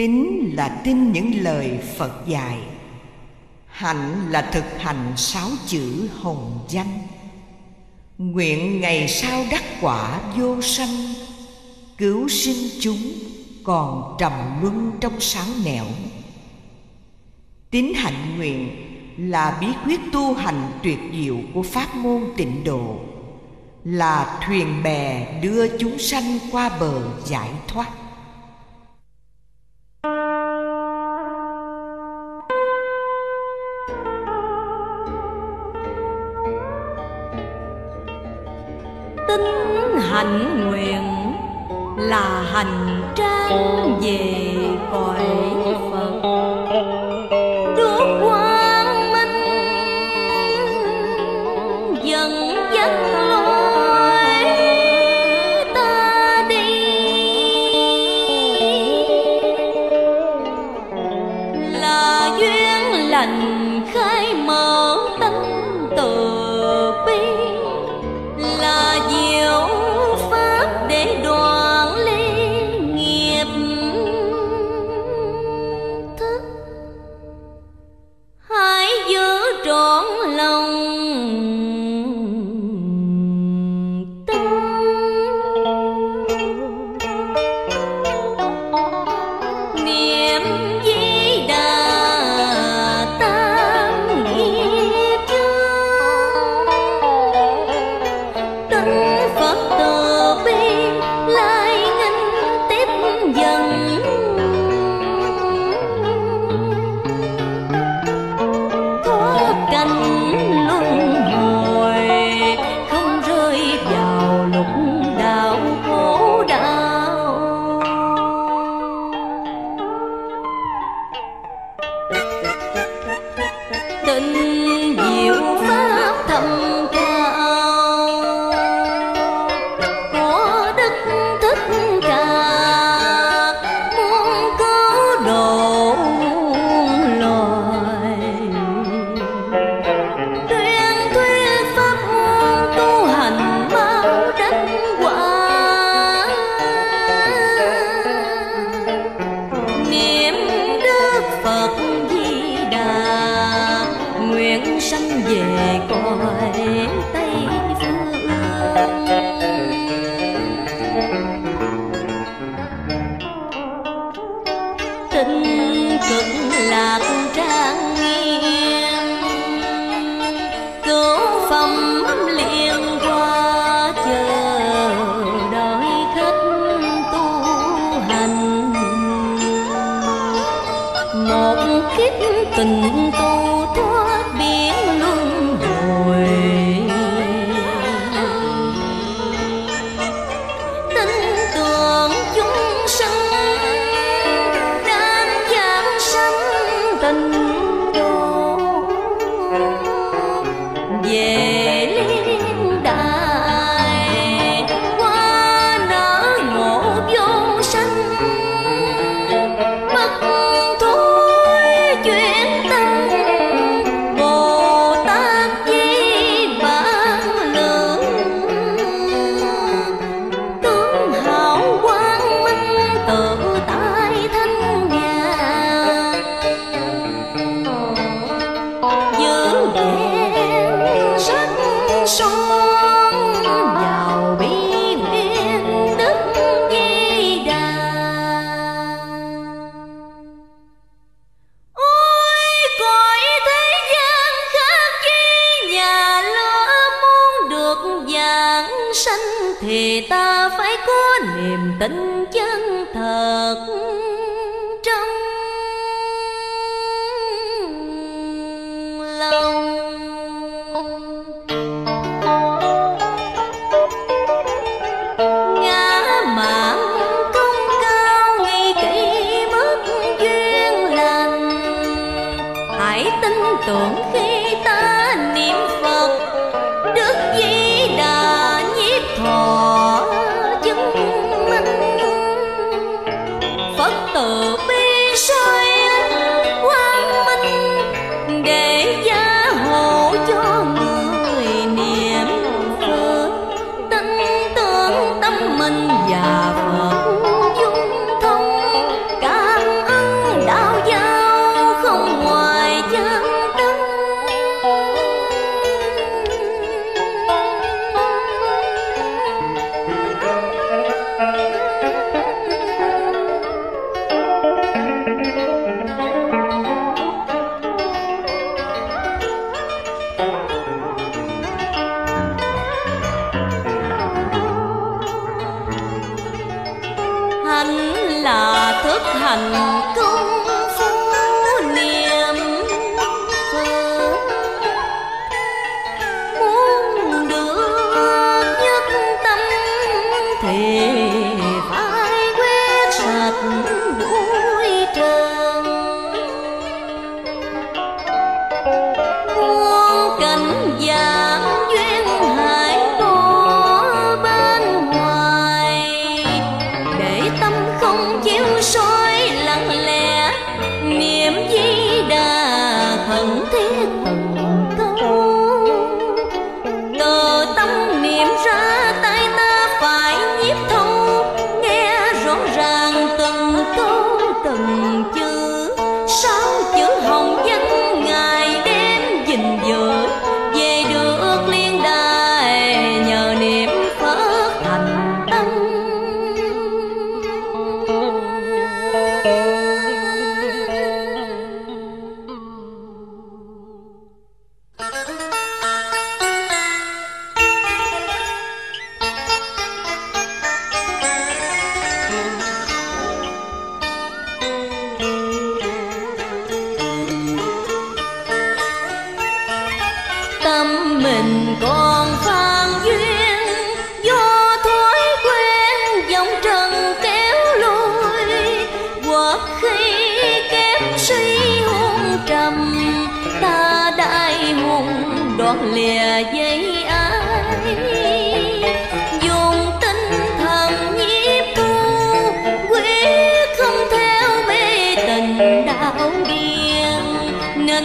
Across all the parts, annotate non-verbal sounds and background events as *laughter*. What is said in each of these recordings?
Tín là tin những lời Phật dạy. Hạnh là thực hành sáu chữ hồng danh. Nguyện ngày sau đắc quả vô sanh, Cứu sinh chúng còn trầm luân trong sáu nẻo. Tín hạnh nguyện là bí quyết tu hành tuyệt diệu của pháp môn tịnh độ, Là thuyền bè đưa chúng sanh qua bờ giải thoát. hạnh nguyện là hành trang về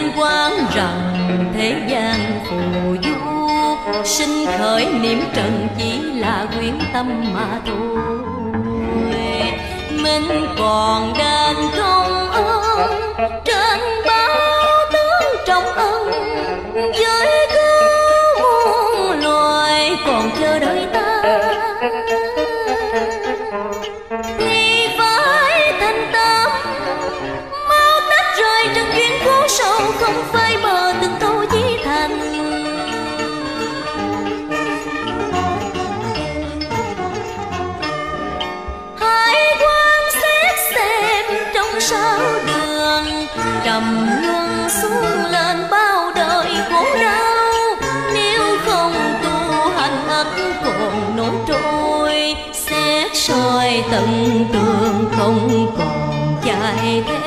lan quán rằng thế gian phù du. Sinh khởi niệm trần chỉ là quyến tâm mà thôi. Mình còn đàn không ơn trên tương không còn chạy thế.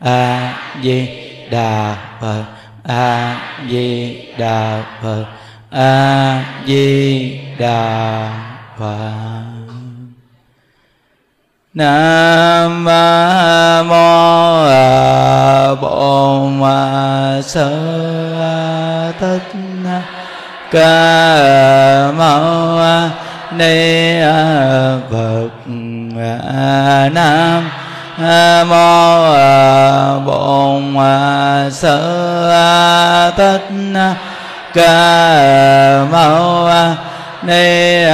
A di đà phật a di đà phật a di đà phật nam mô bổn sư thích ca mâu ni phật nam mô bổn sư thích ca, mâu à, ni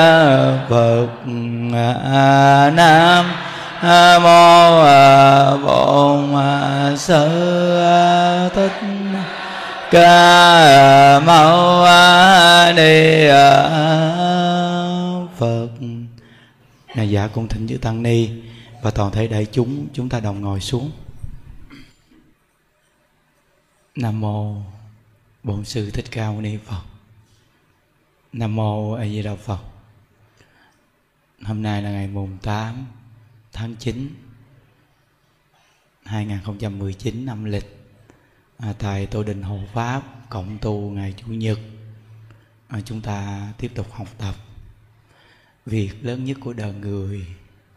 phật nam. Mô bổn sư thích, ca, mâu ni phật. Ngài dạ cung thỉnh chư tăng ni và toàn thể đại chúng chúng ta đồng ngồi xuống. Nam mô bổn sư thích ca mâu ni phật. Nam mô a di đà phật. Hôm nay là ngày mùng 8 tháng 9 2019 âm lịch. À, tại Tô Đình Hộ Pháp Cộng tu ngày Chủ nhật à, chúng ta tiếp tục học tập. Việc lớn nhất của đời người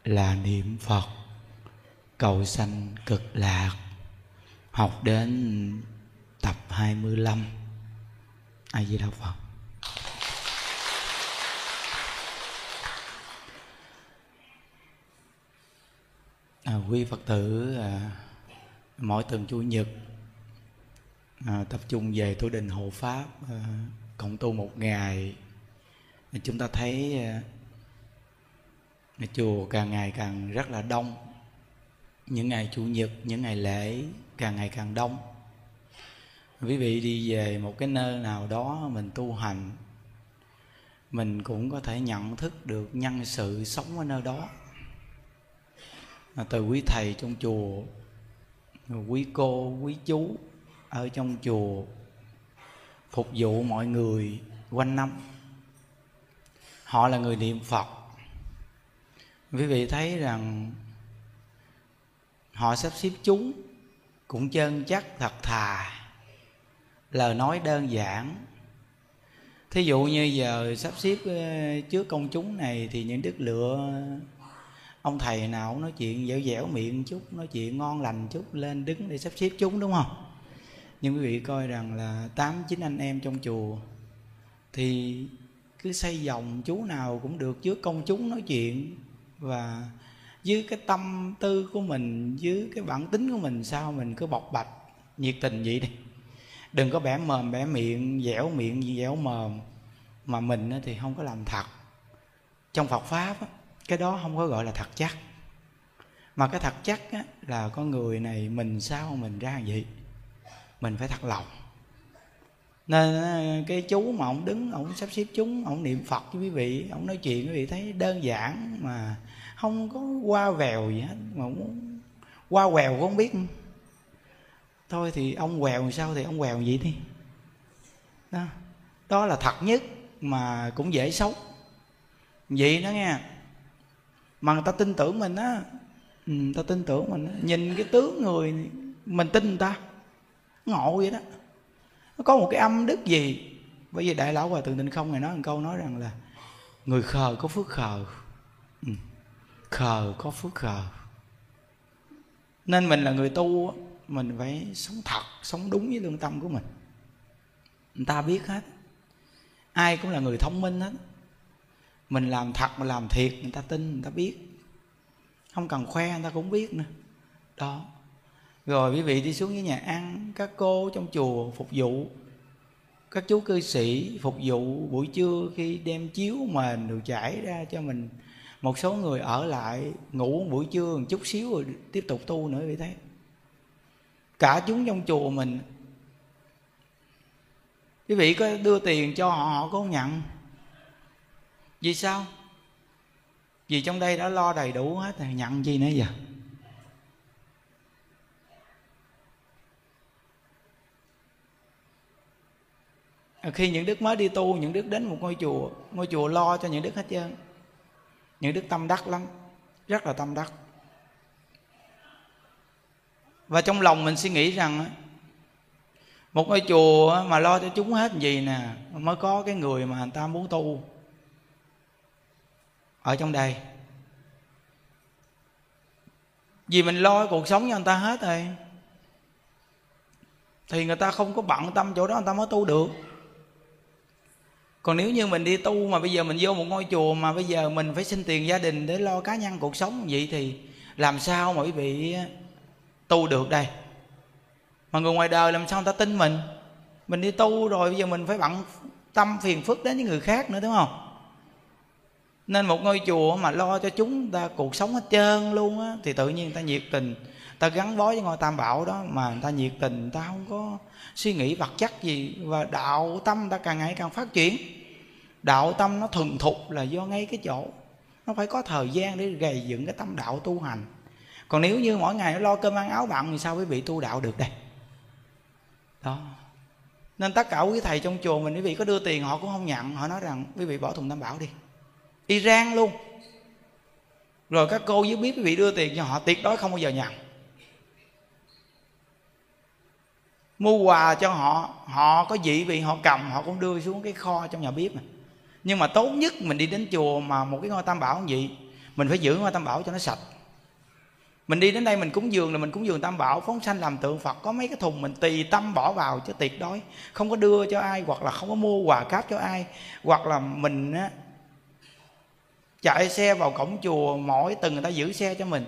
là niệm Phật. Cầu sanh cực lạc. Học đến tập 25 A Di Đà Phật. À, quý Phật tử à, mỗi tuần chủ nhật à, tập trung về tổ đình hộ pháp à, cộng tu một ngày. Chúng ta thấy à, chùa càng ngày càng rất là đông. Những ngày chủ nhật, những ngày lễ càng ngày càng đông. Quý vị đi về một cái nơi nào đó mình tu hành, mình cũng có thể nhận thức được nhân sự sống ở nơi đó. Từ quý thầy trong chùa, quý cô, quý chú ở trong chùa phục vụ mọi người quanh năm. Họ là người niệm phật quý vị thấy rằng họ sắp xếp chúng cũng chân chắc thật thà. Lời nói đơn giản. Thí dụ như giờ sắp xếp ờ, trước công chúng này thì những đức lựa, ông thầy nào cũng nói chuyện dẻo dẻo miệng chút, nói chuyện ngon lành chút, lên đứng để sắp xếp chúng, đúng không? Nhưng quý vị coi rằng là tám chín anh em trong chùa thì cứ xây vòng chú nào cũng được trước công chúng nói chuyện và dưới cái tâm tư của mình, dưới cái bản tính của mình, sao mình cứ bộc bạch, nhiệt tình vậy đi. Đừng có bẻ mồm, bẻ miệng, dẻo miệng, dẻo mồm. Mà mình thì không có làm thật. Trong phật pháp cái đó không có gọi là thật chắc. Mà cái thật chắc là con người này mình sao mình ra vậy? Mình phải thật lòng nên ờ, cái chú mà ông đứng ông sắp xếp chúng ông niệm phật với quý vị ông nói chuyện quý vị thấy đơn giản mà không có qua vèo gì hết. Mà muốn qua quèo cũng không biết thôi thì ông quèo sao thì ông quèo vậy đi. Đó, đó là thật nhất mà cũng dễ xấu. Vậy đó nghe. Mà người ta tin tưởng mình á ừ, người ta tin tưởng mình á. nhìn cái tướng người mình tin người ta ngộ vậy đó nó có một cái âm đức gì? Bởi vì đại lão hòa thượng tịnh không ngài nói một câu nói rằng là, người khờ có phước khờ. Ừ. khờ có phước khờ. Nên mình là người tu mình phải sống thật, sống đúng với lương tâm của mình. Người ta biết hết. Ai cũng là người thông minh hết. Mình làm thật mà làm thiệt, người ta tin, người ta biết. Không cần khoe, người ta cũng biết nữa. Đó rồi quý vị đi xuống với nhà ăn, các cô trong chùa phục vụ, các chú cư sĩ phục vụ buổi trưa khi đem chiếu mền được trải ra cho mình. Một số người ở lại ngủ buổi trưa một chút xíu rồi tiếp tục tu nữa vậy thấy. Cả chúng trong chùa mình. Quý vị có đưa tiền cho họ họ có nhận. Vì sao? Vì trong đây đã lo đầy đủ hết thì nhận gì nữa giờ? Khi những đức mới đi tu, những đức đến một ngôi chùa ngôi chùa lo cho những đức hết trơn. Những đức tâm đắc lắm, rất là tâm đắc. Và trong lòng mình suy nghĩ rằng một ngôi chùa mà lo cho chúng hết gì nè, mới có cái người mà người ta muốn tu. Ở trong đây. Vì mình lo cuộc sống cho người ta hết rồi, thì người ta không có bận tâm chỗ đó, người ta mới tu được còn nếu như mình đi tu mà bây giờ mình vô một ngôi chùa mà bây giờ mình phải xin tiền gia đình để lo cá nhân cuộc sống vậy thì làm sao mà quý vị tu được đây? Mà người ngoài đời làm sao người ta tin mình? Mình đi tu rồi bây giờ mình phải bận tâm phiền phức đến những người khác nữa, đúng không? Nên một ngôi chùa mà lo cho chúng ta cuộc sống hết trơn luôn á, thì tự nhiên người ta nhiệt tình. Ta gắn bó với ngôi tam bảo đó mà người ta nhiệt tình, người ta không có suy nghĩ vật chất gì và đạo tâm ta càng ngày càng phát triển đạo tâm nó thuần thục là do ngay cái chỗ. Nó phải có thời gian để gầy dựng cái tâm đạo tu hành. Còn nếu như mỗi ngày nó lo cơm ăn áo bạn thì sao quý vị tu đạo được đây? Đó. Nên tất cả quý thầy trong chùa mình, quý vị có đưa tiền họ cũng không nhận. Họ nói rằng, quý vị bỏ thùng tam bảo đi. Iran luôn. Rồi các cô dưới biết quý vị đưa tiền cho họ, tuyệt đối không bao giờ nhận. Mua quà cho họ họ có dị vị, họ cầm, họ cũng đưa xuống cái kho trong nhà bếp này nhưng mà tốt nhất mình đi đến chùa mà một cái ngôi tam bảo gì mình phải giữ ngôi tam bảo cho nó sạch. Mình đi đến đây mình cúng dường là mình cúng dường tam bảo phóng sanh làm tượng phật. Có mấy cái thùng mình tùy tâm bỏ vào chứ tuyệt đối không có đưa cho ai hoặc là không có mua quà cáp cho ai. Hoặc là mình á, chạy xe vào cổng chùa mỗi tuần người ta giữ xe cho mình.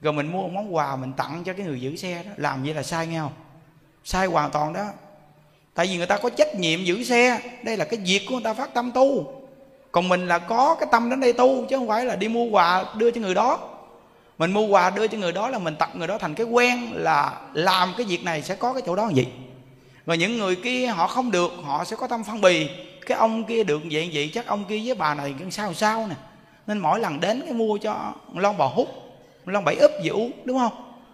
Rồi mình mua một món quà mình tặng cho cái người giữ xe đó. Làm vậy là sai nghe không? Sai hoàn toàn đó tại vì người ta có trách nhiệm giữ xe. Đây là cái việc của người ta phát tâm tu. Còn mình là có cái tâm đến đây tu, chứ không phải là đi mua quà đưa cho người đó. Mình mua quà đưa cho người đó là mình tập người đó thành cái quen là làm cái việc này sẽ có cái chỗ đó gì rồi những người kia họ không được, họ sẽ có tâm phân bì. Cái ông kia được vậy vậy, chắc ông kia với bà này sao sao sao nè. Nên mỗi lần đến cái mua cho lon bò hút lon bảy úp gì uống, đúng không?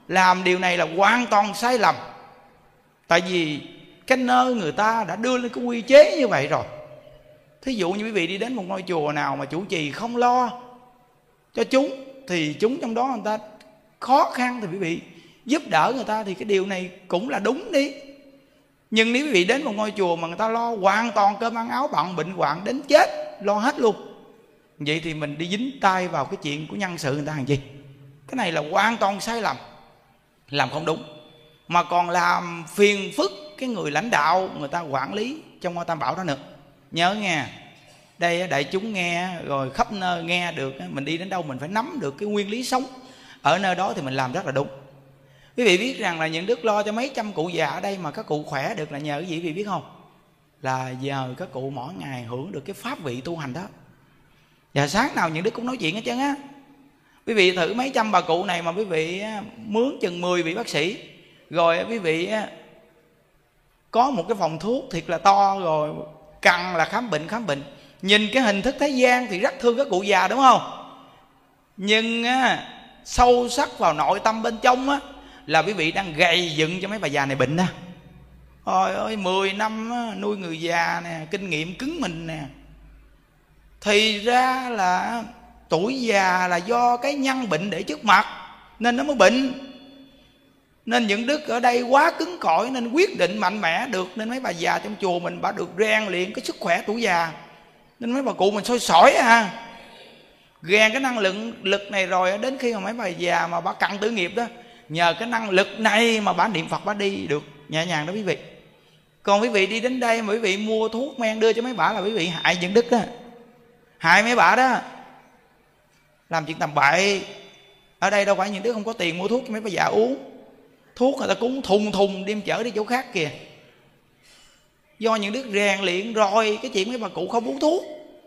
Làm điều này là hoàn toàn sai lầm. Tại vì cái nơi người ta đã đưa lên cái quy chế như vậy rồi. Thí dụ như quý vị đi đến một ngôi chùa nào mà chủ trì không lo cho chúng, thì chúng trong đó người ta khó khăn thì quý vị giúp đỡ người ta thì cái điều này cũng là đúng đi. Nhưng nếu quý vị đến một ngôi chùa mà người ta lo hoàn toàn cơm ăn áo bận, bệnh hoạn đến chết, lo hết luôn, vậy thì mình đi dính tay vào cái chuyện của nhân sự người ta làm gì? Cái này là hoàn toàn sai lầm, làm không đúng mà còn làm phiền phức cái người lãnh đạo, người ta quản lý trong ngôi tam bảo đó nữa. Nhớ nghe, đây đại chúng nghe rồi khắp nơi nghe được mình đi đến đâu mình phải nắm được cái nguyên lý sống. Ở nơi đó thì mình làm rất là đúng. Quý vị biết rằng là những đức lo cho mấy trăm cụ già ở đây mà các cụ khỏe được là nhờ cái gì quý vị biết không? Là nhờ các cụ mỗi ngày hưởng được cái pháp vị tu hành đó. Và sáng nào những đức cũng nói chuyện hết trơn á. Quý vị thử mấy trăm bà cụ này mà quý vị mướn chừng 10 vị bác sĩ rồi quý vị có một cái phòng thuốc thiệt là to rồi cần là khám bệnh khám bệnh. Nhìn cái hình thức thế gian thì rất thương các cụ già đúng không? Nhưng á, sâu sắc vào nội tâm bên trong á, là quý vị đang gầy dựng cho mấy bà già này bệnh đó Ôi ơi 10 năm á, nuôi người già nè Kinh nghiệm cứng mình nè. Thì ra là Tuổi già là do cái nhân bệnh để trước mặt Nên nó mới bệnh nên những đức ở đây quá cứng cỏi nên quyết định mạnh mẽ được. Nên mấy bà già trong chùa mình bà được rèn luyện cái sức khỏe tuổi già. Nên mấy bà cụ mình sôi sỏi à rèn cái năng lượng lực này rồi đến khi mà mấy bà già mà bà cặn tử nghiệp đó, nhờ cái năng lực này mà bà niệm phật bà đi được. Nhẹ nhàng đó quý vị. Còn quý vị đi đến đây mà quý vị mua thuốc men đưa cho mấy bà là quý vị hại những đức đó hại mấy bà đó. Làm chuyện tầm bậy. Ở đây đâu phải những đứa không có tiền mua thuốc cho mấy bà già uống thuốc người ta cúng thùng thùng đem chở đi chỗ khác kìa. Do những đứa rèn luyện rồi, cái chuyện mấy bà cụ không uống thuốc.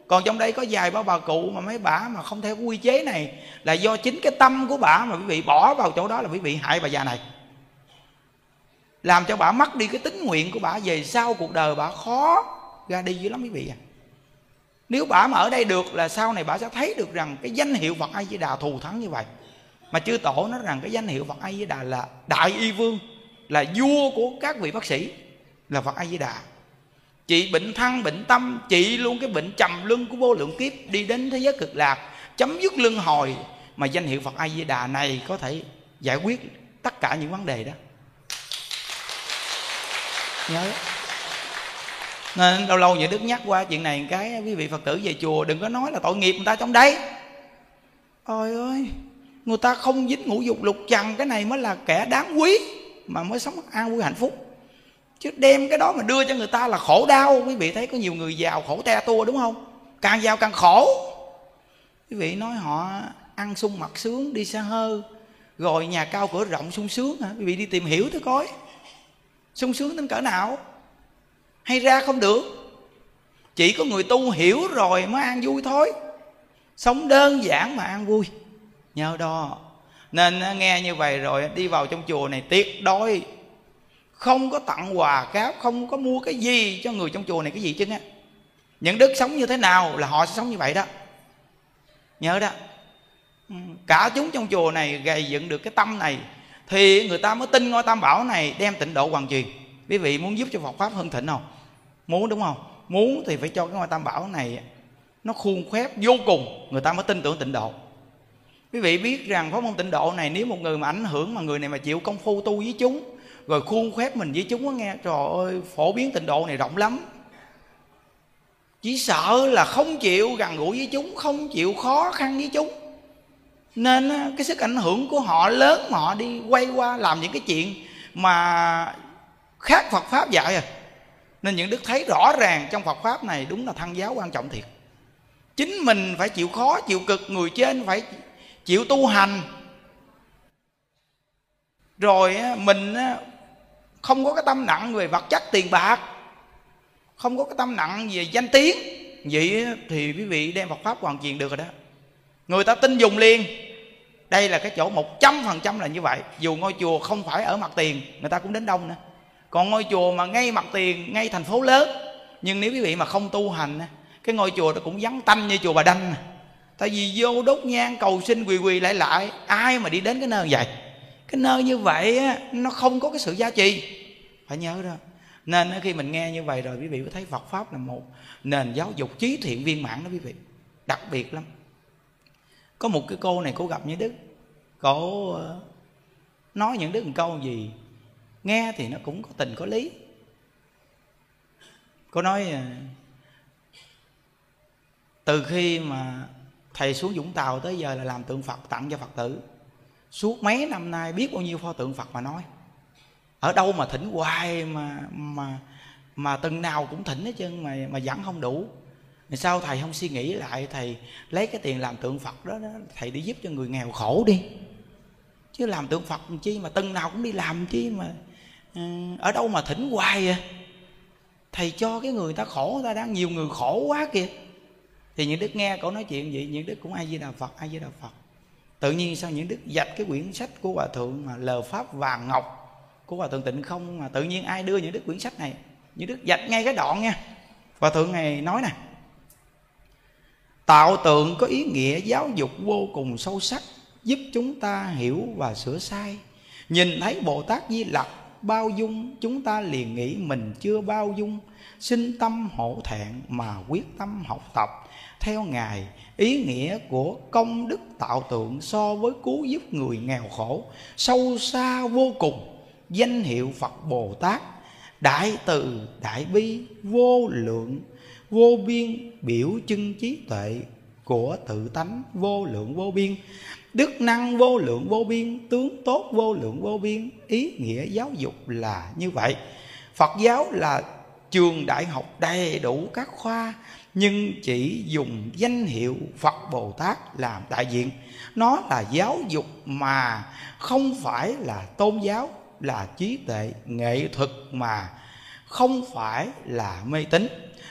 Còn trong đây có vài ba bà cụ mà mấy bà mà không theo quy chế này, là do chính cái tâm của bà mà quý vị bỏ vào chỗ đó là quý vị hại bà già này. Làm cho bà mất đi cái tính nguyện của bà, về sau cuộc đời bà khó ra đi dữ lắm quý vị à. Nếu bà mà ở đây được là sau này bà sẽ thấy được rằng cái danh hiệu Phật A Di Đà thù thắng như vậy mà chư tổ nói rằng cái danh hiệu Phật A Di Đà là đại y vương, là vua của các vị bác sĩ, là Phật A Di Đà chị bệnh thân bệnh tâm chị luôn cái bệnh trầm luân của vô lượng kiếp đi đến thế giới cực lạc, chấm dứt luân hồi. Mà danh hiệu Phật A Di Đà này có thể giải quyết tất cả những vấn đề đó. Nhớ. Nên lâu lâu nhà đức nhắc qua chuyện này cái, quý vị phật tử về chùa đừng có nói là tội nghiệp người ta trong đấy ôi ơi người ta không dính ngũ dục lục trần cái này mới là kẻ đáng quý mà mới sống an vui hạnh phúc. Chứ đem cái đó mà đưa cho người ta là khổ đau. Quý vị thấy có nhiều người giàu khổ te tua đúng không? Càng giàu càng khổ. Quý vị nói họ ăn sung mặc sướng, đi xa hơi rồi nhà cao cửa rộng sung sướng hả? Quý vị đi tìm hiểu thôi coi. Sung sướng đến cỡ nào? Hay ra không được? Chỉ có người tu hiểu rồi mới an vui thôi. Sống đơn giản mà an vui nhớ đó. Nên nghe như vậy rồi đi vào trong chùa này tuyệt đối không có tặng quà cáp không có mua cái gì cho người trong chùa này, cái gì chứ á những đức sống như thế nào là họ sẽ sống như vậy đó. Nhớ đó. Ừ, cả chúng trong chùa này gầy dựng được cái tâm này, thì người ta mới tin ngôi tam bảo này đem tịnh độ hoàn truyền. Quý vị muốn giúp cho Phật pháp hơn thịnh không? Muốn đúng không? Muốn thì phải cho cái ngôi tam bảo này nó khuôn khép vô cùng. Người ta mới tin tưởng tịnh độ quý vị biết rằng pháp môn tịnh độ này nếu một người mà ảnh hưởng mà người này mà chịu công phu tu với chúng, rồi khuôn khép mình với chúng á nghe, trời ơi, phổ biến tịnh độ này rộng lắm. Chỉ sợ là không chịu gần gũi với chúng, không chịu khó khăn với chúng. Nên cái sức ảnh hưởng của họ lớn mà họ đi quay qua làm những cái chuyện mà khác Phật pháp dạy à. Nên những đức thấy rõ ràng trong Phật pháp này đúng là Thăng giáo quan trọng thiệt. Chính mình phải chịu khó, chịu cực, người trên phải chịu tu hành. Rồi mình không có cái tâm nặng về vật chất tiền bạc, không có cái tâm nặng về danh tiếng. Vậy thì quý vị đem Phật pháp hoàn truyền được rồi đó. Người ta tin dùng liền. Đây là cái chỗ một trăm phần trăm là như vậy. Dù ngôi chùa không phải ở mặt tiền, người ta cũng đến đông nữa còn ngôi chùa mà ngay mặt tiền, ngay thành phố lớn. Nhưng nếu quý vị mà không tu hành cái ngôi chùa nó cũng vắng tanh như chùa bà đanh tại vì vô đốt nhang cầu xin quỳ quỳ lại lại ai mà đi đến cái nơi vậy? Cái nơi như vậy á, nó không có cái sự giá trị phải nhớ đó. Nên khi mình nghe như vậy rồi quý vị có thấy Phật pháp là một nền giáo dục trí thiện viên mãn đó quý vị. Đặc biệt lắm. Có một cái cô này cô gặp như đức. Cô ờ, nói những đức một câu gì nghe thì nó cũng có tình có lý. Cô nói ờ, từ khi mà thầy xuống Vũng Tàu tới giờ là làm tượng Phật tặng cho Phật tử. Suốt mấy năm nay biết bao nhiêu pho tượng Phật mà nói. Ở đâu mà thỉnh hoài mà mà mà từng nào cũng thỉnh hết trơn mà mà vẫn không đủ. Thì sao thầy không suy nghĩ lại thầy lấy cái tiền làm tượng Phật đó, đó thầy đi giúp cho người nghèo khổ đi. Chứ làm tượng Phật chi mà từng nào cũng đi làm chi mà ừ, ở đâu mà thỉnh hoài vậy thầy cho cái người ta khổ ta đang nhiều người khổ quá kìa thì những đức nghe cậu nói chuyện vậy, những đức cũng ai di đà phật ai di đà phật. Tự nhiên sao những đức dạch cái quyển sách của hòa thượng mà lờ pháp vàng ngọc của hòa thượng tịnh không mà tự nhiên ai đưa những đức quyển sách này? Những đức dạch ngay cái đoạn nha. Hòa thượng này nói nè, tạo tượng có ý nghĩa giáo dục vô cùng sâu sắc, giúp chúng ta hiểu và sửa sai. Nhìn thấy bồ tát di lặc bao dung, chúng ta liền nghĩ mình chưa bao dung. Sinh tâm hổ thẹn mà quyết tâm học tập theo ngài, ý nghĩa của công đức tạo tượng so với cứu giúp người nghèo khổ, sâu xa vô cùng, danh hiệu phật bồ tát, đại từ, đại bi, vô lượng, vô biên, biểu trưng trí tuệ của tự tánh vô lượng vô biên. Đức năng vô lượng vô biên, tướng tốt vô lượng vô biên, ý nghĩa giáo dục là như vậy. Phật giáo là trường đại học đầy đủ các khoa, nhưng chỉ dùng danh hiệu Phật Bồ Tát làm đại diện. Nó là giáo dục mà không phải là tôn giáo, là trí tuệ nghệ thuật mà không phải là mê tín.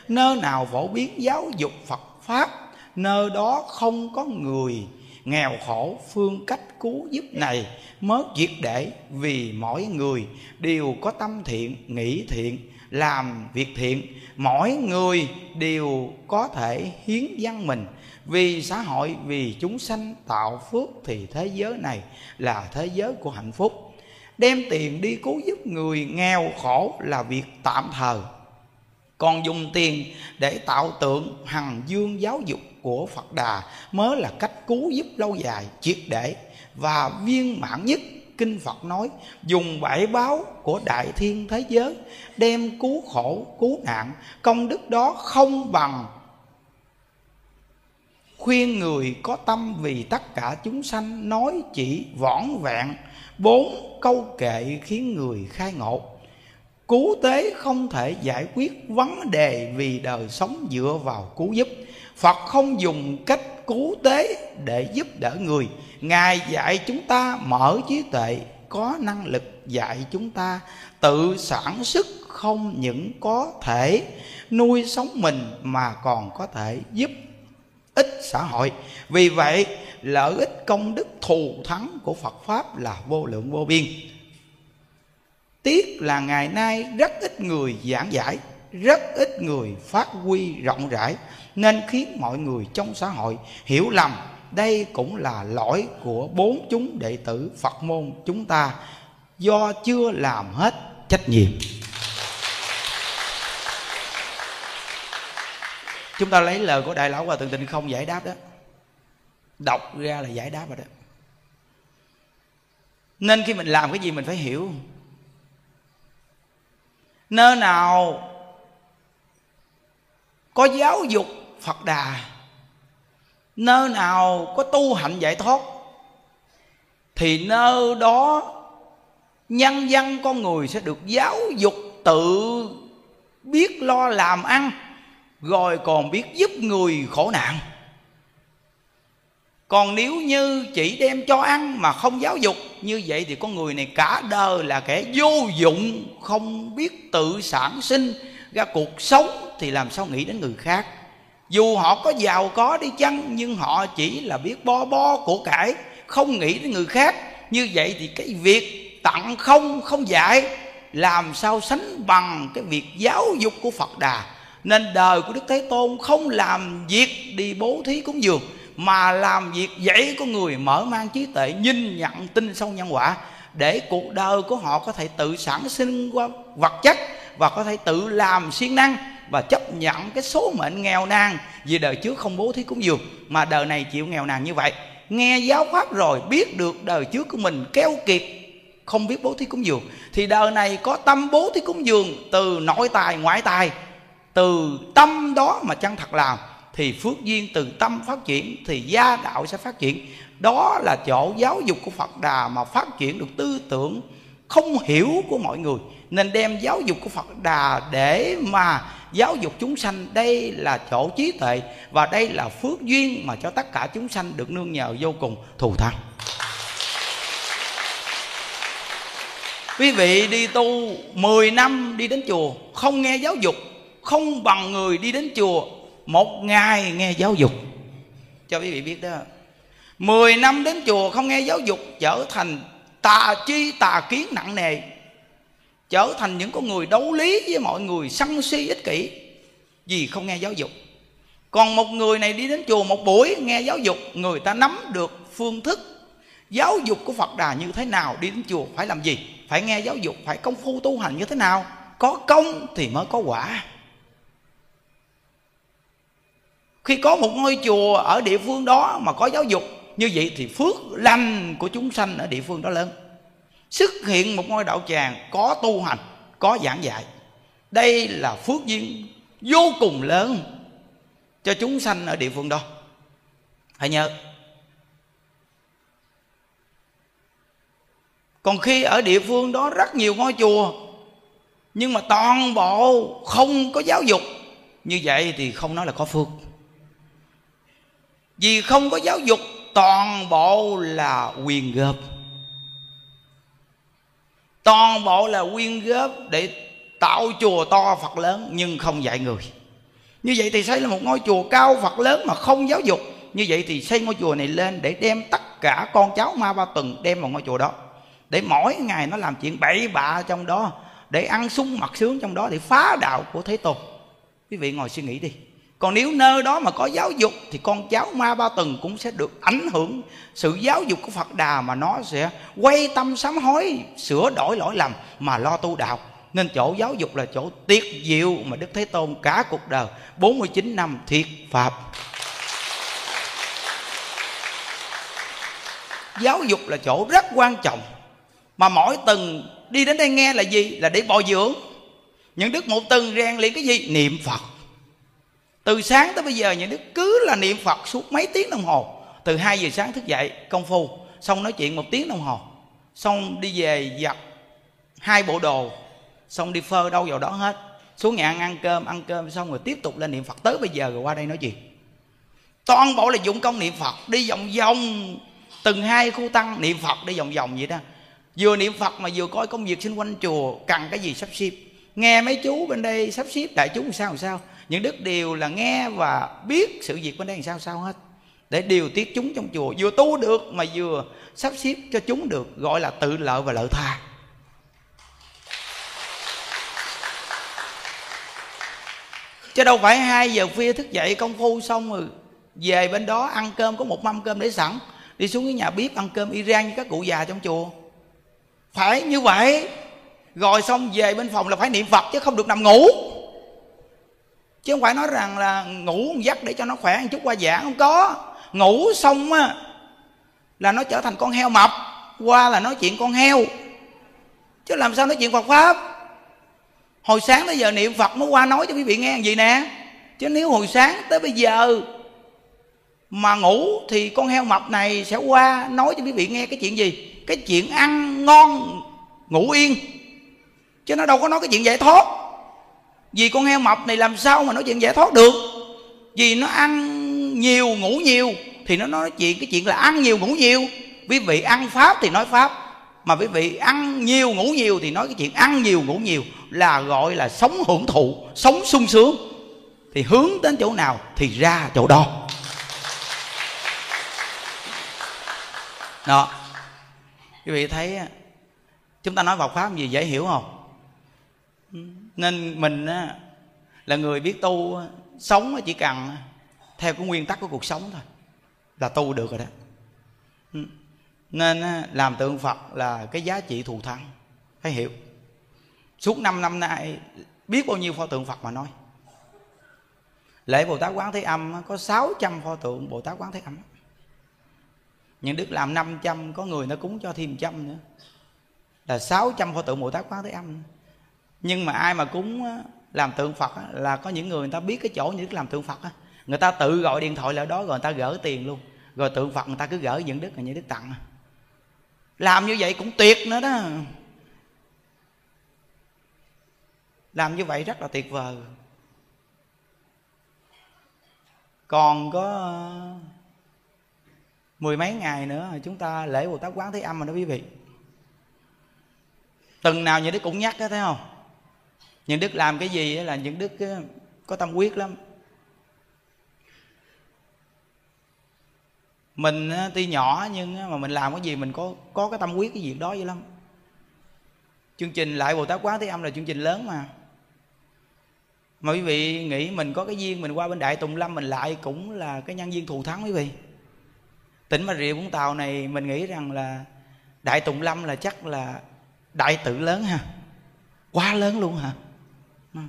Nơi nào phổ biến giáo dục Phật pháp, nơi đó không có người nghèo khổ phương cách cứu giúp này mới triệt để vì mỗi người đều có tâm thiện, nghĩ thiện làm việc thiện. Mỗi người đều có thể hiến dân mình. Vì xã hội, vì chúng sanh tạo phước thì thế giới này là thế giới của hạnh phúc. Đem tiền đi cứu giúp người nghèo khổ là việc tạm thời. Còn dùng tiền để tạo tượng hằng dương giáo dục của phật đà mới là cách cứu giúp lâu dài, triệt để và viên mãn nhất kinh phật nói, dùng bảy báo của đại thiên thế giới, đem cứu khổ, cứu nạn. Công đức đó không bằng khuyên người có tâm vì tất cả chúng sanh nói chỉ võn vẹn bốn câu kệ khiến người khai ngộ. Cứu tế không thể giải quyết vấn đề vì đời sống dựa vào cứu giúp. Phật không dùng cách cứu tế để giúp đỡ người ngài dạy chúng ta mở trí tuệ, có năng lực dạy chúng ta. Tự sản xuất không những có thể nuôi sống mình mà còn có thể giúp ích xã hội. Vì vậy, lợi ích công đức thù thắng của phật pháp là vô lượng vô biên. Tiếc là ngày nay rất ít người giảng giải, rất ít người phát huy rộng rãi, nên khiến mọi người trong xã hội hiểu lầm đây cũng là lỗi của bốn chúng đệ tử phật môn chúng ta. Do chưa làm hết trách nhiệm. Chúng ta lấy lời của đại lão hòa thượng tịnh không giải đáp đó. Đọc ra là giải đáp rồi đó. Nên khi mình làm cái gì mình phải hiểu. Nơi nào có giáo dục phật đà nơi nào có tu hạnh giải thoát, thì nơi đó nhân dân con người sẽ được giáo dục tự biết lo làm ăn, rồi còn biết giúp người khổ nạn. Còn nếu như chỉ đem cho ăn mà không giáo dục, như vậy thì con người này cả đời là kẻ vô dụng, không biết tự sản sinh, ra cuộc sống thì làm sao nghĩ đến người khác? Dù họ có giàu có đi chăng, nhưng họ chỉ là biết bo bo của cải, không nghĩ đến người khác. Như vậy thì cái việc tặng không không dạy, làm sao sánh bằng cái việc giáo dục của phật đà. Nên đời của đức thế tôn không làm việc đi bố thí cúng dường, mà làm việc dạy con người mở mang trí tuệ, nhìn nhận tin sâu nhân quả, để cuộc đời của họ có thể tự sản sinh qua vật chất và có thể tự làm siêng năng và chấp nhận cái số mệnh nghèo nàn. Vì đời trước không bố thí cúng dường, mà đời này chịu nghèo nàn như vậy. Nghe giáo pháp rồi, biết được đời trước của mình keo kiệt, không biết bố thí cúng dường. Thì đời này có tâm bố thí cúng dường từ nội tài, ngoại tài. Từ tâm đó mà chân thật làm thì phước duyên từ tâm phát triển, thì gia đạo sẽ phát triển. Đó là chỗ giáo dục của phật đà mà phát triển được tư tưởng không hiểu của mọi người, nên đem giáo dục của phật đà để mà giáo dục chúng sanh. Đây là chỗ trí tuệ và đây là phước duyên mà cho tất cả chúng sanh được nương nhờ vô cùng thù thắng. Quý vị đi tu 10 năm đi đến chùa, không nghe giáo dục, không bằng người đi đến chùa, một ngày nghe giáo dục. Cho quý vị biết đó, mười năm đến chùa không nghe giáo dục trở thành tà chi tà kiến nặng nề, trở thành những con người đấu lý với mọi người sân si ích kỷ, vì không nghe giáo dục. Còn một người này đi đến chùa một buổi, nghe giáo dục, người ta nắm được phương thức giáo dục của phật đà như thế nào, đi đến chùa phải làm gì? Phải nghe giáo dục, phải công phu tu hành như thế nào? Có công thì mới có quả. Khi có một ngôi chùa ở địa phương đó mà có giáo dục như vậy thì phước lành của chúng sanh ở địa phương đó lớn. Xuất hiện một ngôi đạo tràng có tu hành, có giảng dạy. Đây là phước duyên vô cùng lớn cho chúng sanh ở địa phương đó. Hãy nhớ, còn khi ở địa phương đó rất nhiều ngôi chùa, nhưng mà toàn bộ không có giáo dục, như vậy thì không nói là có phước. Vì không có giáo dục toàn bộ là quyền góp. Toàn bộ là quyên góp để tạo chùa to phật lớn nhưng không dạy người. Như vậy thì xây là một ngôi chùa cao phật lớn mà không giáo dục. Như vậy thì xây ngôi chùa này lên để đem tất cả con cháu ma ba tuần đem vào ngôi chùa đó. Để mỗi ngày nó làm chuyện bậy bạ trong đó, để ăn sung mặc sướng trong đó để phá đạo của thế tôn. Quý vị ngồi suy nghĩ đi còn nếu nơi đó mà có giáo dục thì con cháu ma ba tầng cũng sẽ được ảnh hưởng. Sự giáo dục của phật đà mà nó sẽ quay tâm sám hối, sửa đổi lỗi lầm mà lo tu đạo. Nên chỗ giáo dục là chỗ tiết diệu mà đức thế tôn cả cuộc đời 49 năm thiệt pháp. Giáo dục là chỗ rất quan trọng mà mỗi tuần đi đến đây nghe là gì? Là để bồi dưỡng. Những đức một tuần rèn luyện cái gì? Niệm phật từ sáng tới bây giờ những đức cứ là niệm phật suốt mấy tiếng đồng hồ. Từ 2 giờ sáng thức dậy, công phu, xong nói chuyện một tiếng đồng hồ. Xong đi về giặt hai bộ đồ, xong đi phơ đâu vào đó hết. Xuống nhà ăn ăn cơm ăn cơm, xong rồi tiếp tục lên niệm phật. Tới bây giờ rồi qua đây nói chuyện. Toàn bộ là dụng công niệm phật, đi vòng vòng, từng hai khu tăng niệm phật đi vòng vòng vậy đó. Vừa niệm phật mà vừa coi công việc xung quanh chùa, cần cái gì sắp xếp. Nghe mấy chú bên đây sắp xếp đại chúng sao làm sao? Những đức đều là nghe và biết sự việc bên đây làm sao sao hết. Để điều tiết chúng trong chùa, vừa tu được mà vừa sắp xếp cho chúng được, gọi là tự lợi và lợi tha. Chứ đâu phải hai giờ khuya thức dậy công phu xong rồi về bên đó ăn cơm, có một mâm cơm để sẵn, đi xuống cái nhà bếp ăn cơm iran như các cụ già trong chùa. Phải như vậy, rồi xong về bên phòng là phải niệm phật chứ không được nằm ngủ chứ không phải nói rằng là ngủ một giấc để cho nó khỏe một chút qua giảng không có. Ngủ xong á, là nó trở thành con heo mập, qua là nói chuyện con heo. Chứ làm sao nói chuyện phật pháp? Hồi sáng tới giờ niệm phật mới qua nói cho quý vị nghe gì nè? Chứ nếu hồi sáng tới bây giờ mà ngủ thì con heo mập này sẽ qua nói cho quý vị nghe cái chuyện gì? Cái chuyện ăn ngon, ngủ yên. Chứ nó đâu có nói cái chuyện giải thoát vì con heo mập này làm sao mà nói chuyện giải thoát được? Vì nó ăn nhiều, ngủ nhiều, thì nó nói chuyện, cái chuyện là ăn nhiều, ngủ nhiều. Quý vị ăn pháp thì nói pháp, mà quý vị ăn nhiều, ngủ nhiều thì nói cái chuyện ăn nhiều, ngủ nhiều là gọi là sống hưởng thụ, sống sung sướng. Thì hướng đến chỗ nào thì ra chỗ đó. Đó. Quý vị thấy chúng ta nói vào pháp gì dễ hiểu không? Nên mình là người biết tu sống chỉ cần theo cái nguyên tắc của cuộc sống thôi, là tu được rồi đó. Ừ. Nên làm tượng phật là cái giá trị thù thắng, phải hiểu. Suốt năm năm nay, biết bao nhiêu pho tượng phật mà nói. Lễ bồ tát quán thế âm có 600 pho tượng bồ tát quán thế âm. Những đức làm 500 có người nó cúng cho thêm trăm nữa. Là 600 pho tượng bồ tát quán thế âm nhưng mà ai mà cúng làm tượng phật là có những người người ta biết cái chỗ những đức làm tượng phật người ta tự gọi điện thoại lại đó rồi người ta gỡ tiền luôn. Rồi tượng phật người ta cứ gỡ những đức là những đức tặng làm như vậy cũng tuyệt nữa đó. Làm như vậy rất là tuyệt vời. Còn có mười mấy ngày nữa chúng ta lễ bồ tát quán thế âm mà đó quý vị. Từng nào như đức cũng nhắc đó thấy không? Những đức làm cái gì là những đức có tâm quyết lắm. Mình tuy nhỏ nhưng mà mình làm cái gì mình có có cái tâm quyết cái việc đó vậy lắm. Chương trình lại bồ tát quán thế âm là chương trình lớn mà. Mà quý vị nghĩ mình có cái duyên mình qua bên đại tùng lâm mình lại cũng là cái nhân viên thù thắng quý vị. Tỉnh bà rịa vũng tàu này mình nghĩ rằng là đại tùng lâm là chắc là đại tự lớn ha. Quá lớn luôn hả. Ừ.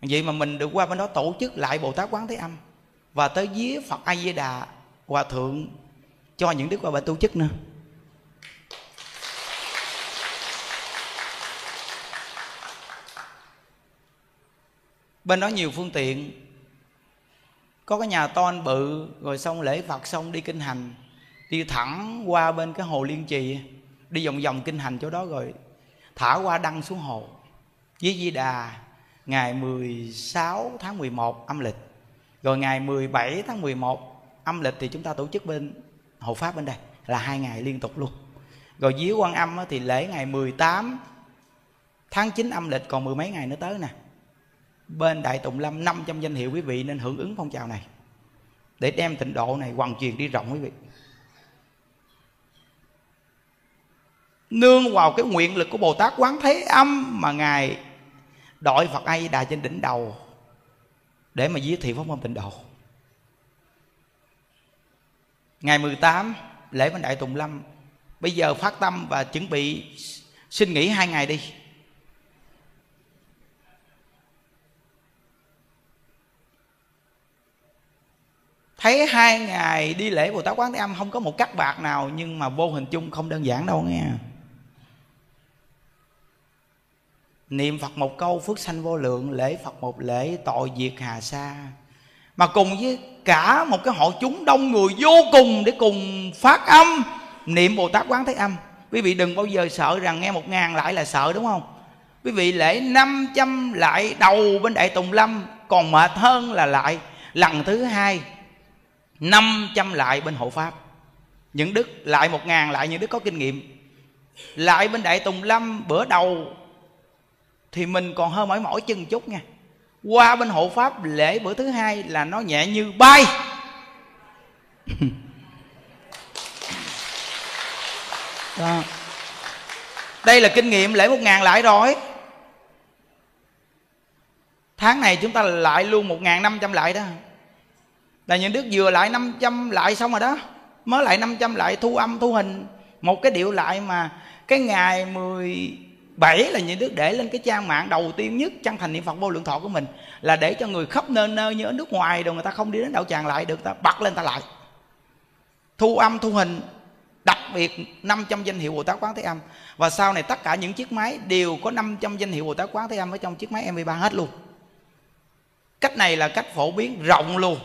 vậy mà mình được qua bên đó tổ chức lại bồ tát quán thế âm và tới vía phật a di đà hòa thượng cho những đức qua bên tu chức nữa. Bên đó nhiều phương tiện. Có cái nhà ton bự, rồi xong lễ phật xong đi kinh hành. Đi thẳng qua bên cái hồ liên trì, đi vòng vòng kinh hành chỗ đó rồi thả qua đăng xuống hồ. Với Di Đà ngày 16 tháng 11 âm lịch. Rồi ngày 17 tháng 11 âm lịch thì chúng ta tổ chức bên hộ pháp bên đây, là hai ngày liên tục luôn. Rồi dưới quan âm thì lễ ngày 18 tháng 9 âm lịch, còn mười mấy ngày nữa tới nè. Bên đại tùng lâm 500 danh hiệu quý vị nên hưởng ứng phong trào này. Để đem tịnh độ này hoàn truyền đi rộng quý vị. Nương vào cái nguyện lực của bồ tát quán thế âm mà ngài đội phật a di đà trên đỉnh đầu để mà giới thiệu pháp môn tịnh độ. Ngày 18 lễ vinh đại tùng lâm. Bây giờ phát tâm và chuẩn bị xin nghỉ hai ngày đi. Thấy hai ngày đi lễ bồ tát quán thế âm không có một cắt bạc nào, nhưng mà vô hình chung không đơn giản đâu nghe. Niệm phật một câu phước sanh vô lượng, lễ phật một lễ, tội diệt hà sa. Mà cùng với cả một cái hội chúng đông người vô cùng để cùng phát âm, niệm bồ tát quán thế âm. Quý vị đừng bao giờ sợ rằng nghe một ngàn lại là sợ, đúng không? Quý vị lễ 500 lại đầu bên đại tùng lâm, còn mệt hơn là lại lần thứ hai 500 lại bên hộ pháp. Những đức lại một ngàn lại, những đức có kinh nghiệm. Lại bên đại tùng lâm, bữa đầu thì mình còn hơi mỏi mỏi chân chút nha. Qua bên hộ pháp lễ bữa thứ hai là nó nhẹ như bay. *laughs* Đó. đây là kinh nghiệm lễ một ngàn lại rồi. Tháng này chúng ta lại luôn một ngàn năm trăm lại đó. Là những đức vừa lại 500 lại xong rồi đó. Mới lại 500 lại thu âm thu hình. Một cái điệu lại mà cái ngày bảy là những đức để lên cái trang mạng đầu tiên nhất, chân thành niệm phật vô lượng thọ của mình, là để cho người khắp nơi nơi như ở nước ngoài rồi người ta không đi đến đạo tràng lại được, ta bật lên ta lại. Thu âm, thu hình, đặc biệt 500 danh hiệu Bồ Tát Quán Thế Âm. Và sau này tất cả những chiếc máy đều có 500 danh hiệu Bồ Tát Quán Thế Âm ở trong chiếc máy MP3 hết luôn. Cách này là cách phổ biến rộng luôn.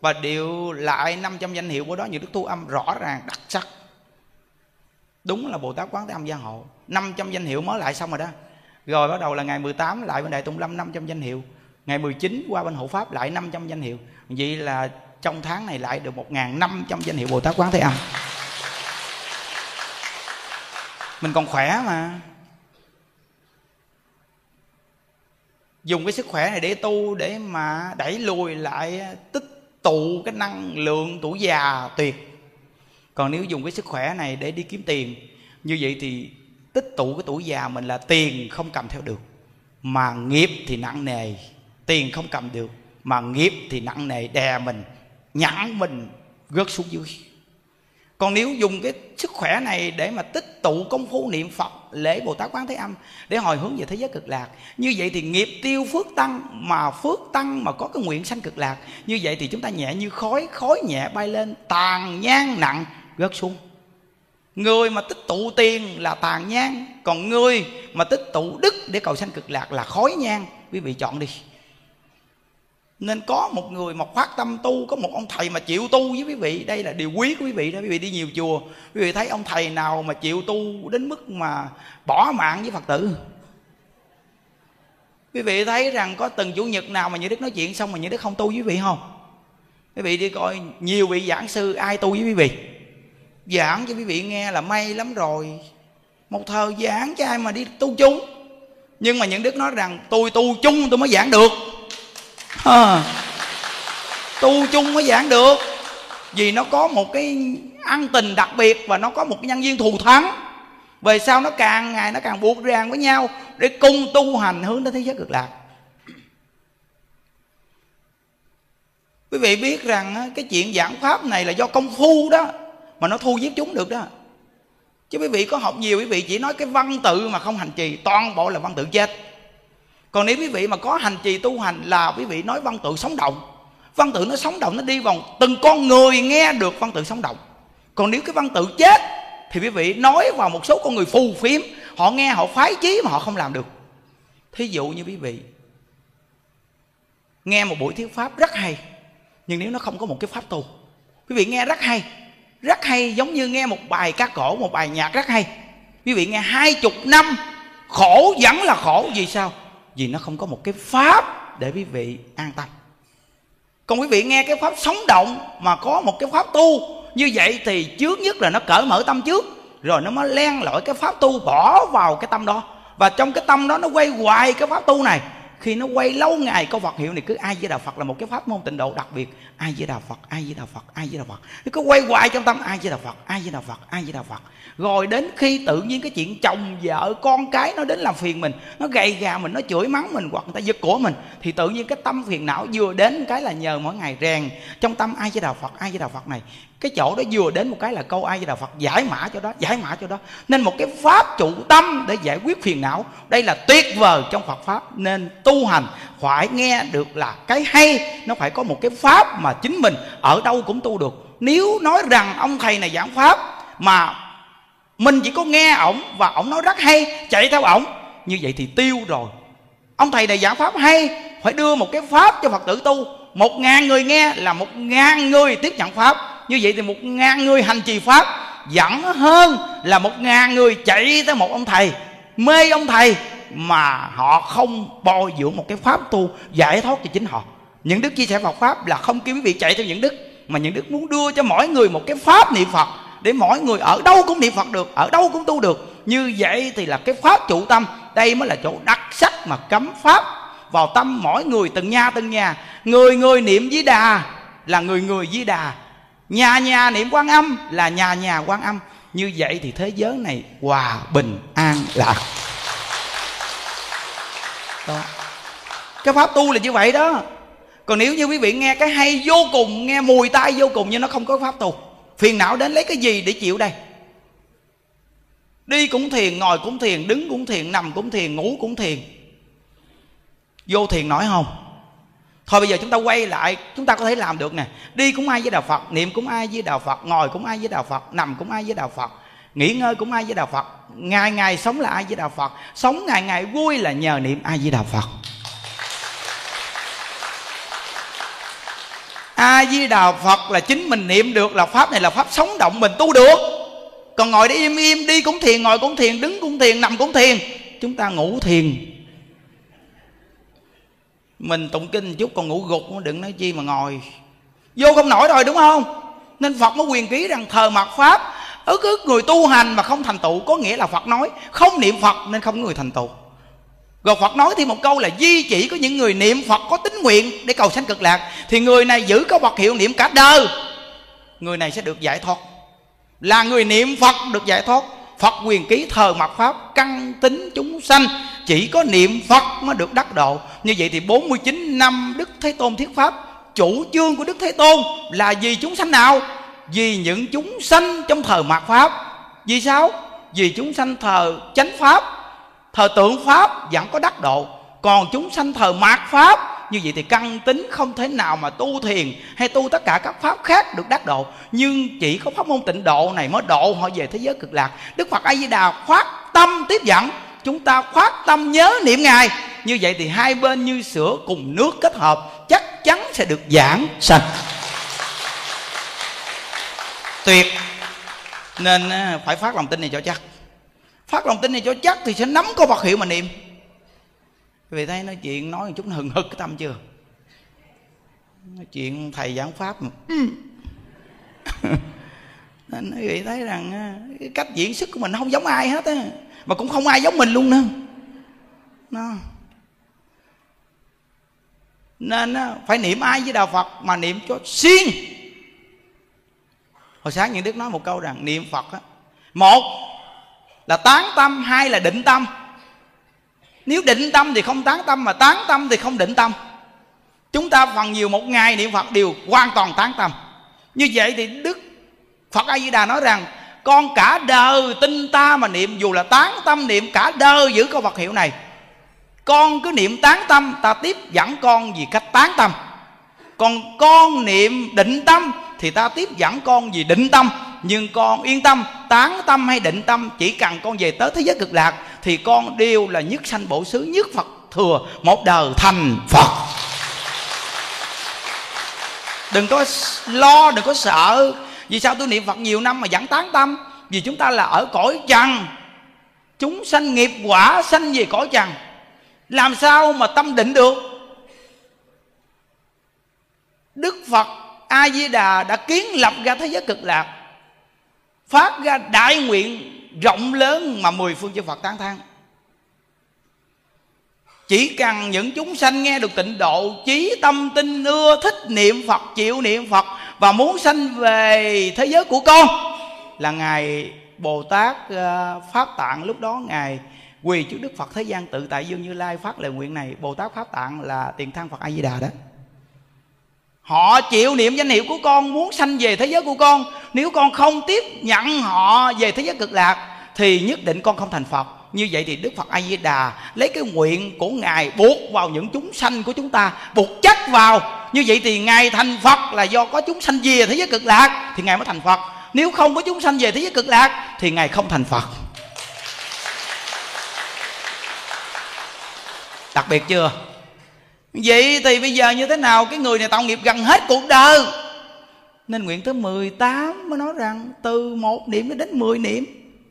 Và điệu lại 500 danh hiệu của đó những đức thu âm rõ ràng, đặc sắc. Đúng là Bồ Tát Quán Thế Âm gia hộ. 500 danh hiệu mới lại xong rồi đó. Rồi bắt đầu là ngày 18 lại bên Đại Tùng Lâm 500 danh hiệu. Ngày 19 qua bên hộ Pháp lại 500 danh hiệu. Vậy là trong tháng này lại được 1.500 danh hiệu Bồ Tát Quán Thế Âm. Mình còn khỏe mà. Dùng cái sức khỏe này để tu Để mà đẩy lùi lại tích tụ cái năng lượng tuổi già tuyệt. Còn nếu dùng cái sức khỏe này để đi kiếm tiền, Như vậy thì tích tụ cái tuổi già mình là tiền không cầm theo được, Mà nghiệp thì nặng nề. Tiền không cầm được, mà nghiệp thì nặng nề. Đè mình, nhẵn mình, rớt xuống dưới. Còn nếu dùng cái sức khỏe này để mà tích tụ công phu niệm phật, lễ bồ tát quán thế âm để hồi hướng về thế giới cực lạc, như vậy thì nghiệp tiêu phước tăng, mà phước tăng mà có cái nguyện sanh cực lạc, như vậy thì chúng ta nhẹ như khói khói nhẹ bay lên, tàn nhang nặng, rớt xuống người mà tích tụ tiền là tàn nhang. Còn người mà tích tụ đức để cầu sanh cực lạc là khói nhang. Quý vị chọn đi. Nên có một người mà phát tâm tu, có một ông thầy mà chịu tu với quý vị. Đây là điều quý của quý vị đó. Quý vị đi nhiều chùa, quý vị thấy ông thầy nào mà chịu tu đến mức mà bỏ mạng với phật tử. Quý vị thấy rằng có từng chủ nhật nào mà những đức nói chuyện xong mà những đức không tu với quý vị không? Quý vị đi coi, nhiều vị giảng sư ai tu với quý vị? Giảng cho quý vị nghe là may lắm rồi. Một thời giảng cho ai mà đi tu chung. Nhưng mà những đức nói rằng tôi tu chung tôi mới giảng được. À, tu chung mới giảng được. Vì nó có một cái ăn tình đặc biệt và nó có một cái nhân viên thù thắng. Về sau nó càng ngày nó càng buộc ràng với nhau để cùng tu hành hướng đến thế giới cực lạc. Quý vị biết rằng cái chuyện giảng pháp này là do công phu đó mà nó thu giết chúng được đó. Chứ quý vị có học nhiều, quý vị chỉ nói cái văn tự mà không hành trì, toàn bộ là văn tự chết. Còn nếu quý vị mà có hành trì tu hành là quý vị nói văn tự sống động. Văn tự nó sống động, nó đi vào từng con người nghe được văn tự sống động. Còn nếu cái văn tự chết, thì quý vị nói vào một số con người phù phiếm, họ nghe, họ phái chí mà họ không làm được. Thí dụ như quý vị nghe một buổi thuyết pháp rất hay, nhưng nếu nó không có một cái pháp tu, quý vị nghe rất hay rất hay, giống như nghe một bài ca cổ, một bài nhạc rất hay. Quý vị nghe, hai chục năm, khổ vẫn là khổ, vì sao? Vì nó không có một cái pháp để quý vị an tâm. Còn quý vị nghe cái pháp sống động mà có một cái pháp tu, như vậy thì trước nhất là nó cởi mở tâm trước, rồi nó mới len lỏi cái pháp tu bỏ vào cái tâm đó. Và trong cái tâm đó nó quay hoài cái pháp tu này khi nó quay lâu ngày câu Phật hiệu này, cứ ai với đạo Phật là một cái pháp môn tịnh độ đặc biệt. Ai với đạo Phật ai với đạo Phật ai với đạo Phật. Nó cứ quay hoài trong tâm ai với đạo Phật ai với đạo Phật ai với đạo Phật. Rồi đến khi tự nhiên cái chuyện chồng vợ con cái nó đến làm phiền mình, nó gầy gà mình, nó chửi mắng mình hoặc người ta giật của mình, thì tự nhiên cái tâm phiền não vừa đến cái là nhờ mỗi ngày rèn. Trong tâm ai với đạo Phật ai với đạo Phật này cái chỗ đó vừa đến một cái là câu ai với đạo Phật giải mã cho đó, giải mã cho đó. Nên một cái pháp trụ tâm để giải quyết phiền não, đây là tuyệt vời trong Phật pháp. Nên tu hành phải nghe được là cái hay, nó phải có một cái pháp mà chính mình ở đâu cũng tu được. Nếu nói rằng ông thầy này giảng pháp mà mình chỉ có nghe ổng và ổng nói rất hay, chạy theo ổng, như vậy thì tiêu rồi. Ông thầy này giảng pháp hay, phải đưa một cái pháp cho phật tử tu. Một ngàn người nghe là một ngàn người tiếp nhận pháp như vậy thì một ngàn người hành trì pháp dẫn hơn là một ngàn người chạy tới một ông thầy, mê ông thầy mà họ không bồi dưỡng một cái pháp tu giải thoát cho chính họ. Những đức chia sẻ Phật pháp là không kêu quý vị chạy theo những đức, mà những đức muốn đưa cho mỗi người một cái pháp niệm Phật, để mỗi người ở đâu cũng niệm Phật được, ở đâu cũng tu được. Như vậy thì là cái pháp trụ tâm, đây mới là chỗ đặc sắc mà cấm pháp vào tâm mỗi người, từng nhà từng nhà. Người người niệm với đà là người người với đà nhà nhà niệm quan âm là nhà nhà quan âm. Như vậy thì thế giới này hòa bình, an lạc. Đó. Cái pháp tu là như vậy đó. Còn nếu như quý vị nghe cái hay vô cùng, nghe mùi tai vô cùng nhưng nó không có pháp tu, phiền não đến lấy cái gì để chịu đây? Đi cũng thiền, ngồi cũng thiền, đứng cũng thiền, nằm cũng thiền, ngủ cũng thiền. Vô thiền nói không? Thôi bây giờ chúng ta quay lại, chúng ta có thể làm được nè. Đi cũng ai với đạo phật, niệm cũng ai với đạo phật, ngồi cũng ai với đạo phật, nằm cũng ai với đạo phật, nghỉ ngơi cũng ai với đạo phật, ngày ngày sống là ai với đạo phật, sống ngày ngày vui là nhờ niệm ai với đạo phật. A di đà phật là chính mình niệm được, là pháp này là pháp sống động, mình tu được. Còn ngồi để im im, đi cũng thiền, ngồi cũng thiền, đứng cũng thiền, nằm cũng thiền. Chúng ta ngủ thiền mình tụng kinh một chút, còn ngủ gục đừng nói chi mà ngồi. Vô không nổi rồi, đúng không? Nên phật mới quyền ký rằng thờ mặt pháp. Ức ức người tu hành mà không thành tựu, có nghĩa là phật nói, không niệm phật nên không có người thành tựu. Rồi Phật nói thêm một câu là Di chỉ có những người niệm Phật có tính nguyện Để cầu sanh cực lạc, Thì người này giữ có vật hiệu niệm cả đời. Người này sẽ được giải thoát. Là người niệm Phật được giải thoát. Phật quyền ký thờ mặt Pháp, Căn tính chúng sanh. Chỉ có niệm Phật mới được đắc độ. Như vậy thì 49 năm Đức Thế Tôn thuyết Pháp, Chủ trương của Đức Thế Tôn là vì chúng sanh nào? Vì những chúng sanh trong thờ mạt Pháp. Vì sao? Vì chúng sanh thờ chánh Pháp, thờ tượng pháp vẫn có đắc độ. Còn chúng sanh thờ mạt pháp, như vậy thì căn tính không thể nào mà tu thiền hay tu tất cả các pháp khác được đắc độ. Nhưng chỉ có pháp môn tịnh độ này mới độ họ về thế giới cực lạc. Đức phật a di đà khoát tâm tiếp dẫn chúng ta khoát tâm nhớ niệm ngài. Như vậy thì hai bên như sữa cùng nước kết hợp chắc chắn sẽ được giảng sanh. Tuyệt. Nên phải phát lòng tin này cho chắc. Phát lòng tin này cho chắc thì sẽ nắm có Phật hiệu mà niệm. Vì thấy nói chuyện nói một chút hừng hực cái tâm chưa? Nói chuyện thầy giảng pháp mà. Ừ. *laughs* nên quý vị thấy rằng cái cách diễn xuất của mình không giống ai hết á mà cũng không ai giống mình luôn nữa. Nó. Nên phải niệm ai với đạo phật mà niệm cho xuyên hồi sáng những đức nói một câu rằng, niệm phật á, một là tán tâm, hai là định tâm. Nếu định tâm thì không tán tâm, mà tán tâm thì không định tâm. Chúng ta phần nhiều một ngày niệm phật đều hoàn toàn tán tâm. Như vậy thì đức phật a di đà nói rằng con cả đời tin ta mà niệm, dù là tán tâm niệm cả đời giữ câu vật hiệu này. Con cứ niệm tán tâm, ta tiếp dẫn con vì cách tán tâm. Còn con niệm định tâm thì ta tiếp dẫn con vì định tâm. Nhưng con yên tâm, tán tâm hay định tâm, chỉ cần con về tới thế giới cực lạc thì con đều là nhất sanh bổ xứ, nhất phật thừa, một đời thành phật. Đừng có lo, đừng có sợ vì sao tôi niệm phật nhiều năm mà vẫn tán tâm? Vì chúng ta là ở cõi trần. Chúng sanh nghiệp quả sanh về cõi trần. Làm sao mà tâm định được? Đức phật a di đà đã kiến lập ra thế giới cực lạc, phát ra đại nguyện rộng lớn mà mười phương chư Phật tán thán. Chỉ cần những chúng sanh nghe được tịnh độ chí tâm tinh ưa thích niệm phật, chịu niệm phật và muốn sanh về thế giới của con, là ngài bồ tát ờ, pháp tạng. Lúc đó ngài quỳ trước đức phật thế gian tự tại dương như lai phát lời nguyện này. Bồ tát pháp tạng là tiền thân phật a di đà đó. Họ chịu niệm danh hiệu của con, muốn sanh về thế giới của con. Nếu con không tiếp nhận họ về thế giới cực lạc, thì nhất định con không thành phật như vậy thì đức phật a di đà lấy cái nguyện của ngài buộc vào những chúng sanh của chúng ta, buộc chắc vào. Như vậy thì ngài thành phật là do có chúng sanh về thế giới cực lạc thì ngài mới thành phật. Nếu không có chúng sanh về thế giới cực lạc thì ngài không thành phật. Đặc biệt chưa? Vậy thì bây giờ như thế nào? Cái người này tạo nghiệp gần hết cuộc đời. Nên nguyện thứ 18 mới nói rằng từ một niệm đến 10 niệm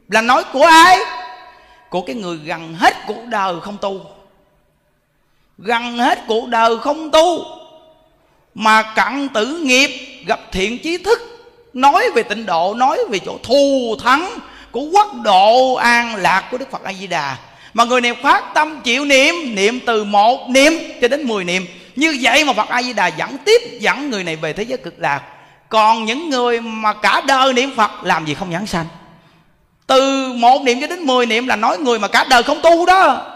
là nói của ai? Của cái người gần hết cuộc đời không tu. Gần hết cuộc đời không tu, mà cặn tử nghiệp, gặp thiện trí thức, nói về tịnh độ, nói về chỗ thù thắng của quốc độ an lạc của đức phật a di đà mà người này phát tâm chịu niệm niệm từ một niệm cho đến mười niệm. Như vậy mà phật a di đà dẫn tiếp dẫn người này về thế giới cực lạc. Còn những người mà cả đời niệm phật, làm gì không giảng sanh? Từ một niệm cho đến mười niệm là nói người mà cả đời không tu đó.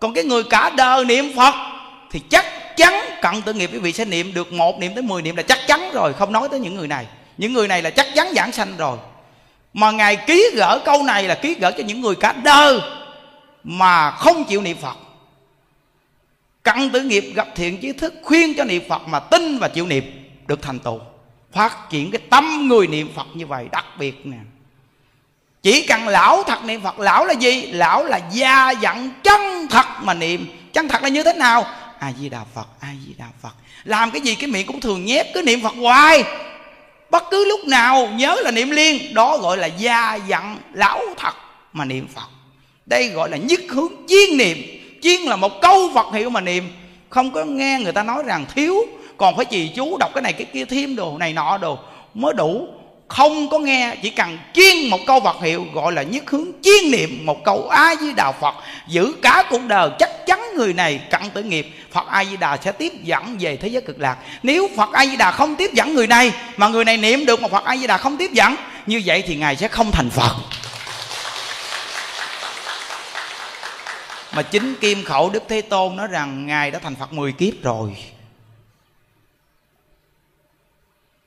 Còn cái người cả đời niệm phật thì chắc chắn cận tự nghiệp quý vị sẽ niệm được một niệm tới mười niệm là chắc chắn rồi, không nói tới những người này. Những người này là chắc chắn giảng sanh rồi. Mà ngài ký gỡ câu này là ký gỡ cho những người cả đời mà không chịu niệm phật. Cận tử nghiệp gặp thiện trí thức khuyên cho niệm phật mà tin và chịu niệm được thành tựu. Phát triển cái tâm người niệm phật như vậy đặc biệt nè chỉ cần lão thật niệm phật, lão là gì? Lão là gia dặn chân thật mà niệm. Chân thật là như thế nào? A di đà phật a di đà phật. Làm cái gì cái miệng cũng thường nhép cứ niệm phật hoài. Bất cứ lúc nào nhớ là niệm liên đó gọi là gia dặn lão thật mà niệm phật. Đây gọi là nhất hướng chuyên niệm. Chuyên là một câu phật hiệu mà niệm. Không có nghe người ta nói rằng thiếu, còn phải trì chú đọc cái này cái kia thêm đồ này nọ đồ, mới đủ không có nghe, chỉ cần chuyên một câu vật hiệu gọi là nhất hướng chuyên niệm một câu A Di Đà Phật, giữ cả cuộc đời chắc chắn người này cận tử nghiệp, Phật A Di Đà sẽ tiếp dẫn về thế giới cực lạc. Nếu Phật A Di Đà không tiếp dẫn người này, mà người này niệm được mà Phật A Di Đà không tiếp dẫn, như vậy thì ngài sẽ không thành Phật. Mà chính kim khẩu đức thế tôn nói rằng ngài đã thành phật 10 kiếp rồi.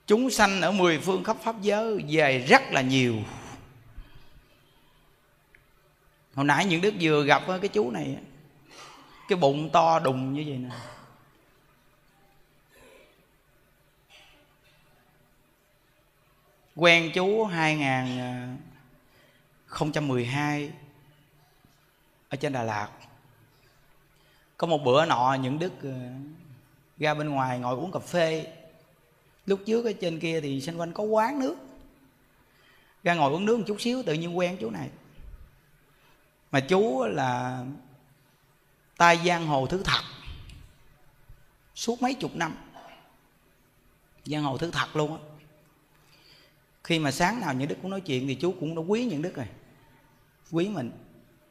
Chúng sanh ở mười phương khắp pháp giới, về rất là nhiều. Hồi nãy những đức vừa gặp cái chú này cái bụng to đùng như vậy nè. Quen chú 2012 à, ở trên Đà Lạt. Có một bữa nọ, những đức à, ra bên ngoài ngồi uống cà phê lúc trước ở trên kia thì xung quanh có quán nước. Ra ngồi uống nước một chút xíu, tự nhiên quen chú này. Mà chú là tai giang hồ thứ thật. Suốt mấy chục năm. Giang hồ thứ thật luôn á. Khi mà sáng nào những đức cũng nói chuyện thì chú cũng đã quý những đức rồi. Quý mình.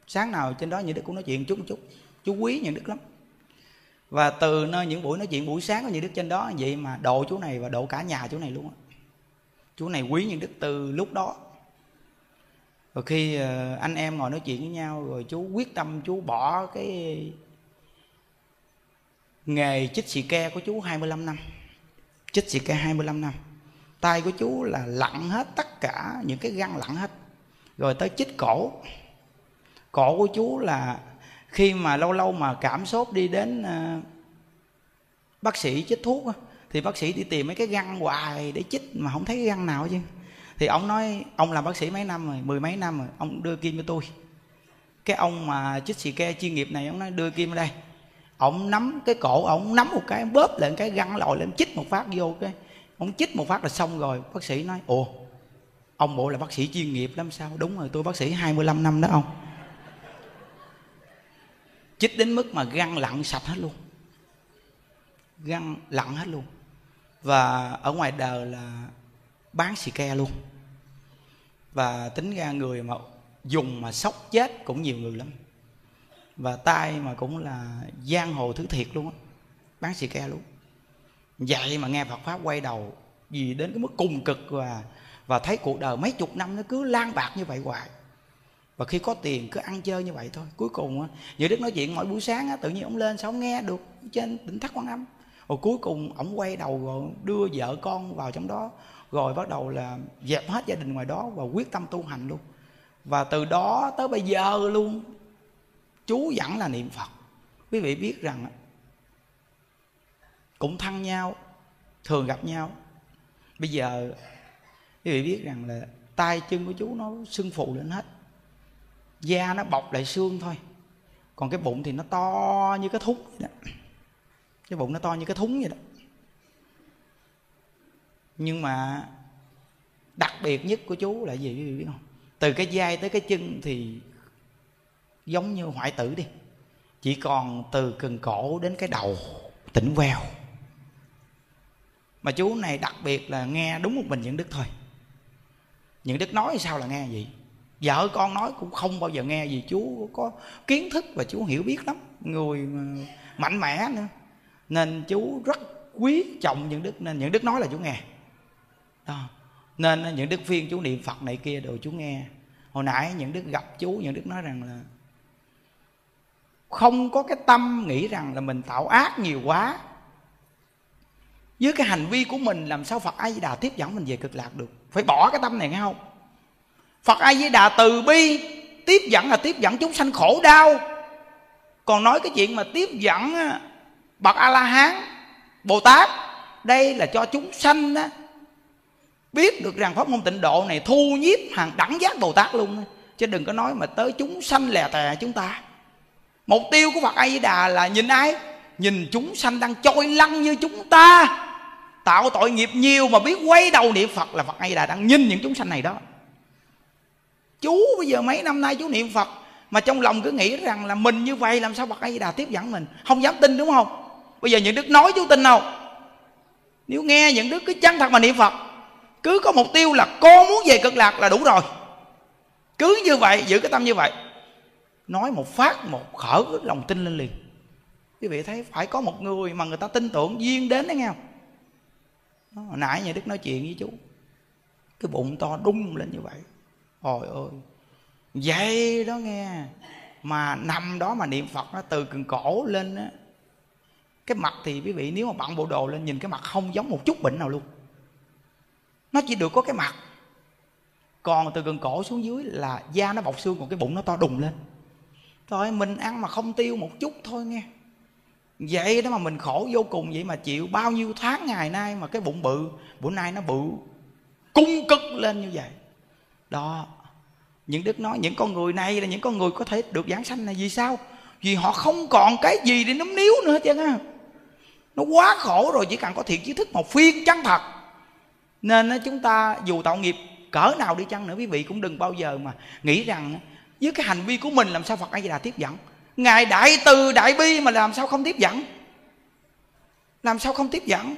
Sáng nào trên đó những đức cũng nói chuyện chút, một chút. Chú quý những đức lắm và từ nơi những buổi nói chuyện buổi sáng của những đức trên đó, vậy mà độ chú này và độ cả nhà chú này luôn á. Chú này quý những đức từ lúc đó. Rồi khi ờ, anh em ngồi nói chuyện với nhau, rồi chú quyết tâm chú bỏ cái nghề chích xì ke của chú 25 năm. Chích xì ke 25 năm. Tay của chú là lặn hết tất cả những cái găng lặn hết. Rồi tới chích cổ. Cổ của chú là khi mà lâu lâu mà cảm sốt đi đến à, bác sĩ chích thuốc thì bác sĩ đi tìm mấy cái găng hoài để chích mà không thấy cái găng nào chứ. Thì ông nói ông làm bác sĩ mấy năm rồi mười mấy năm rồi ông đưa kim cho tôi. Cái ông mà chích xì ke chuyên nghiệp này ông nói đưa kim ở đây. Ông nắm cái cổ ông nắm một cái bóp lên cái găng lòi lên chích một phát vô cái. Ông chích một phát là xong rồi. Bác sĩ nói ồ ông bộ là bác sĩ chuyên nghiệp lắm sao? Đúng rồi tôi bác sĩ 25 năm đó ông chích đến mức mà găng lặn sạch hết luôn. Găng lặn hết luôn. Và ở ngoài đời là bán xì ke luôn. Và tính ra người mà dùng mà sốc chết cũng nhiều người lắm. Và tai mà cũng là giang hồ thứ thiệt luôn á. Bán xì ke luôn. Vậy mà nghe Phật pháp quay đầu vì đến cái mức cùng cực và và thấy cuộc đời mấy chục năm nó cứ lan bạc như vậy hoài và khi có tiền cứ ăn chơi như vậy thôi. Cuối cùng á như đức nói chuyện, mỗi buổi sáng á, tự nhiên ông lên sao ông nghe được trên tỉnh thất quan âm. Rồi cuối cùng ông quay đầu rồi đưa vợ con vào trong đó. Rồi bắt đầu là dẹp hết gia đình ngoài đó và quyết tâm tu hành luôn. Và từ đó tới bây giờ luôn, chú vẫn là niệm phật. Quý vị biết rằng cũng thân nhau, thường gặp nhau. Bây giờ, quý vị biết rằng là tay chân của chú nó sưng phù lên hết da nó bọc lại xương thôi. Còn cái bụng thì nó to như cái thúng vậy đó. Cái bụng nó to như cái thúng vậy đó. Nhưng mà đặc biệt nhất của chú là gì quý vị biết không? Từ cái vai tới cái chân thì giống như hoại tử đi. Chỉ còn từ cần cổ đến cái đầu, tỉnh queo. Mà chú này đặc biệt là nghe đúng một mình những đức thôi. Những đức nói sao là nghe vậy? Vợ con nói cũng không bao giờ nghe gì, chú có kiến thức và chú hiểu biết lắm. Người mạnh mẽ nữa. Nên chú rất quý trọng những đức, nên những đức nói là chú nghe. Đó. nên những đức phiên chú niệm phật này kia đồ chú nghe. Hồi nãy những đức gặp chú, những đức nói rằng là không có cái tâm nghĩ rằng là mình tạo ác nhiều quá. Với cái hành vi của mình, làm sao phật a di đà tiếp dẫn mình về cực lạc được? Phải bỏ cái tâm này nghe không? Phật a di đà từ bi, tiếp dẫn là tiếp dẫn chúng sanh khổ đau. Còn nói cái chuyện mà tiếp dẫn bậc a la hán bồ tát đây là cho chúng sanh đó biết được rằng pháp môn tịnh độ này thu nhiếp hàng đẳng giác bồ tát luôn chứ đừng có nói mà tới chúng sanh lè tè chúng ta. Mục tiêu của phật a di đà là nhìn ai? Nhìn chúng sanh đang trôi lăn như chúng ta. Tạo tội nghiệp nhiều mà biết quay đầu niệm phật là phật a di đà đang nhìn những chúng sanh này đó chú, bây giờ mấy năm nay chú niệm phật, mà trong lòng cứ nghĩ rằng là mình như vậy, làm sao phật a di đà tiếp dẫn mình? Không dám tin, đúng không? Bây giờ những đức nói chú tin không nếu nghe những đức cứ chân thật mà niệm phật, cứ có mục tiêu là con muốn về cực lạc là đủ rồi. Cứ như vậy, giữ cái tâm như vậy. Nói một phát, một khở, lòng tin lên liền. Quý vị thấy phải có một người mà người ta tin tưởng duyên đến đấy nghe không? Hồi nãy nhà đức nói chuyện với chú. Cái bụng to đung lên như vậy ôi ơi. Vậy đó nghe. Mà nằm đó mà niệm phật nó từ cần cổ lên á, cái mặt thì quý vị nếu mà bận bộ đồ lên nhìn cái mặt không giống một chút bệnh nào luôn. Nó chỉ được có cái mặt. Còn từ gần cổ xuống dưới là da nó bọc xương, còn cái bụng nó to đùng lên. Thôi mình ăn mà không tiêu một chút thôi nghe. Vậy đó mà mình khổ vô cùng vậy mà chịu bao nhiêu tháng ngày nay mà cái bụng bự. Bữa nay nó bự, cung cực lên như vậy đó. Những đức nói, những con người này là những con người có thể được giảng sanh là vì sao? Vì họ không còn cái gì để núm níu nữa hết trơn á. Nó quá khổ rồi, chỉ cần có thiện trí thức một phiên chân thật. Nên chúng ta dù tạo nghiệp, cỡ nào đi chăng nữa, quý vị cũng đừng bao giờ mà nghĩ rằng với cái hành vi của mình làm sao Phật A Di Đà tiếp dẫn. Ngài đại từ, đại bi mà làm sao không tiếp dẫn? Làm sao không tiếp dẫn?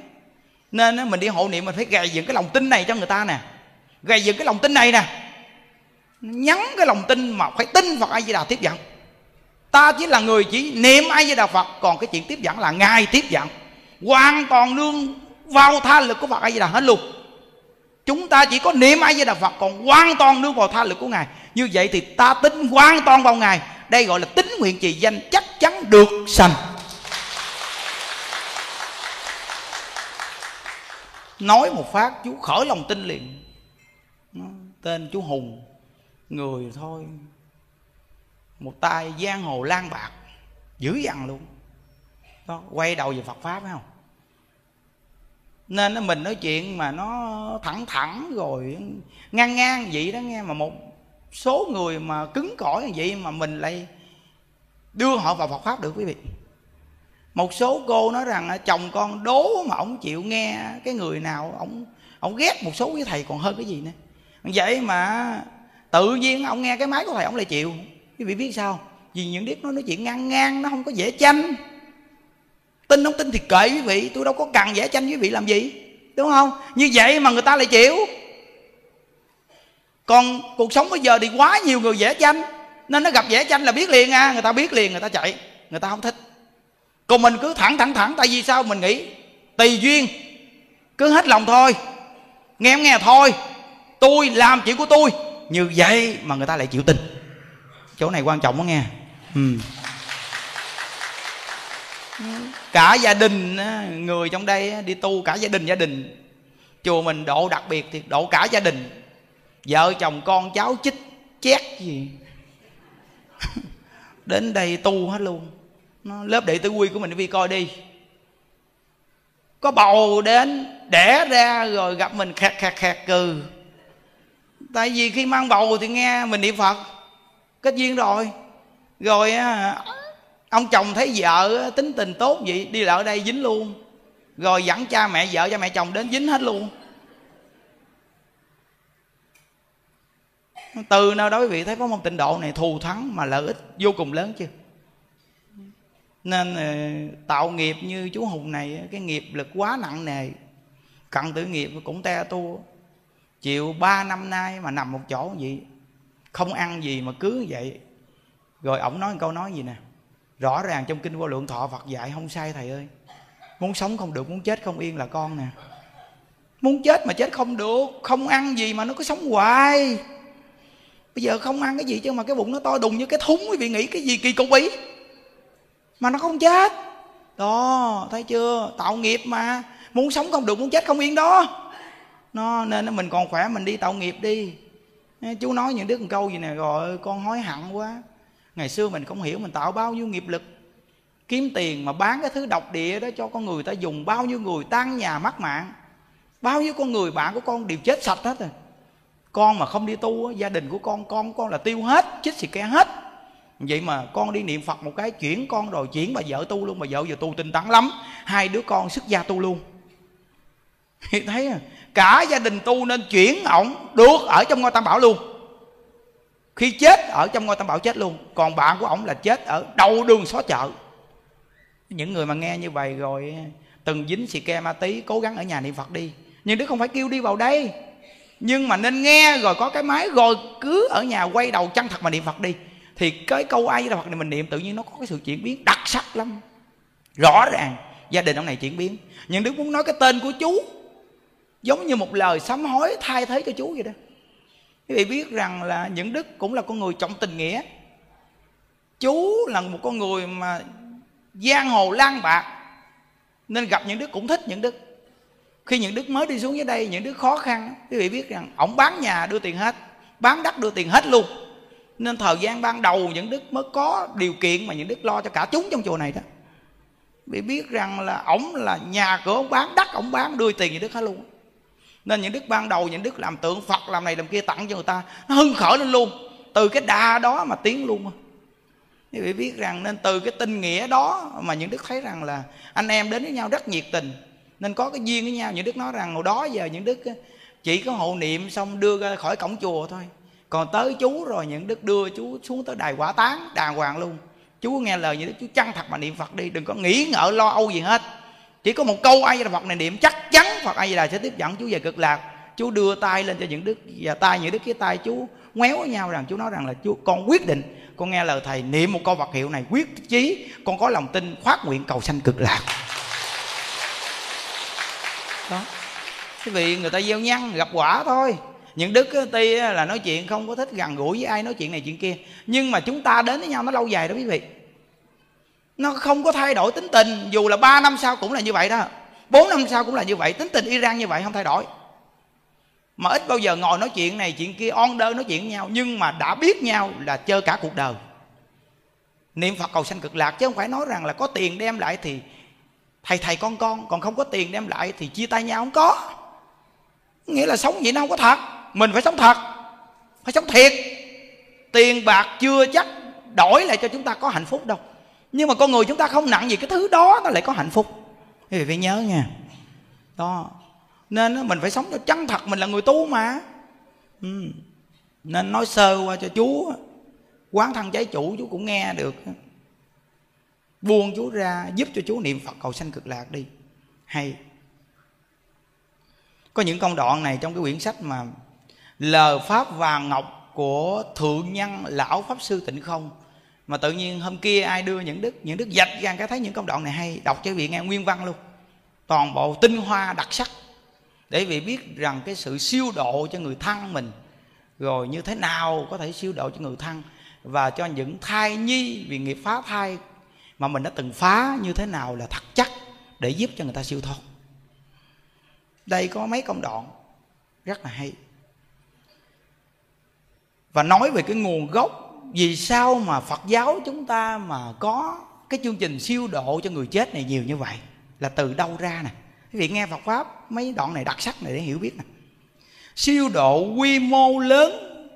Nên mình đi hộ niệm, mình phải gầy dựng cái lòng tin này cho người ta nè. Gầy dựng cái lòng tin này nè nhắn cái lòng tin mà phải tin vào ai Di Đà tiếp dẫn. Ta chỉ là người chỉ niệm ai Di Đà Phật, còn cái chuyện tiếp dẫn là ngài tiếp dẫn. Hoàn toàn nương vào tha lực của Phật ai Di Đà hết luôn. Chúng ta chỉ có niệm ai Di Đà Phật, còn hoàn toàn nương vào tha lực của ngài. Như vậy thì ta tin hoàn toàn vào ngài. Đây gọi là tín nguyện trì danh chắc chắn được sanh. Nói một phát, chú khởi lòng tin liền. Tên chú hùng người thôi. Một tay giang hồ lan bạc dữ dằn luôn. Đó, quay đầu về phật pháp phải không? Nên mình nói chuyện mà nó thẳng thẳng rồi ngang ngang vậy đó nghe. Mà một số người mà cứng cỏi như vậy mà mình lại đưa họ vào Phật pháp được quý vị. Một số cô nói rằng à, chồng con đố mà ông chịu nghe cái người nào ông ông ghét một số cái thầy còn hơn cái gì nữa. Vậy mà tự nhiên ông nghe cái máy của thầy, ông lại chịu. Quý vị biết sao? Vì những điếc nó nói chuyện ngang ngang, nó không có dễ chanh. Tin không tin thì kệ quý vị, tôi đâu có cần dễ tranh quý vị làm gì, đúng không? Như vậy mà người ta lại chịu. Còn cuộc sống bây giờ thì quá nhiều người dễ tranh nên nó gặp dễ tranh là biết liền à người ta biết liền, người ta chạy, người ta không thích. Còn mình cứ thẳng thẳng thẳng, tại vì sao? Mình nghĩ, tùy duyên, cứ hết lòng thôi, nghe không nghe thôi. Tôi làm chuyện của tôi như vậy mà người ta lại chịu tin chỗ này quan trọng đó nghe. Ừ. cả gia đình người trong đây đi tu cả gia đình gia đình. Chùa mình độ đặc biệt thì độ cả gia đình. Vợ chồng con cháu chích, chét gì. *laughs* Đến đây tu hết luôn. Nó lớp đệ tử quy của mình đi coi đi. Có bầu đến, đẻ ra rồi gặp mình khẹt khẹt khẹt cừ tại vì khi mang bầu thì nghe mình niệm phật. Kết duyên rồi. Rồi ông chồng thấy vợ tính tình tốt vậy, đi lại ở đây dính luôn. Rồi dẫn cha mẹ, vợ cha mẹ chồng đến dính hết luôn. Từ nào đó quý vị thấy có một tịnh độ này thù thắng mà lợi ích vô cùng lớn chưa nên ờ, tạo nghiệp như chú hùng này cái nghiệp lực quá nặng nề. Cận tử nghiệp cũng te tua chịu ba năm nay mà nằm một chỗ gì không ăn gì mà cứ vậy. Rồi ổng nói một câu nói gì nè? Rõ ràng trong kinh vô lượng thọ phật dạy không sai, thầy ơi. Muốn sống không được, muốn chết không yên là con nè. Muốn chết mà chết không được, không ăn gì mà nó cứ sống hoài. Bây giờ không ăn cái gì chứ mà cái bụng nó to đùng như cái thúng, quý vị nghĩ cái gì kỳ cục ý? Mà nó không chết. Đó, thấy chưa? Tạo nghiệp mà. Muốn sống không được, muốn chết không yên đó nó, nên mình còn khỏe, mình đi tạo nghiệp đi. Chú nói những đứa một câu gì nè, rồi con hối hận quá. Ngày xưa mình không hiểu mình tạo bao nhiêu nghiệp lực. Kiếm tiền mà bán cái thứ độc địa đó cho con người ta dùng bao nhiêu người tan nhà mất mạng. Bao nhiêu con người bạn của con đều chết sạch hết rồi. Con mà không đi tu gia đình của con con con là tiêu hết, chích xì ke hết. Vậy mà con đi niệm phật một cái, chuyển con rồi chuyển bà vợ tu luôn. Bà vợ giờ tu tinh tấn lắm. Hai đứa con xuất gia tu luôn. *laughs* Thấy à cả gia đình tu nên chuyển ổng được ở trong ngôi tam bảo luôn. Khi chết, ở trong ngôi tam bảo chết luôn. Còn bạn của ổng là chết ở đầu đường xó chợ. Những người mà nghe như vậy rồi, từng dính xì ke ma tí, cố gắng ở nhà niệm phật đi. Nhưng đức không phải kêu đi vào đây. Nhưng mà nên nghe, rồi có cái máy, rồi cứ ở nhà quay đầu chân thật mà niệm phật đi. Thì cái câu ai là phật này mình niệm, tự nhiên nó có cái sự chuyển biến đặc sắc lắm. Rõ ràng, gia đình ông này chuyển biến. Nhưng đức muốn nói cái tên của chú giống như một lời sám hối thay thế cho chú vậy đó. Quý vị biết rằng là những đức cũng là con người trọng tình nghĩa. Chú là một con người mà giang hồ lan bạc, nên gặp những đức cũng thích những đức. Khi những đức mới đi xuống dưới đây, những đức khó khăn, quý vị biết rằng ổng bán nhà đưa tiền hết, bán đất đưa tiền hết luôn. Nên thời gian ban đầu những đức mới có điều kiện mà những đức lo cho cả chúng trong chùa này đó. Bị biết rằng là ổng là nhà cửa ông bán, đất ổng bán, đưa tiền những đức hết luôn nên những đức ban đầu, những đức làm tượng phật, làm này làm kia tặng cho người ta, nó hưng khởi lên luôn. Từ cái đà đó mà tiến luôn. Quý vị biết rằng nên từ cái tinh nghĩa đó mà những đức thấy rằng là anh em đến với nhau rất nhiệt tình. Nên có cái duyên với nhau. Những đức nói rằng hồi đó giờ những đức, chỉ có hộ niệm xong đưa ra khỏi cổng chùa thôi. Còn tới chú rồi những đức đưa chú xuống tới đài quả tán, đàng hoàng luôn. Chú nghe lời những đức, chú chăng thật mà niệm phật đi, đừng có nghĩ ngợi lo âu gì hết chỉ có một câu ai là phật này, niệm chắc chắn phật ai là sẽ tiếp dẫn chú về cực lạc. Chú đưa tay lên cho những đức và tay, những đức cái tay. Chú ngoéo với nhau rằng chú nói rằng là chú con quyết định, con nghe lời thầy niệm một câu vật hiệu này, quyết chí, con có lòng tin khoát nguyện cầu sanh cực lạc. Đó. Quý vị người ta gieo nhân gặp quả thôi. Những đức ti là nói chuyện không có thích gần gũi với ai, nói chuyện này chuyện kia. Nhưng mà chúng ta đến với nhau nó lâu dài đó quý vị nó không có thay đổi tính tình, dù là 3 năm sau cũng là như vậy đó. 4 năm sau cũng là như vậy, tính tình Iran như vậy không thay đổi. Mà ít bao giờ ngồi nói chuyện này, chuyện kia, on đơ nói chuyện với nhau, nhưng mà đã biết nhau là chơi cả cuộc đời. Niệm phật cầu sanh cực lạc, chứ không phải nói rằng là có tiền đem lại thì thầy thầy con con, còn không có tiền đem lại thì chia tay nhau không có. Nghĩa là sống vậy nó không có thật, mình phải sống thật, phải sống thiệt. Tiền bạc chưa chắc đổi lại cho chúng ta có hạnh phúc đâu nhưng mà con người chúng ta không nặng gì cái thứ đó, nó lại có hạnh phúc. Quý vị phải nhớ nha. Đó. Nên mình phải sống cho chân thật, mình là người tu mà. Ừ. nên nói sơ qua cho chú quán thân trái chủ chú cũng nghe được. Buông chú ra, giúp cho chú niệm phật cầu sanh cực lạc đi. Hay. Có những công đoạn này trong cái quyển sách mà lờ pháp vàng ngọc của thượng nhân lão pháp sư tịnh không mà tự nhiên hôm kia ai đưa những đức những đức dạch ra, cái thấy những công đoạn này hay, đọc cho vị nghe nguyên văn luôn. Toàn bộ tinh hoa đặc sắc. Để vị biết rằng cái sự siêu độ cho người thân mình, rồi như thế nào có thể siêu độ cho người thân, và cho những thai nhi vì nghiệp phá thai mà mình đã từng phá như thế nào là thật chắc để giúp cho người ta siêu thoát. Đây có mấy công đoạn rất là hay. Và nói về cái nguồn gốc vì sao mà phật giáo chúng ta mà có cái chương trình siêu độ cho người chết này nhiều như vậy? Là từ đâu ra nè? Quý vị nghe phật pháp, mấy đoạn này đặc sắc này để hiểu biết nè. Siêu độ quy mô lớn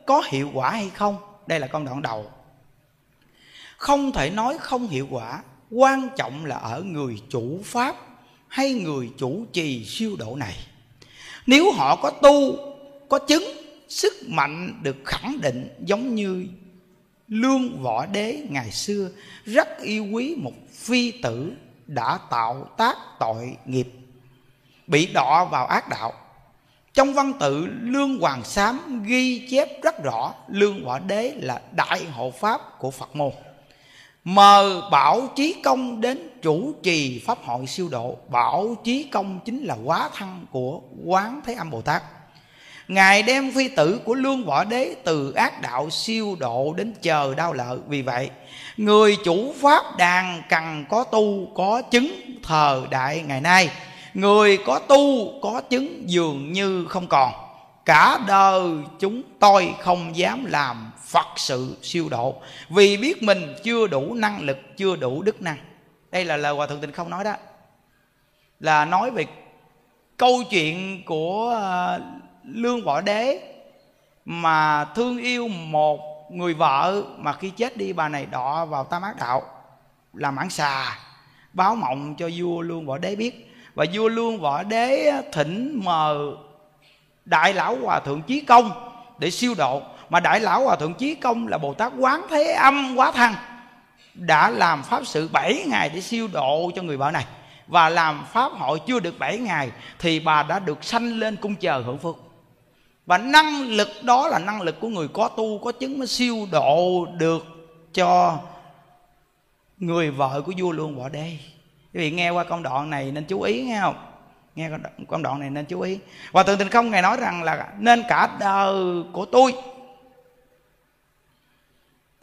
có hiệu quả hay không? Đây là con đoạn đầu. Không thể nói không hiệu quả, quan trọng là ở người chủ pháp hay người chủ trì siêu độ này. Nếu họ có tu, có chứng, sức mạnh được khẳng định giống như lương võ đế ngày xưa rất yêu quý một phi tử đã tạo tác tội nghiệp, bị đọa vào ác đạo. Trong văn tự, lương hoàng sám ghi chép rất rõ lương võ đế là đại hộ pháp của phật môn. Mời bảo chí công đến chủ trì pháp hội siêu độ, bảo chí công chính là quá thân của quán thế âm bồ tát ngài đem phi tử của lương võ đế từ ác đạo siêu độ đến chờ đau lợi vì vậy, người chủ pháp đàn cần có tu, có chứng thờ đại ngày nay. Người có tu, có chứng dường như không còn. Cả đời chúng tôi không dám làm phật sự siêu độ. Vì biết mình chưa đủ năng lực, chưa đủ đức năng. Đây là lời hòa thượng Tình không nói đó. Là nói về câu chuyện của à, lương võ đế mà thương yêu một người vợ mà khi chết đi, bà này đọ vào tam ác đạo làm mãn xà, báo mộng cho vua lương võ đế biết. Và vua lương võ đế thỉnh mờ đại lão hòa thượng chí công để siêu độ. Mà đại lão hòa thượng chí công là bồ tát quán thế âm quá thăng, đã làm pháp sự 7 ngày để siêu độ cho người vợ này. Và làm pháp hội chưa được 7 ngày thì bà đã được sanh lên cung chờ hưởng phước và năng lực đó là năng lực của người có tu, có chứng mới siêu độ được cho người vợ của vua luôn võ đây quý vị nghe qua công đoạn này nên chú ý, nghe không? Nghe công đoạn này nên chú ý. Và thượng tình không, ngài nói rằng là nên cả đời của tôi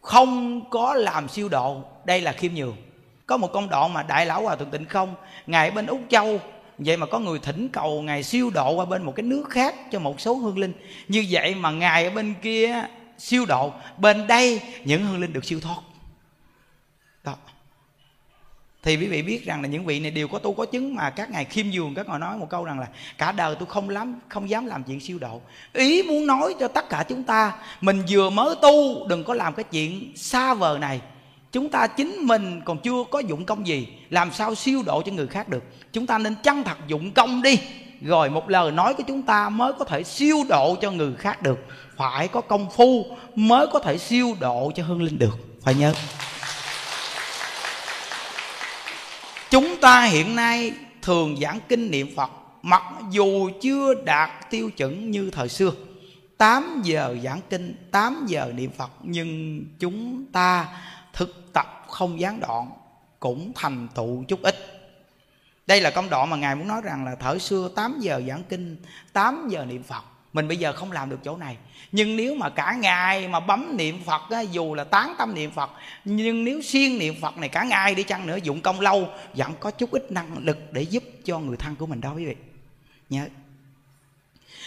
không có làm siêu độ. Đây là khiêm nhường. Có một công đoạn mà đại lão hòa thượng tịnh không, ngài bên úc châu vậy mà có người thỉnh cầu ngài siêu độ qua bên một cái nước khác cho một số hương linh. Như vậy mà ngài ở bên kia siêu độ, bên đây những hương linh được siêu thoát. Đó. Thì quý vị biết rằng là những vị này đều có tu có chứng mà các ngài khiêm nhường, các ngài nói một câu rằng là, cả đời tôi không lắm, không dám làm chuyện siêu độ. Ý muốn nói cho tất cả chúng ta, mình vừa mới tu, đừng có làm cái chuyện xa vời này chúng ta chính mình còn chưa có dụng công gì, làm sao siêu độ cho người khác được? Chúng ta nên chân thật dụng công đi. Rồi một lời nói của chúng ta mới có thể siêu độ cho người khác được. Phải có công phu mới có thể siêu độ cho hương linh được. Phải nhớ. Chúng ta hiện nay thường giảng kinh niệm phật, mặc dù chưa đạt tiêu chuẩn như thời xưa. 8 giờ giảng kinh 8 giờ niệm phật, nhưng chúng ta không gián đoạn cũng thành tựu chút ít. Đây là công đoạn mà ngài muốn nói rằng là thở xưa 8 giờ giảng kinh 8 giờ niệm phật. Mình bây giờ không làm được chỗ này. Nhưng nếu mà cả ngày mà bấm niệm phật á, dù là tán tâm niệm phật nhưng nếu siêng niệm phật này cả ngày đi chăng nữa dụng công lâu vẫn có chút ít năng lực để giúp cho người thân của mình đó quý vị. Nhớ.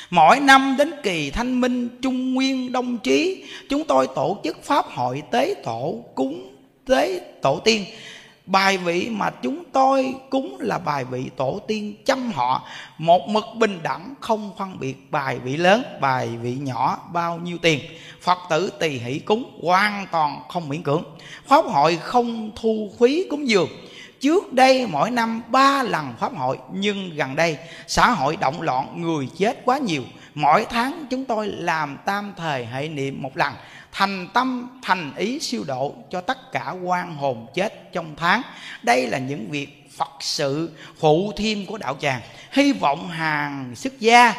Mỗi năm đến kỳ thanh minh trung nguyên đông trí Chúng tôi tổ chức pháp hội tế tổ cúng tế tổ tiên. Bài vị mà chúng tôi cúng là bài vị tổ tiên chăm họ. Một mực bình đẳng, không phân biệt bài vị lớn, bài vị nhỏ, bao nhiêu tiền. Phật tử tỳ hỷ cúng hoàn toàn không miễn cưỡng. Pháp hội không thu phí cúng dường. Trước đây mỗi năm ba lần pháp hội, Nhưng gần đây xã hội động loạn, người chết quá nhiều. Mỗi tháng chúng tôi làm tam thời hệ niệm một lần. Thành tâm, thành ý siêu độ cho tất cả quan hồn chết trong tháng. Đây là những việc Phật sự phụ thêm của đạo tràng. Hy vọng hàng xuất gia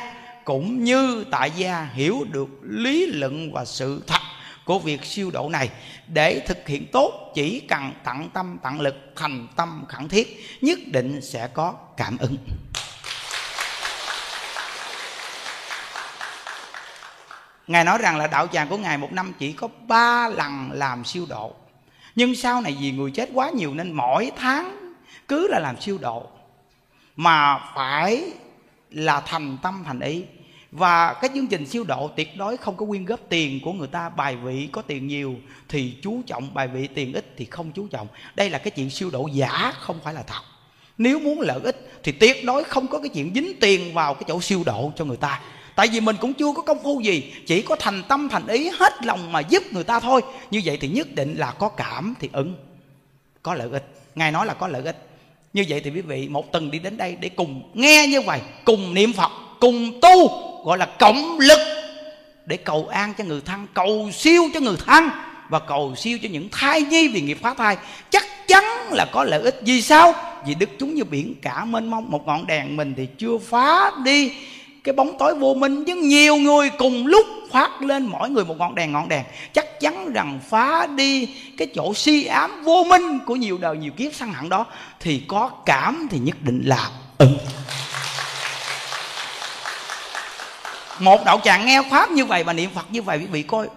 cũng như tại gia hiểu được lý luận và sự thật của việc siêu độ này. Để thực hiện tốt, chỉ cần tận tâm, tận lực, thành tâm khẩn thiết, nhất định sẽ có cảm ứng. Ngài nói rằng là đạo tràng của Ngài một năm chỉ có ba lần làm siêu độ. Nhưng sau này vì người chết quá nhiều nên mỗi tháng cứ là làm siêu độ. Mà phải là thành tâm thành ý. Và cái chương trình siêu độ tuyệt đối không có quyên góp tiền của người ta. Bài vị có tiền nhiều thì chú trọng, bài vị tiền ít thì không chú trọng. Đây là cái chuyện siêu độ giả, không phải là thật. Nếu muốn lợi ích thì tuyệt đối không có cái chuyện dính tiền vào cái chỗ siêu độ cho người ta tại vì mình cũng chưa có công phu gì, chỉ có thành tâm, thành ý, hết lòng mà giúp người ta thôi. Như vậy thì nhất định là có cảm thì ứng, có lợi ích. Ngài nói là có lợi ích. Như vậy thì quý vị, một tuần đi đến đây để cùng nghe như vậy, cùng niệm phật, cùng tu, gọi là cộng lực, để cầu an cho người thân, cầu siêu cho người thân, và cầu siêu cho những thai nhi vì nghiệp phá thai. Chắc chắn là có lợi ích. Vì sao? Vì đức chúng như biển cả mênh mông, một ngọn đèn mình thì chưa phá đi cái bóng tối vô minh với nhiều người cùng lúc phát lên mỗi người một ngọn đèn ngọn đèn. Chắc chắn rằng phá đi cái chỗ si ám vô minh của nhiều đời, nhiều kiếp săn hẳn đó, thì có cảm thì nhất định là ứng. Một đạo tràng nghe pháp như vậy và niệm phật như vậy, quý vị coi.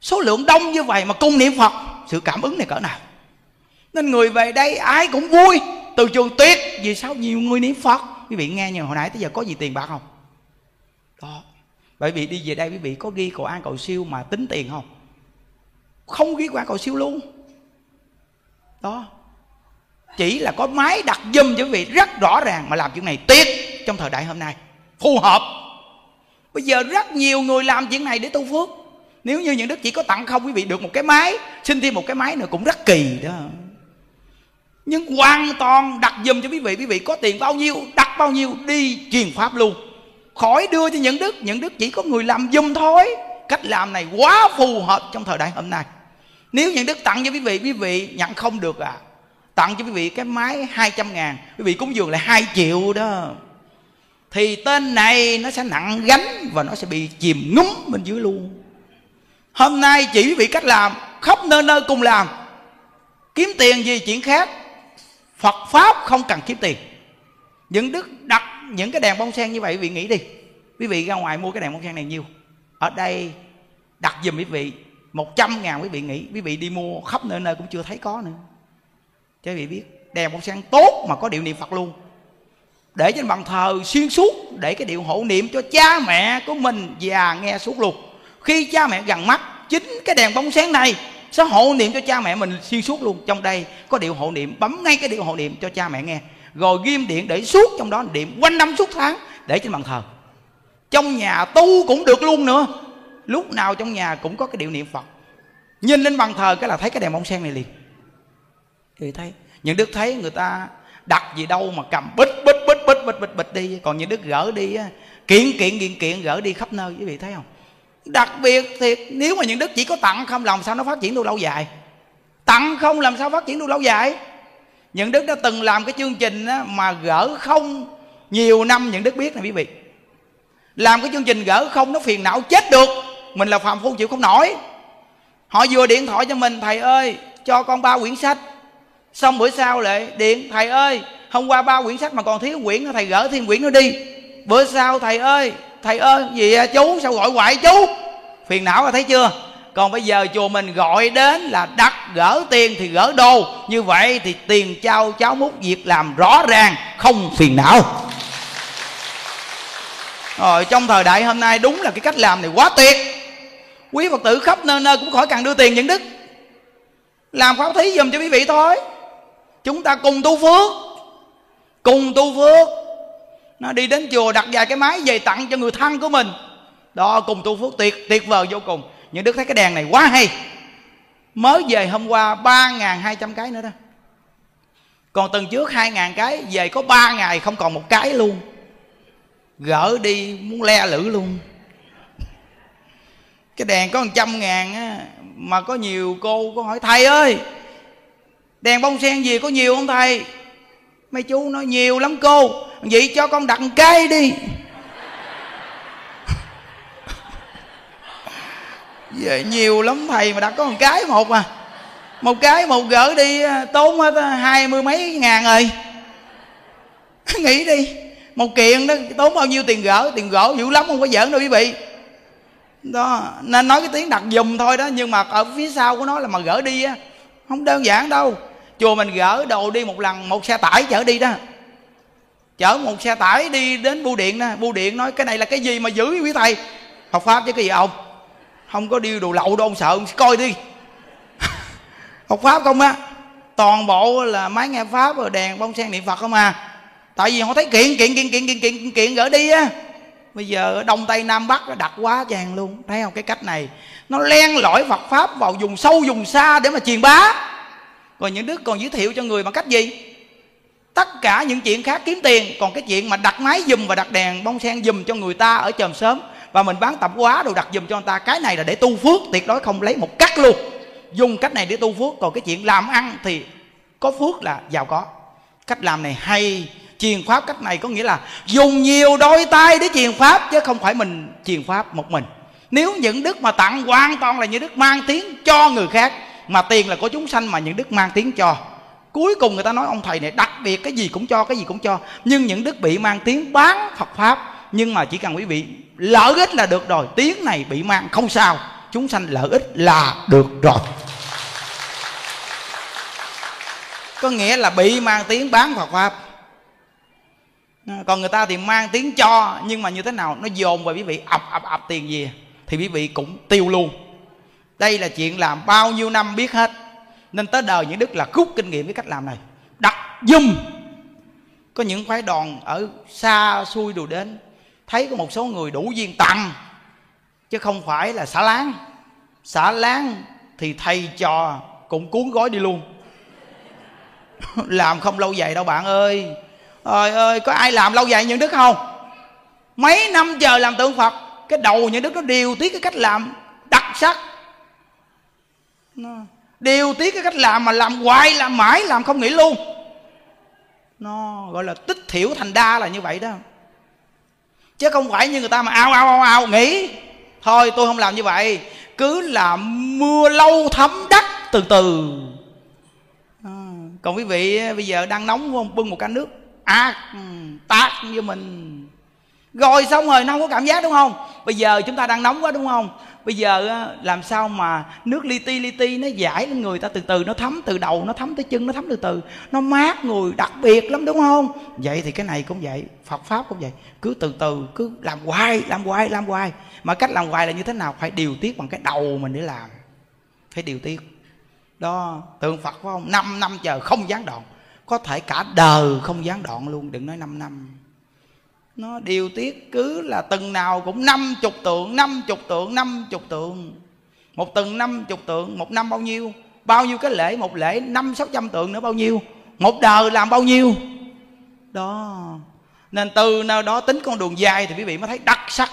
Số lượng đông như vậy mà cùng niệm phật, sự cảm ứng này cỡ nào? Nên người về đây ai cũng vui, từ trường tuyệt. Vì sao? Nhiều người niệm phật. Quý vị nghe như hồi nãy tới giờ có gì tiền bạc không? Đó. Bởi vì đi về đây quý vị có ghi cầu an cầu siêu mà tính tiền không? Không ghi qua cầu siêu luôn. Đó. Chỉ là có máy đặt dùm cho quý vị rất rõ ràng mà làm chuyện này tuyệt trong thời đại hôm nay. Phù hợp. Bây giờ rất nhiều người làm chuyện này để tu phước. Nếu như những đức chỉ có tặng không, quý vị được một cái máy, xin thêm một cái máy nữa cũng rất kỳ đó. Nhưng hoàn toàn đặt dùm cho quý vị quý vị có tiền bao nhiêu, đặt bao nhiêu, đi truyền pháp luôn khỏi đưa cho những đức những đức chỉ có người làm dùm thôi. Cách làm này quá phù hợp trong thời đại hôm nay. Nếu những đức tặng cho quý vị quý vị nhận không được à. Tặng cho quý vị cái máy 200 ngàn, quý vị cúng dường lại 2 triệu đó. Thì tên này nó sẽ nặng gánh và nó sẽ bị chìm ngúng bên dưới luôn. Hôm nay chỉ quý vị cách làm, khắp nơi nơi cùng làm. Kiếm tiền gì chuyện khác? Phật pháp không cần kiếm tiền. Những đức đặt những cái đèn bông sen như vậy, quý vị nghĩ đi. Quý vị ra ngoài mua cái đèn bông sen này nhiêu ở đây đặt giùm quý vị một trăm ngàn, quý vị nghĩ. Quý vị đi mua khắp nơi nơi cũng chưa thấy có nữa. Cho quý vị biết, đèn bông sen tốt mà có điệu niệm phật luôn. Để trên bàn thờ xuyên suốt, để cái điệu hộ niệm cho cha mẹ của mình già nghe suốt luôn. Khi cha mẹ gần mắt, chính cái đèn bóng sáng này sẽ hộ niệm cho cha mẹ mình xuyên suốt luôn. Trong đây có điệu hộ niệm, bấm ngay cái điệu hộ niệm cho cha mẹ nghe rồi ghim điện để suốt trong đó, điện quanh năm suốt tháng, để trên bàn thờ. Trong nhà tu cũng được luôn nữa. Lúc nào trong nhà cũng có cái điệu niệm phật. Nhìn lên bàn thờ cái là thấy cái đèn bông sen này liền. Thì thấy, những đức thấy người ta đặt gì đâu mà cầm bích bích bích bích bích bích bích đi. Còn những đức gỡ đi kiện kiện kiện kiện, gỡ đi khắp nơi, quý vị thấy không? Đặc biệt thiệt, nếu mà những đức chỉ có tặng không, làm sao nó phát triển được lâu dài? Tặng không, làm sao phát triển được lâu dài? Những đức đã từng làm cái chương trình á, mà gỡ không nhiều năm những đức biết nè quý vị. Làm cái chương trình gỡ không nó phiền não chết được. Mình là phàm phu chịu không nổi. Họ vừa điện thoại cho mình thầy ơi cho con ba quyển sách. Xong bữa sau lại điện thầy ơi hôm qua ba quyển sách mà còn thiếu quyển thầy gỡ thêm quyển nữa đi. Bữa sau thầy ơi thầy ơi gì à, chú? Sao gọi hoài chú? Phiền não là thấy chưa? Còn bây giờ chùa mình gọi đến là đặt gỡ tiền thì gỡ đô như vậy thì tiền trao, cháu múc việc làm rõ ràng, không phiền não. Rồi, trong thời đại hôm nay đúng là cái cách làm này quá tuyệt. Quý phật tử khắp nơi nơi cũng khỏi cần đưa tiền những đức. Làm pháp thí dùm cho quý vị thôi. Chúng ta cùng tu phước. Cùng tu phước. Nó đi đến chùa đặt vài cái máy về tặng cho người thân của mình. Đó, cùng tu phước tuyệt tuyệt vời vô cùng nhưng đức thấy cái đèn này quá hay. Mới về hôm qua ba ngàn hai trăm cái nữa đó. Còn tuần trước hai ngàn cái, về có ba ngày không còn một cái luôn. Gỡ đi, muốn le lử luôn. Cái đèn có một trăm ngàn á, mà có nhiều cô có hỏi, thầy ơi, đèn bông sen gì, có nhiều không thầy? Mấy chú nói, nhiều lắm cô. Vậy cho con đặt cái cây đi. Vậy nhiều lắm, thầy mà đặt có một cái một à. Một cái một gỡ đi à, tốn hết à, hai mươi mấy ngàn rồi. *laughs* Nghĩ đi, một kiện đó, tốn bao nhiêu tiền gỡ tiền gỡ dữ lắm, không có giỡn đâu quý vị. Đó, nên nói cái tiếng đặt dùm thôi đó, nhưng mà ở phía sau của nó là mà gỡ đi á, không đơn giản đâu. Chùa mình gỡ đồ đi một lần, một xe tải chở đi đó. Chở một xe tải đi đến bưu điện đó bưu điện nói, cái này là cái gì mà giữ quý thầy? Học pháp chứ cái gì, ông? Không có điêu đồ lậu đâu ông sợ ông coi đi. *laughs* Học pháp không á? Toàn bộ là máy nghe pháp rồi, đèn bông sen niệm phật không à. Tại vì họ thấy kiện kiện kiện kiện kiện kiện kiện gỡ đi á. Bây giờ đông tây nam bắc nó đặt quá chàng luôn. Thấy không? Cái cách này, nó len lỏi phật pháp vào vùng sâu, vùng xa để mà truyền bá. Còn những đức còn giới thiệu cho người bằng cách gì? Tất cả những chuyện khác kiếm tiền, còn cái chuyện mà đặt máy dùm và đặt đèn bông sen dùm cho người ta ở chòm sớm và mình bán tập quá đồ đặt dùm cho người ta. Cái này là để tu phước, tuyệt đối không lấy một cắt luôn. Dùng cách này để tu phước. Còn cái chuyện làm ăn thì có phước là giàu có. Cách làm này hay. Truyền pháp cách này có nghĩa là dùng nhiều đôi tay để truyền pháp, chứ không phải mình truyền pháp một mình. Nếu những đức mà tặng hoàn toàn là những đức mang tiếng cho người khác, mà tiền là của chúng sanh mà những đức mang tiếng cho. Cuối cùng người ta nói, ông thầy này đặc biệt, cái gì cũng cho, cái gì cũng cho. Nhưng những đức bị mang tiếng bán phật pháp nhưng mà chỉ cần quý vị lợi ích là được rồi, tiếng này bị mang không sao. Chúng sanh lợi ích là được rồi. Có nghĩa là bị mang tiếng bán phật pháp. Còn người ta thì mang tiếng cho, nhưng mà như thế nào? Nó dồn vào quý vị ập ập ập tiền gì thì quý vị cũng tiêu luôn. Đây là chuyện làm bao nhiêu năm biết hết. Nên tới đời những đức là rút kinh nghiệm với cách làm này. Đặt dùm có những phái đoàn ở xa xui đồ đến thấy có một số người đủ duyên tặng, chứ không phải là xả láng. Xả láng thì thầy trò cũng cuốn gói đi luôn. *laughs* Làm không lâu dài đâu bạn ơi. Ơi ơi, có ai làm lâu dài những đức không? Mấy năm chờ làm tượng phật, cái đầu những đức nó điều tiết cái cách làm đặc sắc. Nó điều tiết cái cách làm mà làm hoài, làm mãi, làm không nghỉ luôn. Nó gọi là tích thiểu thành đa là như vậy đó chứ không phải như người ta mà ao ao ao ao nghĩ thôi tôi không làm như vậy. Cứ làm mưa lâu thấm đất từ từ. À, còn quý vị bây giờ đang nóng không bưng một cái nước. Ác à, ừ, tát như mình. Rồi xong rồi nó không có cảm giác đúng không? Bây giờ chúng ta đang nóng quá đúng không? Bây giờ làm sao mà nước li ti li ti nó giải lên người ta từ từ, nó thấm từ đầu, nó thấm tới chân, nó thấm từ từ. Nó mát người, đặc biệt lắm, đúng không? Vậy thì cái này cũng vậy, phật pháp cũng vậy. Cứ từ từ, cứ làm hoài làm hoài làm hoài. Mà cách làm hoài là như thế nào? Phải điều tiết bằng cái đầu mình để làm. Phải điều tiết. Đó, tượng phật phải không? Năm năm chờ không gián đoạn. Có thể cả đời không gián đoạn luôn, đừng nói năm năm nó điều tiết cứ là từng nào cũng năm chục tượng, năm chục tượng, năm chục tượng. Một tuần năm chục tượng, một năm bao nhiêu? Bao nhiêu cái lễ? Một lễ năm sáu trăm tượng nữa bao nhiêu? Một đời làm bao nhiêu? Đó. Nên từ nơi đó tính con đường dài thì quý vị mới thấy đặc sắc.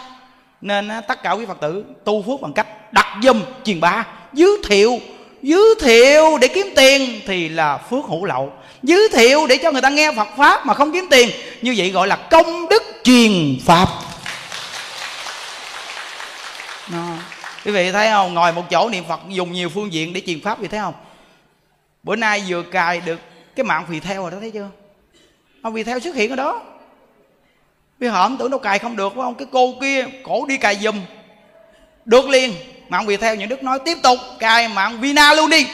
Nên tất cả quý phật tử tu phước bằng cách đặt dùm truyền bá, giới thiệu giới thiệu để kiếm tiền thì là phước hữu lậu giới thiệu để cho người ta nghe phật pháp mà không kiếm tiền. Như vậy gọi là công đức truyền pháp. Đó. quý vị thấy không? Ngồi một chỗ niệm phật, dùng nhiều phương diện để truyền pháp vậy thấy không? Bữa nay vừa cài được cái mạng phì theo rồi đó, thấy chưa? Ông phì theo xuất hiện ở đó. Vì họ tưởng đâu cài không được phải không? Cái cô kia, cổ đi cài dùm được liền. Mạng vì theo những đức nói tiếp tục, cài mạng vina luôn đi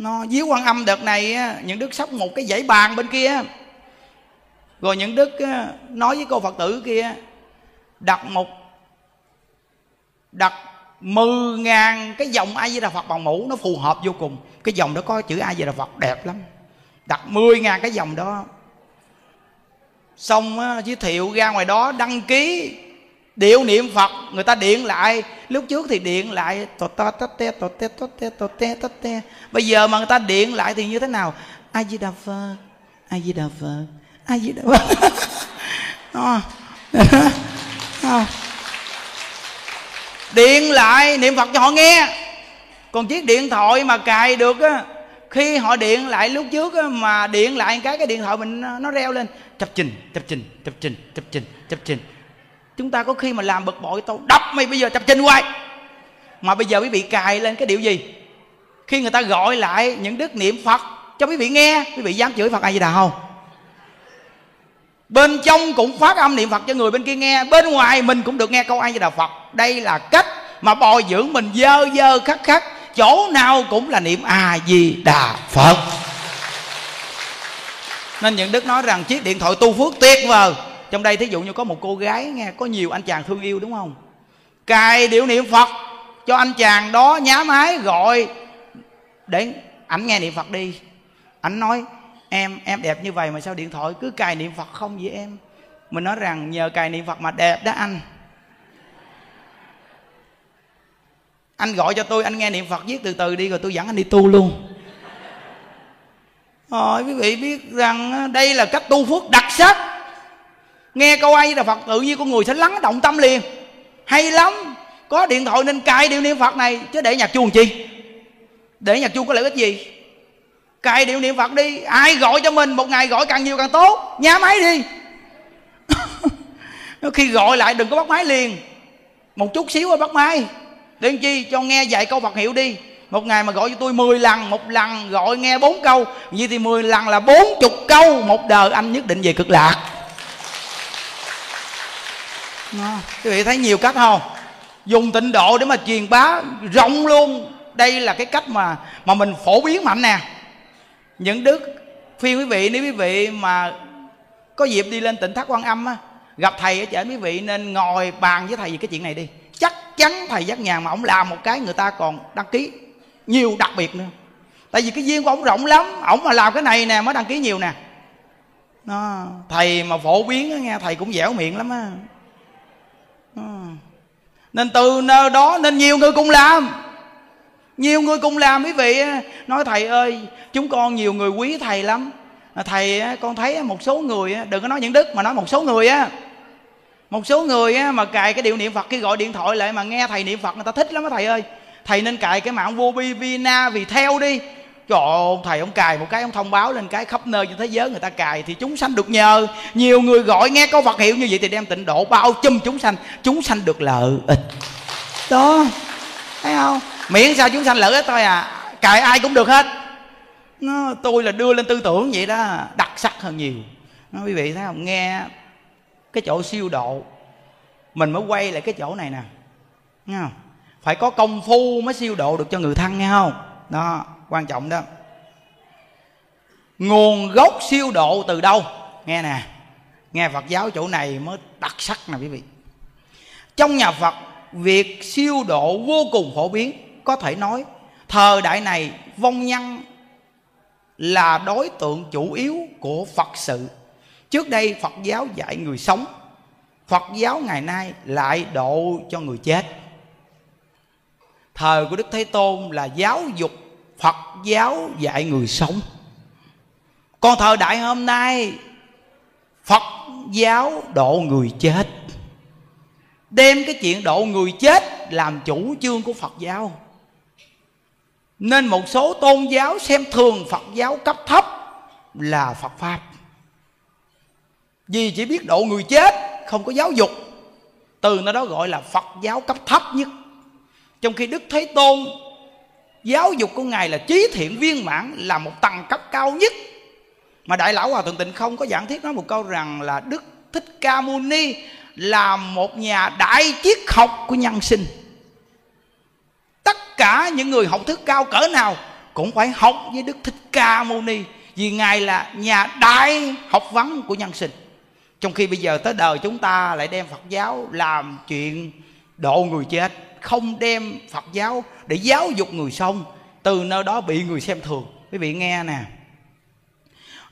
nó dưới quan âm đợt này những đức sóc một cái dãy bàn bên kia. Rồi những đức nói với cô phật tử kia đặt một đặt mười ngàn cái dòng ai với đà phật bằng mũ nó phù hợp vô cùng. Cái dòng đó có chữ ai với đà phật đẹp lắm. Đặt mười ngàn cái dòng đó. Xong á, giới thiệu ra ngoài đó đăng ký điệu niệm phật người ta điện lại. Lúc trước thì điện lại tò to tát te tò te tát te tò te tát te. Bây giờ mà người ta điện lại thì như thế nào? A di đà phật a di đà phật. A di đà phật đó *laughs* ờ. *laughs* ờ. điện lại niệm phật cho họ nghe. Còn chiếc điện thoại mà cài được á khi họ điện lại lúc trước á, mà điện lại cái cái điện thoại mình nó reo lên. Chập trình chập trình chập trình chập trình chập trình chúng ta có khi mà làm bực bội tao đập mày bây giờ chập trình hoài. Mà bây giờ quý vị cài lên cái điều gì? Khi người ta gọi lại những đức niệm phật, cho quý vị nghe, quý vị dám chửi phật ai gì đà không? Bên trong cũng phát âm niệm phật cho người bên kia nghe, bên ngoài mình cũng được nghe câu ai di đà phật. Đây là cách mà bồi dưỡng mình dơ dơ khắc khắc, chỗ nào cũng là niệm a di đà phật. Nên những đức nói rằng chiếc điện thoại tu phước tuyệt vời trong đây thí dụ như có một cô gái nghe, có nhiều anh chàng thương yêu đúng không? Cài điệu niệm phật cho anh chàng đó nhá máy gọi. Để ảnh nghe niệm phật đi. Ảnh nói, em em đẹp như vậy mà sao điện thoại cứ cài niệm phật không vậy em? Mình nói rằng, nhờ cài niệm phật mà đẹp đó anh. Anh gọi cho tôi, anh nghe niệm phật viết từ từ đi, rồi tôi dẫn anh đi tu luôn. Rồi quý vị biết rằng à, đây là cách tu phước đặc sắc nghe câu ai là phật tự nhiên con người sẽ lắng động tâm liền. Hay lắm. Có điện thoại nên cài điệu niệm phật này, chứ để nhạc chuông chi? Để nhạc chuông có lợi ích gì? Cài điệu niệm phật đi, ai gọi cho mình, một ngày gọi càng nhiều càng tốt. Nhá máy đi. *laughs* Khi gọi lại đừng có bắt máy liền. Một chút xíu bắt máy. Để chi, cho nghe dạy câu phật hiệu đi. Một ngày mà gọi cho tôi 10 lần, một lần gọi nghe bốn câu. Như thì 10 lần là bốn chục câu, một đời anh nhất định về cực lạc. Dạ. quý vị thấy nhiều cách không? Dùng tịnh độ để mà truyền bá rộng luôn. Đây là cái cách mà mà mình phổ biến mạnh nè. Những đức phiên quý vị, nếu quý vị mà có dịp đi lên tỉnh thất quan âm á, gặp thầy ở chợ quý vị nên ngồi bàn với thầy về cái chuyện này đi. Chắc chắn thầy giác nhàn mà ông làm một cái người ta còn đăng ký nhiều đặc biệt nữa. Tại vì cái duyên của ông rộng lắm. Ổng mà làm cái này nè mới đăng ký nhiều nè. Nó thầy mà phổ biến nghe, thầy cũng dẻo miệng lắm á nên từ nơi đó nên nhiều người cùng làm. Nhiều người cùng làm, quý vị nói, thầy ơi, chúng con nhiều người quý thầy lắm. À, thầy con thấy một số người đừng có nói những đức mà nói một số người á. Một số người mà cài cái điệu niệm phật khi gọi điện thoại lại mà nghe thầy niệm phật, người ta thích lắm á, thầy ơi. Thầy nên cài cái mạng vô bi vina vì theo đi. Trời ơi, thầy ông cài một cái ông thông báo lên cái khắp nơi trên thế giới người ta cài thì chúng sanh được nhờ. Nhiều người gọi nghe có Phật hiệu như vậy thì đem tịnh độ bao chum chúng sanh. Chúng sanh được lợi ích. Đó thấy không? Miễn sao chúng sanh lợi ích thôi à. Cài ai cũng được hết. Nó tôi là đưa lên tư tưởng vậy đó đặc sắc hơn nhiều. Nó quý vị thấy không? Nghe cái chỗ siêu độ mình mới quay lại cái chỗ này nè. Nghe không? Phải có công phu mới siêu độ được cho người thân nghe không? Đó quan trọng đó. Nguồn gốc siêu độ từ đâu? Nghe nè, nghe phật giáo chỗ này mới đặc sắc nè quý vị. Trong nhà phật, việc siêu độ vô cùng phổ biến, có thể nói thời đại này vong nhân là đối tượng chủ yếu của phật sự. Trước đây phật giáo dạy người sống, phật giáo ngày nay lại độ cho người chết. Thời của đức thế tôn là giáo dục phật giáo dạy người sống. Còn thời đại hôm nay, phật giáo độ người chết. Đem cái chuyện độ người chết làm chủ trương của phật giáo. Nên một số tôn giáo xem thường phật giáo cấp thấp là phật pháp. Vì chỉ biết độ người chết, không có giáo dục. Từ nó đó gọi là phật giáo cấp thấp nhất. Trong khi đức thế tôn giáo dục của ngài là trí thiện viên mãn, là một tầng cấp cao nhất. Mà đại lão hòa thượng tịnh không có giảng thiết nói một câu rằng là đức thích ca mâu ni là một nhà đại triết học của nhân sinh. Tất cả những người học thức cao cỡ nào cũng phải học với đức thích ca mâu ni, vì ngài là nhà đại học vấn của nhân sinh. Trong khi bây giờ tới đời chúng ta lại đem phật giáo làm chuyện độ người chết không đem phật giáo để giáo dục người sông từ nơi đó bị người xem thường. Quý vị nghe nè.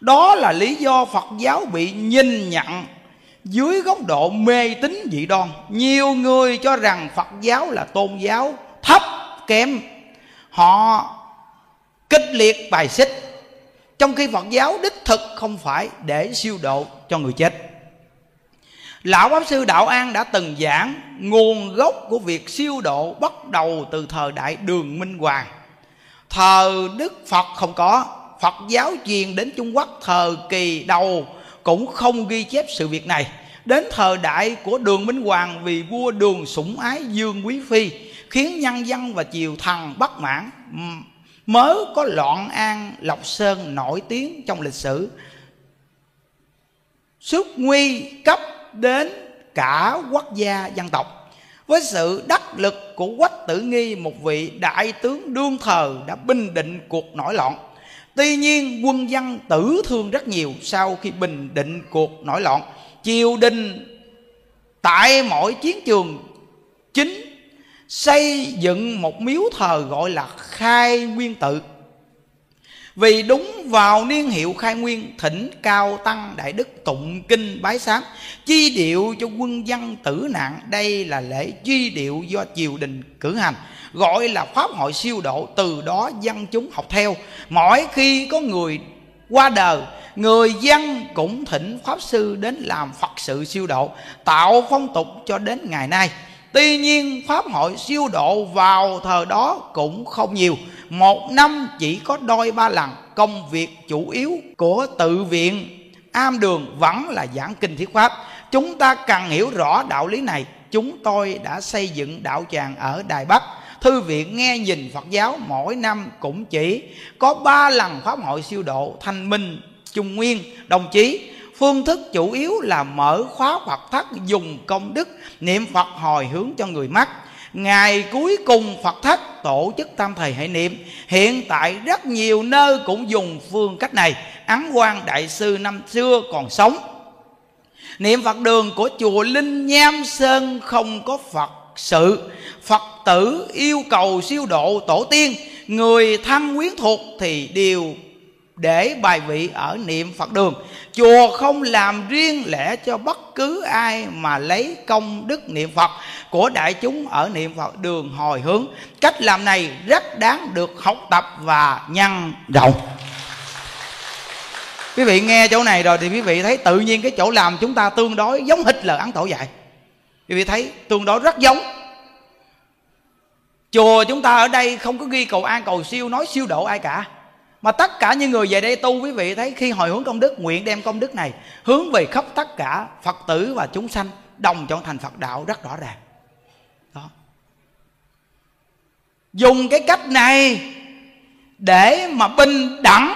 Đó là lý do phật giáo bị nhìn nhận dưới góc độ mê tín dị đoan. Nhiều người cho rằng phật giáo là tôn giáo thấp, kém. Họ kích liệt bài xích, trong khi phật giáo đích thực không phải để siêu độ cho người chết. Lão Pháp Sư Đạo An đã từng giảng Nguồn gốc của việc siêu độ bắt đầu từ thời đại đường Minh Hoàng. Thờ Đức Phật không có, Phật giáo truyền đến Trung Quốc thời kỳ đầu Cũng không ghi chép sự việc này. Đến thời đại của đường Minh Hoàng Vì vua đường sủng ái Dương Quý Phi khiến nhân dân và triều thần bất mãn mới có loạn an lộc sơn nổi tiếng trong lịch sử. Xuất nguy cấp đến cả quốc gia dân tộc. Với sự đắc lực của quách tử nghi, một vị đại tướng đương thời đã bình định cuộc nổi loạn. Tuy nhiên, quân dân tử thương rất nhiều sau khi bình định cuộc nổi loạn. Triều đình tại mỗi chiến trường chính xây dựng một miếu thờ gọi là khai nguyên tự vì đúng vào niên hiệu khai nguyên, thỉnh cao tăng đại đức tụng kinh bái sám, chi điệu cho quân dân tử nạn. Đây là lễ chi điệu do triều đình cử hành. Gọi là pháp hội siêu độ, từ đó dân chúng học theo. Mỗi khi có người qua đời, người dân cũng thỉnh pháp sư đến làm phật sự siêu độ, tạo phong tục cho đến ngày nay tuy nhiên, pháp hội siêu độ vào thời đó cũng không nhiều. Một năm chỉ có đôi ba lần công việc chủ yếu của tự viện. Am đường vẫn là giảng kinh thiết pháp. Chúng ta cần hiểu rõ đạo lý này, chúng tôi đã xây dựng đạo tràng ở đài bắc. Thư viện nghe nhìn phật giáo mỗi năm cũng chỉ có ba lần pháp hội siêu độ thanh minh trung nguyên. Đồng chí phương thức chủ yếu là mở khóa phật thất dùng công đức, niệm phật hồi hướng cho người mắc. Ngày cuối cùng phật thất, tổ chức tam thầy hệ niệm. Hiện tại rất nhiều nơi cũng dùng phương cách này. Ấn quan đại sư năm xưa còn sống. Niệm phật đường của chùa linh nham sơn không có phật sự. Phật tử yêu cầu siêu độ tổ tiên. Người thân quyến thuộc thì đều để bài vị ở niệm phật đường. Chùa không làm riêng lẻ cho bất cứ ai mà lấy công đức niệm phật của đại chúng ở niệm phật đường hồi hướng. Cách làm này rất đáng được học tập và nhân rộng. Quý vị nghe chỗ này rồi thì quý vị thấy tự nhiên cái chỗ làm chúng ta tương đối giống hịch lời ấn tổ dạy quý vị thấy tương đối rất giống. Chùa chúng ta ở đây không có ghi cầu an cầu siêu, nói siêu độ ai cả mà tất cả những người về đây tu, quý vị thấy khi hồi hướng công đức, nguyện đem công đức này hướng về khắp tất cả phật tử và chúng sanh, đồng chọn thành phật đạo rất rõ ràng. Đó. Dùng cái cách này để mà bình đẳng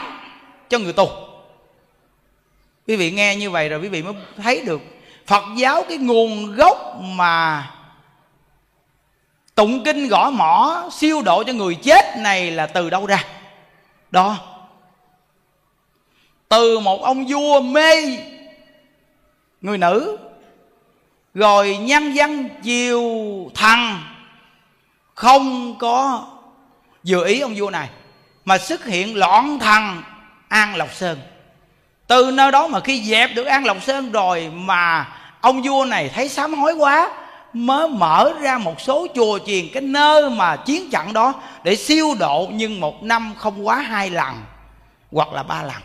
cho người tu. Quý vị nghe như vậy rồi quý vị mới thấy được phật giáo cái nguồn gốc mà tụng kinh gõ mỏ siêu độ cho người chết này là từ đâu ra? Đó. Từ một ông vua mê người nữ, rồi nhân dân chiều thằng, không có vừa ý ông vua này, mà xuất hiện loạn thần an lộc sơn. Từ nơi đó mà khi dẹp được an lộc sơn rồi mà ông vua này thấy sám hối quá mới mở ra một số chùa chiền cái nơi mà chiến trận đó để siêu độ nhưng một năm không quá hai lần hoặc là ba lần.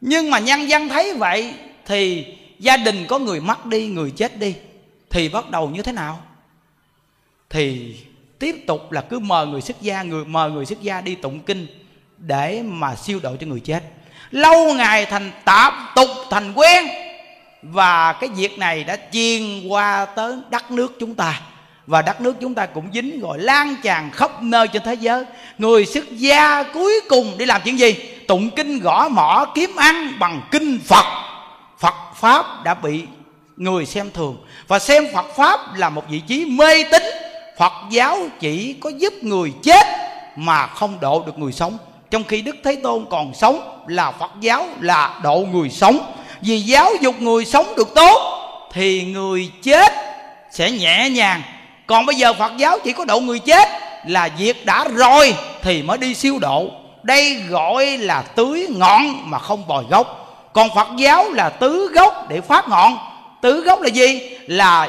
Nhưng mà nhân dân thấy vậy thì gia đình có người mất đi, người chết đi thì bắt đầu như thế nào? Thì tiếp tục là cứ mời người xuất gia, người, mời người xuất gia đi tụng kinh để mà siêu độ cho người chết. Lâu ngày thành tạp tục, thành quen và cái việc này đã truyền qua tới đất nước chúng ta. Và đất nước chúng ta cũng dính, gọi, lan tràn khắp nơi trên thế giới. Người xuất gia cuối cùng để làm chuyện gì? Tụng kinh gõ mỏ kiếm ăn bằng kinh phật. Phật pháp đã bị người xem thường. Và xem phật pháp là một vị trí mê tín. Phật giáo chỉ có giúp người chết mà không độ được người sống. Trong khi đức thế tôn còn sống là phật giáo là độ người sống vì giáo dục người sống được tốt, thì người chết sẽ nhẹ nhàng. Còn bây giờ phật giáo chỉ có độ người chết là việc đã rồi thì mới đi siêu độ. Đây gọi là tưới ngọn mà không bồi gốc. Còn phật giáo là tứ gốc để phát ngọn. Tứ gốc là gì? Là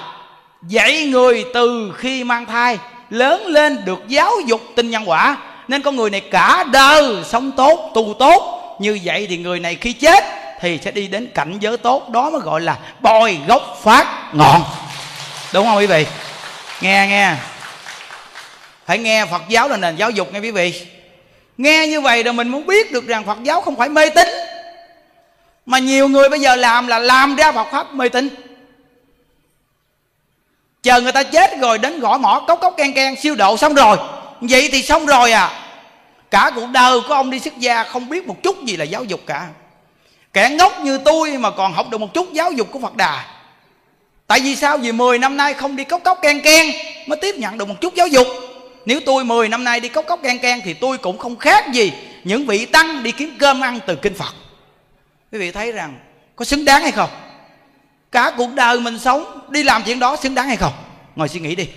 dạy người từ khi mang thai, lớn lên được giáo dục tinh nhân quả. Nên con người này cả đời sống tốt, tu tốt. Như vậy thì người này khi chết thì sẽ đi đến cảnh giới tốt. Đó mới gọi là bồi gốc phát ngọn. Đúng không quý vị? Nghe nghe. Phải nghe phật giáo là nền giáo dục nghe quý vị. Nghe như vậy rồi mình muốn biết được rằng phật giáo không phải mê tín. Mà nhiều người bây giờ làm là làm ra phật pháp mê tín. Chờ người ta chết rồi đến gõ mỏ, cốc cốc ken ken siêu độ xong rồi. Vậy thì xong rồi à. Cả cuộc đời của ông đi xuất gia không biết một chút gì là giáo dục cả kẻ ngốc như tôi mà còn học được một chút giáo dục của phật đà. Tại vì sao? Vì 10 năm nay không đi cốc cốc ken ken mới tiếp nhận được một chút giáo dục. Nếu tôi 10 năm nay đi cốc cốc ken ken thì tôi cũng không khác gì những vị tăng đi kiếm cơm ăn từ kinh phật. Quý vị thấy rằng có xứng đáng hay không? Cả cuộc đời mình sống đi làm chuyện đó xứng đáng hay không? Ngồi suy nghĩ đi.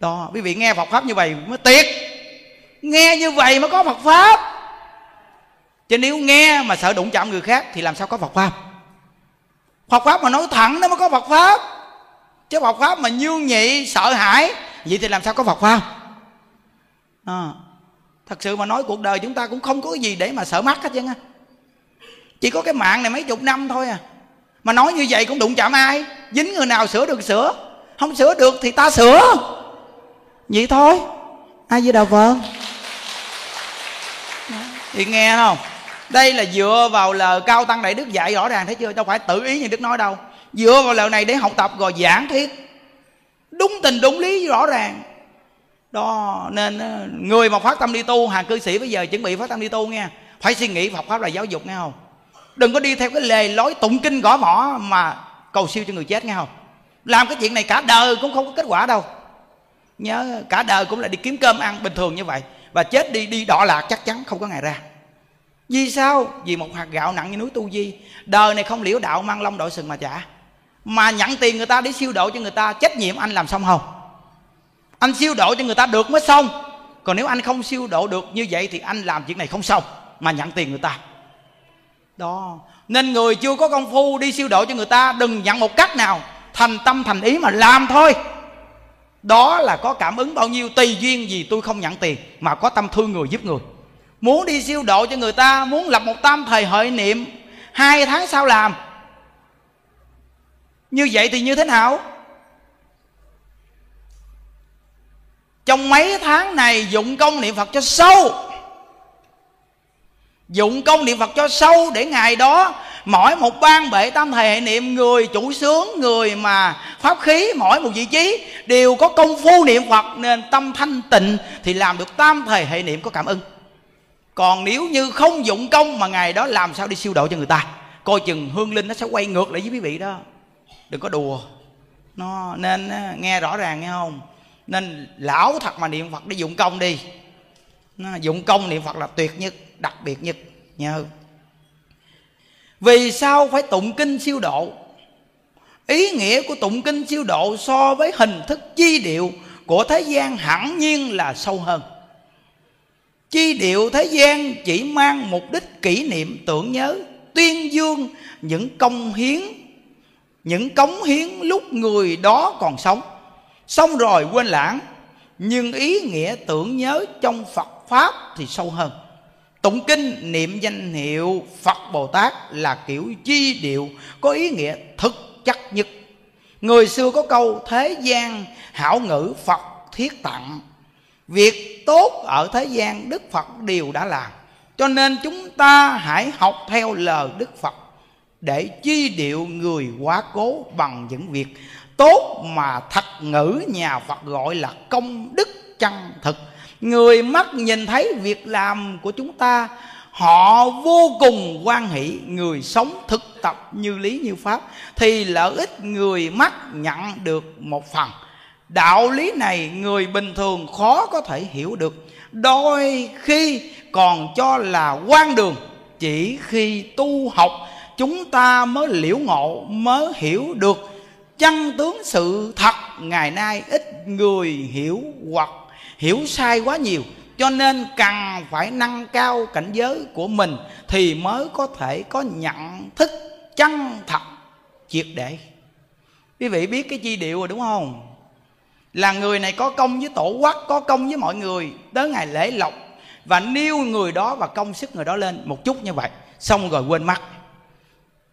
Đó, quý vị nghe Phật pháp như vậy mới tuyệt nghe như vậy mới có Phật pháp chứ nếu nghe mà sợ đụng chạm người khác thì làm sao có Phật pháp? Phật pháp mà nói thẳng nó mới có Phật pháp. Chứ Phật pháp mà nhương nhị sợ hãi vậy thì làm sao có Phật pháp? À, thật sự mà nói cuộc đời chúng ta cũng không có cái gì để mà sợ mắt hết trơn á. Chỉ có cái mạng này mấy chục năm thôi à. Mà nói như vậy cũng đụng chạm ai? Dính người nào sửa được sửa. Không sửa được thì ta sửa. Vậy thôi. Ai với đạo phật. Thì nghe không? Đây là dựa vào lời cao tăng đại đức dạy rõ ràng, thấy chưa? Đâu phải tự ý như đức nói đâu. Dựa vào lời này để học tập rồi giảng thiết đúng tình, đúng lý, rõ ràng. Đó, nên ờ, người mà phát tâm đi tu, hàng cư sĩ bây giờ chuẩn bị phát tâm đi tu nghe. Phải suy nghĩ Phật pháp là giáo dục nghe không? Đừng có đi theo cái lề lối tụng kinh gõ mỏ mà cầu siêu cho người chết nghe không? Làm cái chuyện này cả đời cũng không có kết quả đâu. Nhớ, cả đời cũng là đi kiếm cơm ăn bình thường như vậy. Và chết đi đi đọa lạc chắc chắn không có ngày ra vì sao? Vì một hạt gạo nặng như núi tu di. Đời này không liễu đạo mang long đội sừng mà trả. Mà nhận tiền người ta để siêu độ cho người ta, trách nhiệm anh làm xong không? Anh siêu độ cho người ta được mới xong. Còn nếu anh không siêu độ được như vậy thì anh làm chuyện này không xong, mà nhận tiền người ta. Đó. Nên người chưa có công phu đi siêu độ cho người ta, đừng nhận một cách nào. Thành tâm, thành ý mà làm thôi. Đó là có cảm ứng bao nhiêu tùy duyên gì tôi không nhận tiền, mà có tâm thương người giúp người muốn đi siêu độ cho người ta, muốn lập một tam thời hội niệm, hai tháng sau làm. Như vậy thì như thế nào? Trong mấy tháng này dụng công niệm phật cho sâu. Dụng công niệm phật cho sâu để ngày đó mỗi một ban bệ tam thầy hệ niệm, người chủ sướng, người mà pháp khí mỗi một vị trí đều có công phu niệm phật, nên tâm thanh tịnh thì làm được tam thầy hệ niệm có cảm ơn còn nếu như không dụng công mà ngày đó làm sao đi siêu độ cho người ta? Coi chừng hương linh nó sẽ quay ngược lại với quý vị đó. Đừng có đùa. Nó nên nghe rõ ràng nghe không? Nên lão thật mà niệm phật để dụng công đi. Nó dụng công niệm phật là tuyệt nhất, đặc biệt nhất nhớ vì sao phải tụng kinh siêu độ? Ý nghĩa của tụng kinh siêu độ so với hình thức chi điệu của thế gian hẳn nhiên là sâu hơn chi điệu thế gian chỉ mang mục đích kỷ niệm tưởng nhớ, tuyên dương những công hiến, những cống hiến lúc người đó còn sống. Xong rồi quên lãng, nhưng ý nghĩa tưởng nhớ trong phật pháp thì sâu hơn. Tụng kinh niệm danh hiệu phật bồ tát là kiểu chi điệu, có ý nghĩa thực chất nhất. Người xưa có câu, thế gian hảo ngữ phật thiết tặng việc tốt ở thế gian, đức phật đều đã làm. Cho nên chúng ta hãy học theo lời đức phật để chi điệu người quá cố bằng những việc tốt mà thật ngữ nhà phật gọi là công đức chân thực. Người mắt nhìn thấy việc làm của chúng ta, họ vô cùng quan hỷ. Người sống thực tập như lý như pháp, thì lợi ích người mắt nhận được một phần đạo lý này người bình thường khó có thể hiểu được. Đôi khi còn cho là quan đường, chỉ khi tu học chúng ta mới liễu ngộ, mới hiểu được chân tướng sự thật. Ngày nay ít người hiểu hoặc hiểu sai quá nhiều, cho nên cần phải nâng cao cảnh giới của mình thì mới có thể có nhận thức chân thật triệt để. Quý vị biết cái chi điệu rồi đúng không? Là người này có công với tổ quốc có công với mọi người tới ngày lễ lộc và nêu người đó và công sức người đó lên. Một chút như vậy xong rồi quên mất.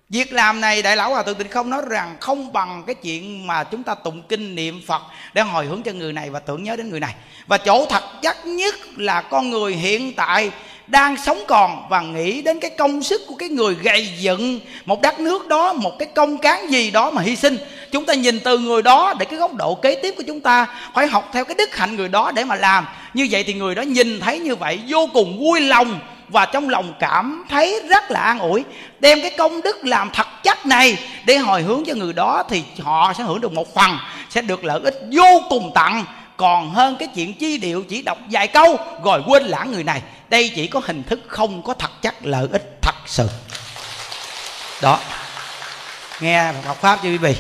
Việc làm này Đại Lão Hòa Thượng Tịnh không nói rằng không bằng cái chuyện mà chúng ta tụng kinh niệm Phật để hồi hướng cho người này và tưởng nhớ đến người này. Và chỗ thật chắc nhất là con người hiện tại đang sống còn và nghĩ đến cái công sức của cái người gây dựng một đất nước đó, một cái công cán gì đó mà hy sinh chúng ta nhìn từ người đó để cái góc độ kế tiếp của chúng ta, phải học theo cái đức hạnh người đó để mà làm. Như vậy thì người đó nhìn thấy như vậy, vô cùng vui lòng và trong lòng cảm thấy rất là an ủi. Đem cái công đức làm thật chắc này để hồi hướng cho người đó thì họ sẽ hưởng được một phần, sẽ được lợi ích vô cùng tặng. Còn hơn cái chuyện chi điệu, chỉ đọc vài câu rồi quên lãng người này. Đây chỉ có hình thức không có thật chắc lợi ích thật sự. Đó. Nghe học pháp chưa quý vị?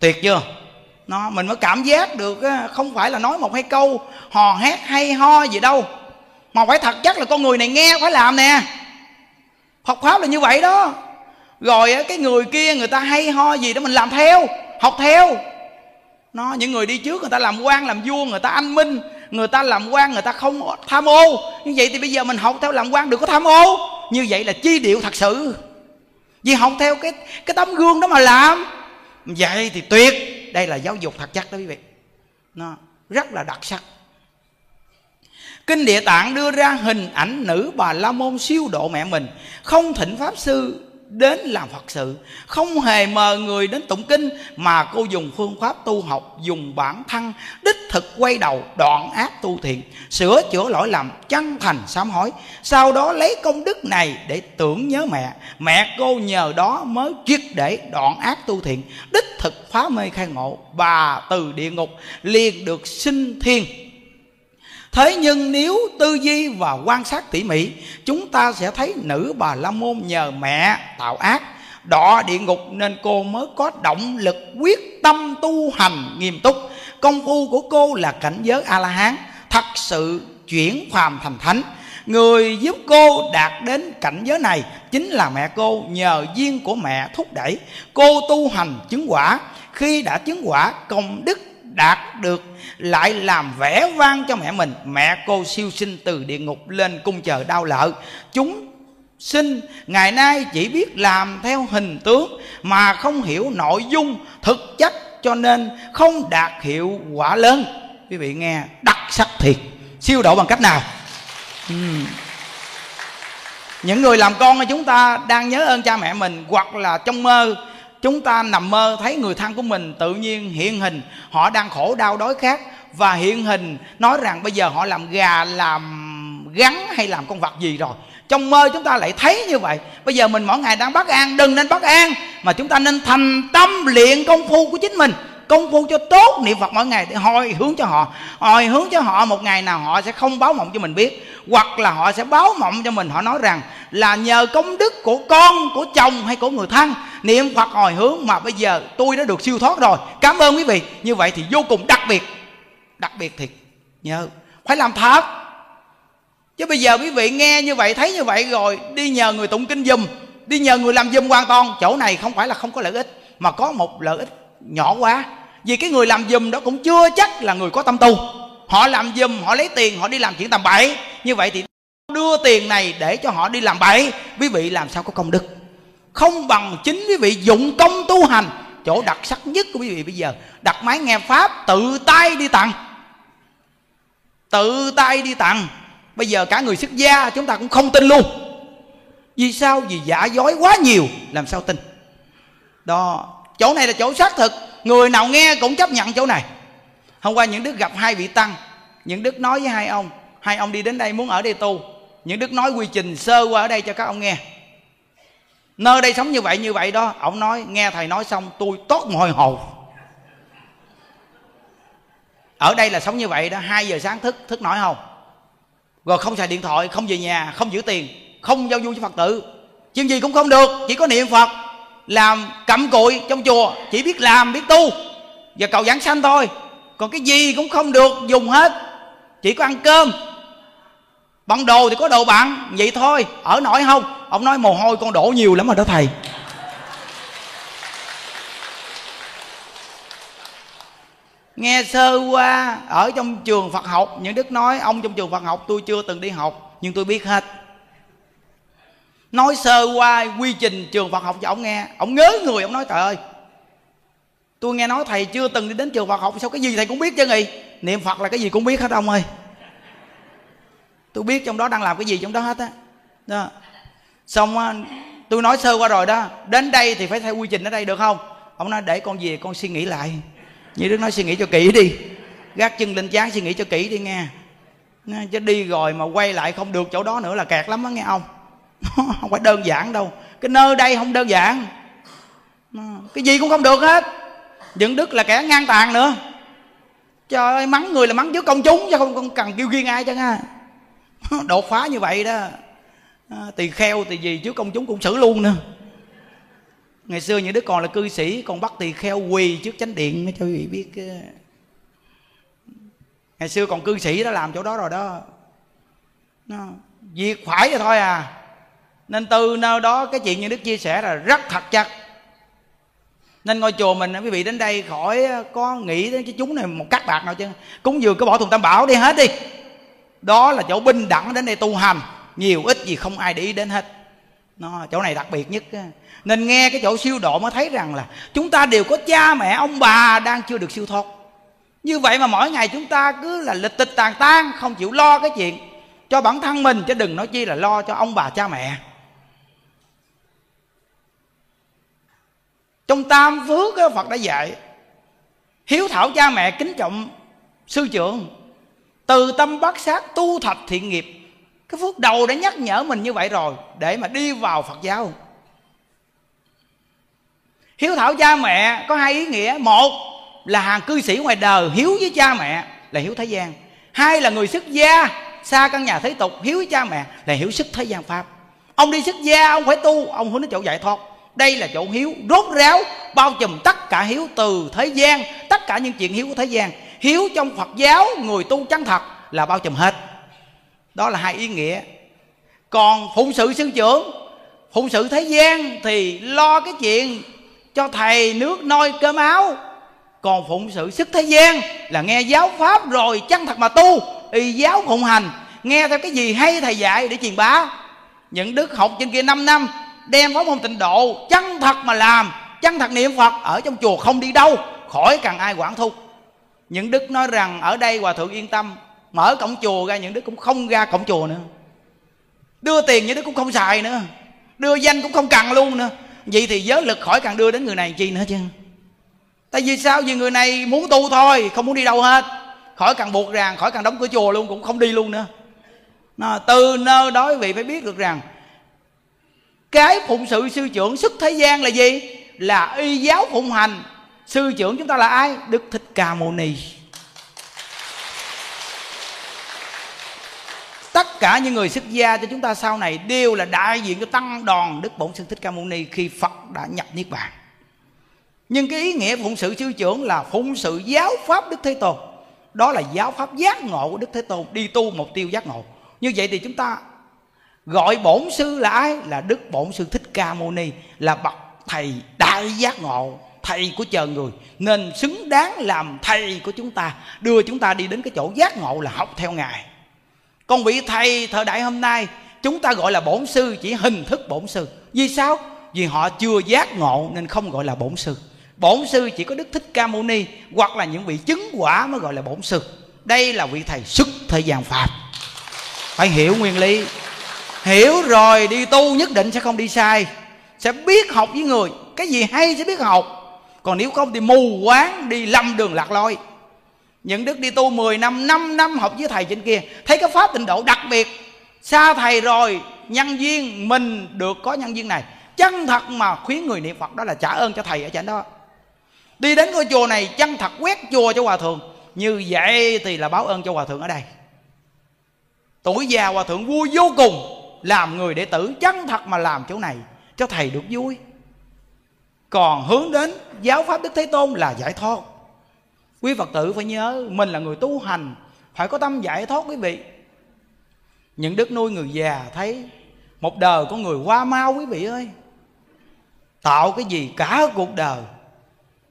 Tuyệt chưa? Nó, mình mới cảm giác được không phải là nói một hai câu, hò hét, hay ho gì đâu. Mà phải thật chắc là con người này nghe phải làm nè. Học pháp là như vậy đó. Rồi cái người kia người ta hay ho gì đó mình làm theo, học theo. Nó, những người đi trước người ta làm quan, làm vua, người ta anh minh, người ta làm quan, người ta không tham ô. Như vậy thì bây giờ mình học theo làm quan đừng có tham ô? Như vậy là chi điệu thật sự. Vì học theo cái cái tấm gương đó mà làm vậy thì tuyệt. Đây là giáo dục thật chắc đó quý vị. Nó rất là đặc sắc. Kinh Địa Tạng đưa ra hình ảnh nữ bà La Môn siêu độ mẹ mình, Không thỉnh Pháp Sư đến làm Phật sự. Không hề mời người đến tụng kinh, Mà cô dùng phương pháp tu học, Dùng bản thân, đích thực quay đầu, đoạn ác tu thiện, Sửa chữa lỗi lầm, chân thành sám hối. Sau đó lấy công đức này để tưởng nhớ mẹ. Mẹ cô nhờ đó mới triệt để đoạn ác tu thiện, Đích thực phá mê khai ngộ Bà từ địa ngục liền được sinh thiên. Thế nhưng nếu tư duy và quan sát tỉ mỉ, Chúng ta sẽ thấy nữ bà La Môn nhờ mẹ tạo ác, Đọ địa ngục nên cô mới có động lực quyết tâm tu hành nghiêm túc. Công phu của cô là cảnh giới A-la-hán, Thật sự chuyển phàm thành thánh. Người giúp cô đạt đến cảnh giới này Chính là mẹ cô nhờ duyên của mẹ thúc đẩy. Cô tu hành chứng quả, Khi đã chứng quả công đức đạt được, lại làm vẻ vang cho mẹ mình. Mẹ cô siêu sinh từ địa ngục lên cung chờ đau lợi chúng sinh, ngày nay chỉ biết làm theo hình tướng mà không hiểu nội dung thực chất cho nên không đạt hiệu quả lớn. Quý vị nghe, đặc sắc thiệt. Siêu độ bằng cách nào? Uhm. những người làm con của chúng ta đang nhớ ơn cha mẹ mình hoặc là trong mơ chúng ta nằm mơ thấy người thân của mình tự nhiên hiện hình. Họ đang khổ đau đói khát và hiện hình nói rằng bây giờ họ làm gà, làm gắn hay làm con vật gì rồi. Trong mơ chúng ta lại thấy như vậy. Bây giờ mình mỗi ngày đang bất an, đừng nên bất an, mà chúng ta nên thành tâm luyện công phu của chính mình công phu cho tốt niệm phật mỗi ngày để hồi hướng cho họ. Hồi hướng cho họ một ngày nào họ sẽ không báo mộng cho mình biết, hoặc là họ sẽ báo mộng cho mình, họ nói rằng là nhờ công đức của con, của chồng hay của người thân, niệm phật hồi hướng mà bây giờ tôi đã được siêu thoát rồi. Cảm ơn quý vị. Như vậy thì vô cùng đặc biệt. Đặc biệt thiệt. Nhớ. Phải làm thật. Chứ bây giờ quý vị nghe như vậy, thấy như vậy rồi, đi nhờ người tụng kinh dùm đi nhờ người làm dùm hoàn toàn. Chỗ này không phải là không có lợi ích, mà có một lợi ích nhỏ quá vì cái người làm dùm đó cũng chưa chắc là người có tâm tu. Họ làm dùm họ lấy tiền, họ đi làm chuyện tầm bậy. Như vậy thì đưa tiền này để cho họ đi làm bậy. Quý vị làm sao có công đức? Không bằng chính quý vị dụng công tu hành. Chỗ đặc sắc nhất của quý vị bây giờ, đặt máy nghe pháp, tự tay đi tặng. Tự tay đi tặng. Bây giờ cả người xuất gia chúng ta cũng không tin luôn. Vì sao? Vì giả dối quá nhiều. Làm sao tin? Đó, chỗ này là chỗ xác thực người nào nghe cũng chấp nhận chỗ này. Hôm qua những đức gặp hai vị tăng. Những đức nói với hai ông. Hai ông đi đến đây muốn ở đây tu. Những đức nói quy trình sơ qua ở đây cho các ông nghe. Nơi đây sống như vậy như vậy đó. Ông nói, nghe thầy nói xong, tôi tốt mọi hôi ở đây là sống như vậy đó. Hai giờ sáng thức thức nổi không? Rồi không xài điện thoại, không về nhà, không giữ tiền, không giao du với phật tử. Chuyện gì cũng không được, chỉ có niệm phật làm cặm cụi trong chùa, chỉ biết làm, biết tu và cầu giảng sanh thôi. Còn cái gì cũng không được dùng hết, chỉ có ăn cơm. Bằng đồ thì có đồ bạn, vậy thôi. Ở nổi không? Ông nói, mồ hôi con đổ nhiều lắm rồi đó, thầy. Nghe sơ qua, ở trong trường phật học, những đức nói, ông trong trường phật học, tôi chưa từng đi học, nhưng tôi biết hết nói sơ qua quy trình trường phật học cho ông nghe. Ông ngớ người, ông nói, trời ơi, tôi nghe nói thầy chưa từng đi đến trường phật học, sao cái gì thầy cũng biết chứ gì niệm phật là cái gì cũng biết hết, ông ơi. Tôi biết trong đó đang làm cái gì trong đó hết á. Đó. xong tôi nói sơ qua rồi đó. Đến đây thì phải theo quy trình ở đây được không? Ông nói, để con về con suy nghĩ lại. Như đức nói, suy nghĩ cho kỹ đi. Gác chân lên chán suy nghĩ cho kỹ đi nghe. Chứ đi rồi mà quay lại không được chỗ đó nữa là kẹt lắm á, nghe ông *laughs* không phải đơn giản đâu. Cái nơi đây không đơn giản. Cái gì cũng không được hết. Những đức là kẻ ngang tàn nữa. Trời ơi mắng người là mắng trước công chúng chứ không, không cần kêu riêng ai chứ ha *laughs* đột phá như vậy đó. À, tỳ kheo tỳ gì trước công chúng cũng xử luôn nữa. Ngày xưa những đứa còn là cư sĩ còn bắt tỳ kheo quỳ trước chánh điện mới cho quý vị biết ờ. ngày xưa còn cư sĩ đã làm chỗ đó rồi đó. Việc phải vậy thôi à nên từ nơi đó cái chuyện như đức chia sẻ là rất thật chắc. Nên ngôi chùa mình quý vị đến đây khỏi có nghĩ đến cái chúng này một cắt bạc nào chứ? Cúng dường cứ bỏ thùng tam bảo đi, hết đi. Đó là chỗ binh đẳng đến đây tu hành. Nhiều ít gì không ai để ý đến hết. Nó chỗ này đặc biệt nhất nên nghe cái chỗ siêu độ mới thấy rằng là chúng ta đều có cha mẹ, ông bà đang chưa được siêu thoát. Như vậy mà mỗi ngày chúng ta cứ là lịch tịch tàn tan không chịu lo cái chuyện cho bản thân mình. Chứ đừng nói chi là lo cho ông bà cha mẹ. Trong tam phước phật đã dạy, hiếu thảo cha mẹ, kính trọng sư trưởng, từ tâm bát sát, tu thạch thiện nghiệp. Cái phước đầu đã nhắc nhở mình như vậy rồi, để mà đi vào phật giáo. Hiếu thảo cha mẹ có hai ý nghĩa. Một là hàng cư sĩ ngoài đời hiếu với cha mẹ là hiếu thế gian. Hai là người xuất gia xa căn nhà thế tục hiếu với cha mẹ là hiếu sức thế gian pháp. Ông đi xuất gia, ông phải tu, ông hướng đến chỗ giải thoát đây là chỗ hiếu rốt ráo, bao trùm tất cả hiếu từ thế gian, tất cả những chuyện hiếu của thế gian. Hiếu trong phật giáo, người tu chân thật là bao trùm hết. Đó là hai ý nghĩa. Còn phụng sự sư trưởng, phụng sự thế gian thì lo cái chuyện cho thầy nước noi cơm áo. Còn phụng sự sức thế gian là nghe giáo pháp rồi chân thật mà tu, y giáo phụng hành. Nghe theo cái gì hay thầy dạy để truyền bá. Những đức học trên kia 5 năm đem pháp môn tịnh độ chân thật mà làm. Chân thật niệm phật ở trong chùa không đi đâu khỏi cần ai quản thúc những đức nói rằng ở đây hòa thượng yên tâm mở cổng chùa ra những đức cũng không ra cổng chùa nữa. Đưa tiền những đức cũng không xài nữa. Đưa danh cũng không cần luôn nữa. Vậy thì giới lực khỏi cần đưa đến người này chi nữa chứ? Tại vì sao? Vì người này muốn tu thôi không muốn đi đâu hết. Khỏi cần buộc ràng khỏi cần đóng cửa chùa luôn cũng không đi luôn nữa. Nó, từ nơi đó quý vị phải biết được rằng cái phụng sự sư trưởng xuất thế gian là gì? Là y giáo phụng hành. Sư trưởng chúng ta là ai? Đức thích ca mâu ni. Tất cả những người xuất gia cho chúng ta sau này đều là đại diện cho tăng đoàn đức bổn sư thích ca mâu ni khi phật đã nhập niết bàn. Nhưng cái ý nghĩa phụng sự sư trưởng là phụng sự giáo pháp đức thế tôn. Đó là giáo pháp giác ngộ của đức thế tôn, đi tu mục tiêu giác ngộ. Như vậy thì chúng ta gọi bổn sư là ai? Là đức bổn sư thích ca mâu ni, là bậc thầy đại giác ngộ, thầy của chờ người. Nên xứng đáng làm thầy của chúng ta, đưa chúng ta đi đến cái chỗ giác ngộ là học theo ngài. Còn vị thầy thời đại hôm nay, chúng ta gọi là bổn sư, chỉ hình thức bổn sư. Vì sao? Vì họ chưa giác ngộ nên không gọi là bổn sư. Bổn sư chỉ có đức thích ca mâu ni, hoặc là những vị chứng quả mới gọi là bổn sư. Đây là vị thầy xuất thời gian phạt phải hiểu nguyên lý hiểu rồi, đi tu nhất định sẽ không đi sai. Sẽ biết học với người. Cái gì hay sẽ biết học. Còn nếu không thì mù quáng đi lâm đường lạc lôi những đức đi tu 10 năm 5 năm học với thầy trên kia, thấy cái pháp tịnh độ đặc biệt. Xa thầy rồi, nhân duyên mình được có nhân duyên này. Chân thật mà khuyến người niệm phật đó là trả ơn cho thầy ở trên đó. Đi đến ngôi chùa này, chân thật quét chùa cho hòa thượng. Như vậy thì là báo ơn cho hòa thượng ở đây. Tuổi già hòa thượng vui vô cùng làm người đệ tử, chân thật mà làm chỗ này, cho thầy được vui. Còn hướng đến giáo pháp đức thế tôn là giải thoát. Quý phật tử phải nhớ, mình là người tu hành, phải có tâm giải thoát quý vị. Những đức nuôi người già thấy một đời con người qua mau quý vị ơi. Tạo cái gì cả cuộc đời,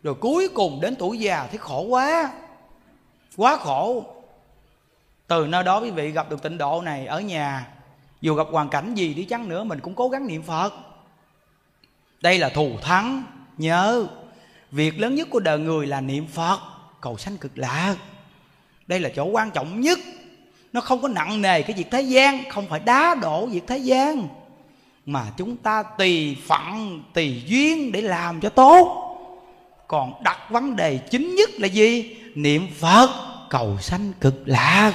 rồi cuối cùng đến tuổi già thấy khổ quá. Quá khổ. Từ nơi đó quý vị gặp được tịnh độ này ở nhà dù gặp hoàn cảnh gì đi chăng nữa, mình cũng cố gắng niệm phật. Đây là thù thắng, nhớ. Việc lớn nhất của đời người là niệm phật, cầu sanh cực lạc. Đây là chỗ quan trọng nhất. Nó không có nặng nề cái việc thế gian, không phải đá đổ việc thế gian. Mà chúng ta tùy phận tùy duyên để làm cho tốt. Còn đặt vấn đề chính nhất là gì? Niệm phật, cầu sanh cực lạc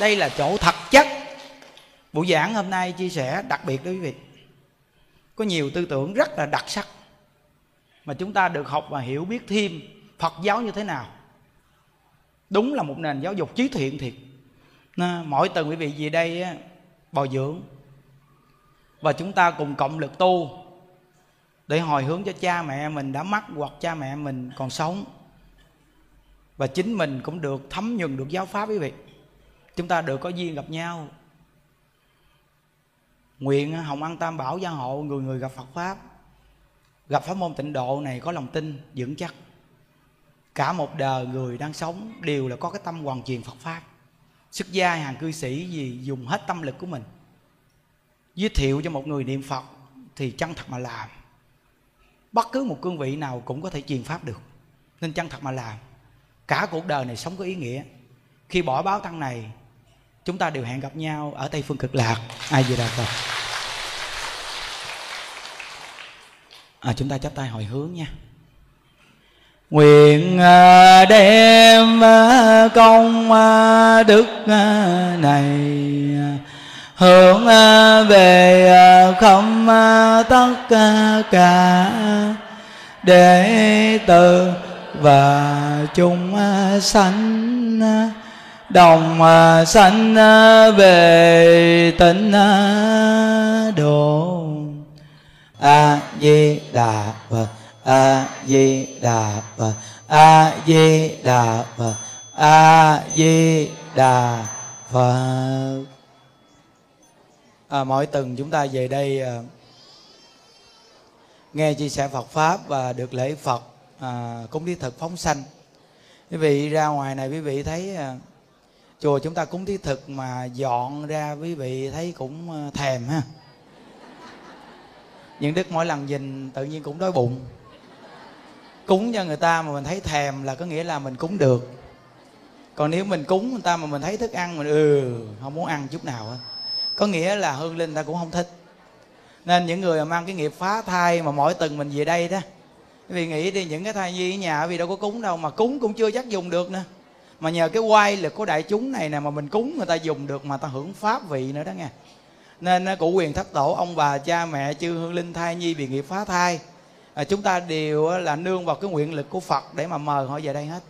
đây là chỗ thật chất. Buổi giảng hôm nay chia sẻ đặc biệt đối với quý vị. Có nhiều tư tưởng rất là đặc sắc mà chúng ta được học và hiểu biết thêm phật giáo như thế nào. Đúng là một nền giáo dục trí thiện thiệt. Mỗi tuần quý vị về đây bồi dưỡng. Và chúng ta cùng cộng lực tu để hồi hướng cho cha mẹ mình đã mất hoặc cha mẹ mình còn sống. Và chính mình cũng được thấm nhuần, được giáo pháp quý vị chúng ta được có duyên gặp nhau. Nguyện à, hồng ăn tam bảo gia hộ người người gặp phật pháp. Gặp pháp môn tịnh độ này có lòng tin, vững chắc. Cả một đời người đang sống đều là có cái tâm hoàn truyền phật pháp. Xuất gia hàng cư sĩ gì dùng hết tâm lực của mình. Giới thiệu cho một người niệm phật thì chân thật mà làm. Bất cứ một cương vị nào cũng có thể truyền pháp được. Nên chân thật mà làm. Cả cuộc đời này sống có ý nghĩa. Khi bỏ báo tăng này chúng ta đều hẹn gặp nhau ở tây phương cực lạc. Ai về đà phật à, chúng ta chắp tay hồi hướng nha. Nguyện à, đem à, công à, đức này hướng về không tất cả để từ và chúng sanh đồng à, sanh à, về tịnh à, độ. A di đà phật a di đà phật a di đà phật a di đà phật. À, mỗi tuần chúng ta về đây à, nghe chia sẻ Phật pháp và được lễ Phật à, cúng thí thực phóng sanh. Quý vị ra ngoài này quý vị thấy à, chùa chúng ta cúng thí thực mà dọn ra quý vị thấy cũng ờ, thèm ha. Những đức mỗi lần nhìn tự nhiên cũng đói bụng. Cúng cho người ta mà mình thấy thèm là có nghĩa là mình cúng được. Còn nếu mình cúng người ta mà mình thấy thức ăn mình ừ không muốn ăn chút nào hết có nghĩa là hương linh ta cũng không thích. Nên những người mà mang cái nghiệp phá thai mà mỗi tuần mình về đây đó vì nghĩ đi, những cái thai nhi ở nhà vì đâu có cúng đâu mà cúng cũng chưa chắc dùng được nữa mà nhờ cái quay lực của đại chúng này nè mà mình cúng người ta dùng được mà ta hưởng pháp vị nữa đó nghe. Nên à, cụ quyền thất tổ ông bà cha mẹ chư hương linh thai nhi bị nghiệp phá thai à, chúng ta đều à, là nương vào cái nguyện lực của phật để mà mời họ về đây hết.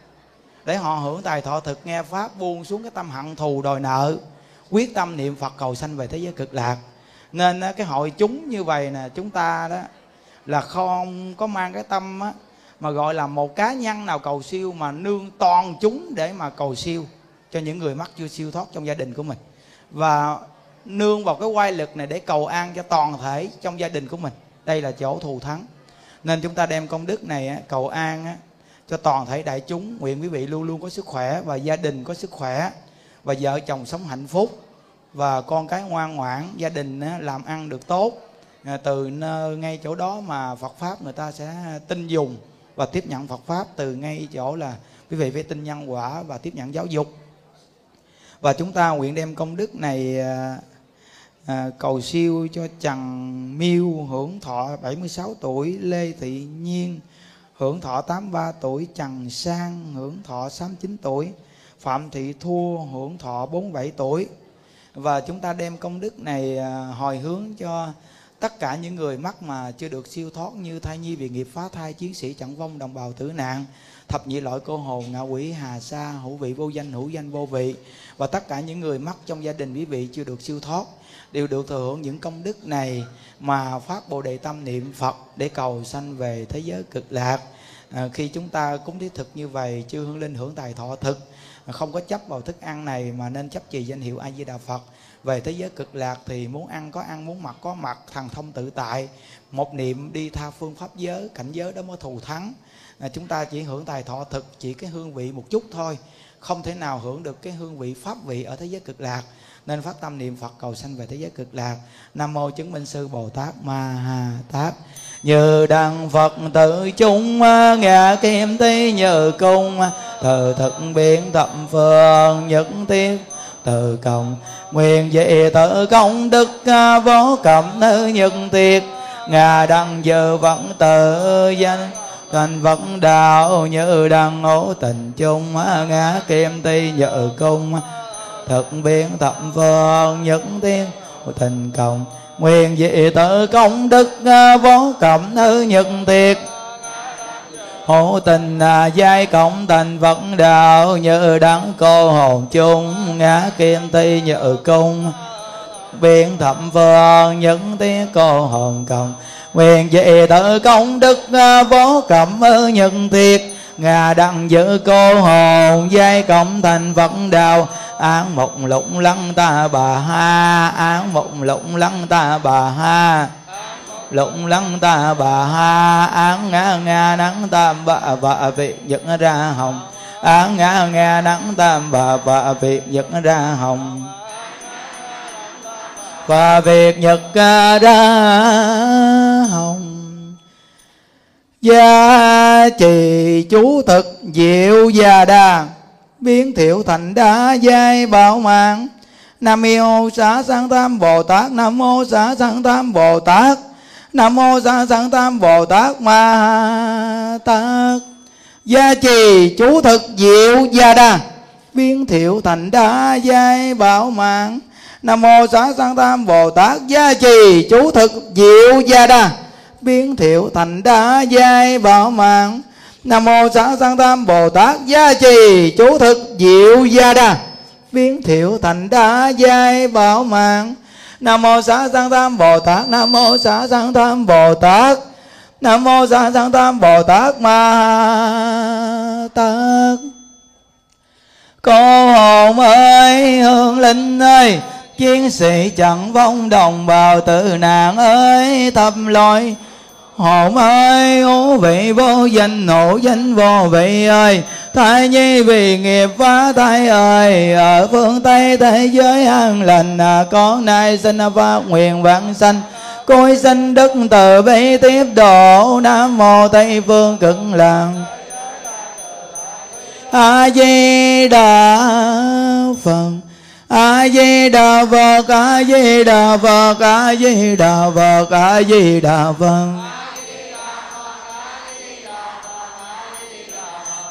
Để họ hưởng tài thọ thực nghe pháp buông xuống cái tâm hận thù đòi nợ quyết tâm niệm phật cầu sanh về thế giới cực lạc. Nên à, cái hội chúng như vậy nè chúng ta đó là không có mang cái tâm á, mà gọi là một cá nhân nào cầu siêu mà nương toàn chúng để mà cầu siêu cho những người mắc chưa siêu thoát trong gia đình của mình. Và nương vào cái quay lực này để cầu an cho toàn thể trong gia đình của mình. Đây là chỗ thù thắng. Nên chúng ta đem công đức này cầu an cho toàn thể đại chúng. Nguyện quý vị luôn luôn có sức khỏe và gia đình có sức khỏe và vợ chồng sống hạnh phúc và con cái ngoan ngoãn, gia đình làm ăn được tốt. À, từ ngay chỗ đó mà Phật pháp người ta sẽ tin dùng và tiếp nhận Phật pháp từ ngay chỗ là quý vị phải tin nhân quả và tiếp nhận giáo dục và chúng ta nguyện đem công đức này à, à, cầu siêu cho Trần Miêu hưởng thọ 76 tuổi, Lê Thị Nhiên hưởng thọ 83 tuổi, Trần Sang hưởng thọ 69 tuổi, Phạm Thị Thua hưởng thọ 47 tuổi. Và chúng ta đem công đức này à, hồi hướng cho tất cả những người mắc mà chưa được siêu thoát như thai nhi bị nghiệp phá thai, chiến sĩ chẳng vong, đồng bào tử nạn, thập nhị loại cô hồn, ngạ quỷ, hà sa, hữu vị vô danh, hữu danh vô vị. Và tất cả những người mắc trong gia đình quý vị chưa được siêu thoát đều được thừa hưởng những công đức này mà phát bồ đề tâm niệm phật để cầu sanh về thế giới cực lạc à, khi chúng ta cúng thiết thực như vậy chư hương linh hưởng tài thọ thực không có chấp vào thức ăn này mà nên chấp trì danh hiệu a di đà phật. Về thế giới cực lạc thì muốn ăn có ăn muốn mặc có mặc thằng thông tự tại. Một niệm đi tha phương pháp giới cảnh giới đó mới thù thắng. À, chúng ta chỉ hưởng tài thọ thực chỉ cái hương vị một chút thôi. Không thể nào hưởng được cái hương vị pháp vị ở thế giới cực lạc. Nên phát tâm niệm phật cầu sanh về thế giới cực lạc. Nam mô chứng minh sư bồ tát ma ha tát như đăng phật tự chúng à, ngã kim tí như cung à, thờ thực biến thập phương nhất thiết. Từ cộng nguyện về tự công đức à, vô cẩm nữ nhân tiệt ngà đăng giờ vẫn tự danh, thành vẫn đạo như đăng ngũ tình chung ngã kim ti nhờ cung thực biến thập phương nhất tiên tình cộng nguyện dị tự công đức à, vô cộng hư nhật thiệt hữu tình à, giai cộng thành Phật đạo như đắng cô hồn chung, ngã kim ti nhự cung. Biên thẩm phương những tiếng cô hồn cộng nguyện dị tự công đức à, vô cộng hư nhật thiệt ngà đặng giữ cô hồn, giai cộng thành Phật đạo án mộng lộng lăng ta bà ha. Án mộng lộng lăng ta bà ha. Lộng lăng ta bà ha. Án ngã nga nắng tam bà bà vị dẫn ra hồng. Án ngã nga nắng tam bà bà vị dẫn ra hồng. Và việc nhật ra hồng. Gia trì chú thực diệu gia đa biến thiệu thành đá giai bảo mạng. Nam mô xá sanh tam bồ tát, nam mô xá sanh tam bồ tát, nam mô xá sanh tam bồ tát ma tát. Gia trì chú thực diệu gia đa, biến thiệu thành đá giai bảo mạng. Nam mô xá sanh tam bồ tát, gia trì chú thực diệu gia đa, biến thiệu thành đá giai bảo mạng nam mô xã sanh tam bồ tát gia trì, chú thực diệu gia đa. Biến thiệu thành đa giai bảo mạng. Nam mô xã sanh tam bồ tát, nam mô xã sanh tam bồ tát. Nam mô xã sanh tam bồ tát ma tát. Cô hồn ơi, hương linh ơi, chiến sĩ chẳng vong đồng bào tử nạn ơi thập lỗi hồn ơi hữu vị vô danh hữu danh vô vị ơi. Thai nhi vì nghiệp phá thai ơi. Ở phương tây thế giới an lành. À, con nay xin phát nguyện vãng sanh. Côi sinh đức từ bi tiếp độ. Nam mô tây phương cực lạc a di đà phật. A di đà phật a di đà phật a di đà phật a di đà phật.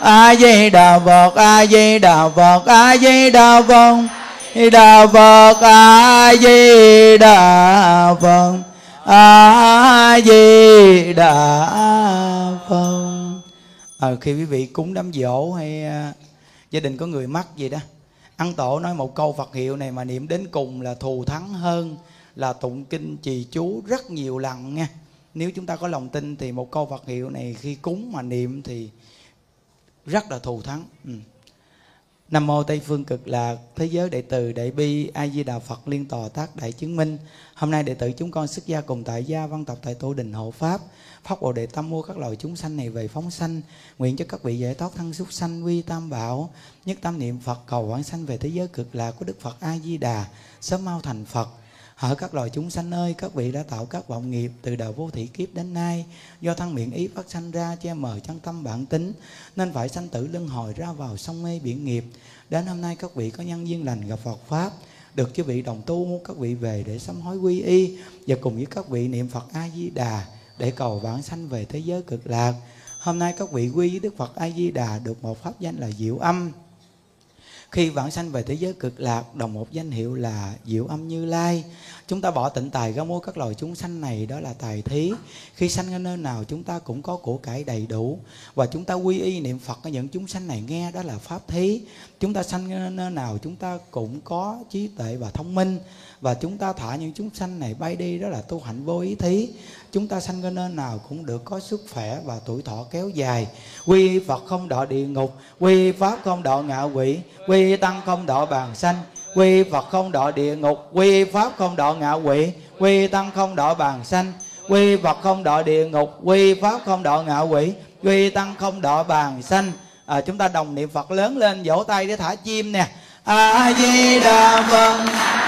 a di đà phật a di đà phật A di đà phật a di đà phật a di đà phật à, ờ, khi quý vị cúng đám dỗ hay uh, gia đình có người mắc gì đó ăn tổ nói một câu phật hiệu này mà niệm đến cùng là thù thắng hơn là tụng kinh trì chú rất nhiều lần nha. Nếu chúng ta có lòng tin thì một câu phật hiệu này khi cúng mà niệm thì rất là thù thắng ừ. Nam mô Tây phương cực lạc thế giới đệ tử đại bi A Di Đà Phật liên tòa tác đại chứng minh. Hôm nay đệ tử chúng con xuất gia cùng tại gia văn tập tại tổ đình hộ pháp pháp bồ đề tâm mua các loài chúng sanh này về phóng sanh, nguyện cho các vị giải thoát thân súc sanh, quy tam bảo, nhất tâm niệm phật, cầu quảng sanh về thế giới cực lạc của đức phật a di đà, sớm mau thành phật Hỡi các loài chúng sanh ơi, các vị đã tạo các vọng nghiệp từ đầu vô thị kiếp đến nay, do thân miệng ý phát sanh ra che mờ chân tâm bản tính, nên phải sanh tử luân hồi ra vào sông mê biển nghiệp. Đến hôm nay các vị có nhân duyên lành gặp Phật Pháp, được chư vị đồng tu các vị về để sám hối quy y và cùng với các vị niệm Phật A Di Đà để cầu vãng sanh về thế giới cực lạc. Hôm nay các vị quy với Đức Phật A Di Đà được một pháp danh là Diệu Âm khi vãng sanh về thế giới cực lạc, đồng một danh hiệu là diệu âm như lai. Chúng ta bỏ tịnh tài ra mua các loài chúng sanh này, đó là tài thí. Khi sanh ở nơi nào, chúng ta cũng có của cải đầy đủ. Và chúng ta quy y niệm phật ở những chúng sanh này nghe, đó là pháp thí. Chúng ta sanh ở nơi nào, chúng ta cũng có trí tuệ và thông minh. Và chúng ta thả những chúng sanh này bay đi, đó là tu hạnh vô ý thí chúng ta sanh ra nơi nào cũng được có sức khỏe và tuổi thọ kéo dài. Quy phật không đọa địa ngục quy pháp không đọa ngạ quỷ quy tăng không đọa bàn sanh quy phật không đọa địa ngục quy pháp không đọa ngạ quỷ quy tăng không đọa bàn sanh quy phật không đọa địa ngục quy pháp không đọa ngạ quỷ quy tăng không đọa bàn sanh. À, chúng ta đồng niệm phật lớn lên vỗ tay để thả chim nè. A di đà phật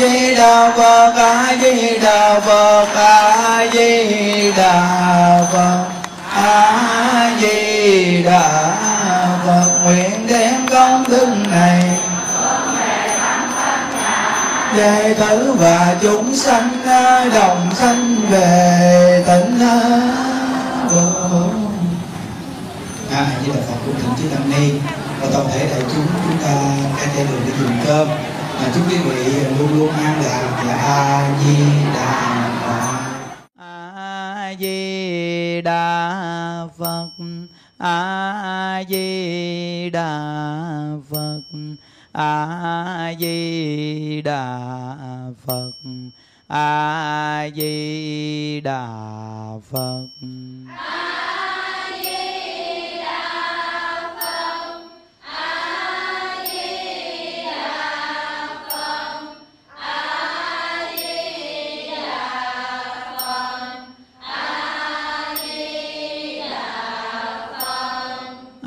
Di đà a di đà phật a di đà phật nguyện đem công đức này về tử và chúng sanh đồng sanh về tịnh a di đà phật cũng thượng chư tăng ni và toàn thể đại chúng chúng ta ra trên đường để dùng cơm à, chúc quý vị luôn luôn an lạc và a di đà phật. A di đà phật. A di đà phật. A di đà phật. A di đà phật. a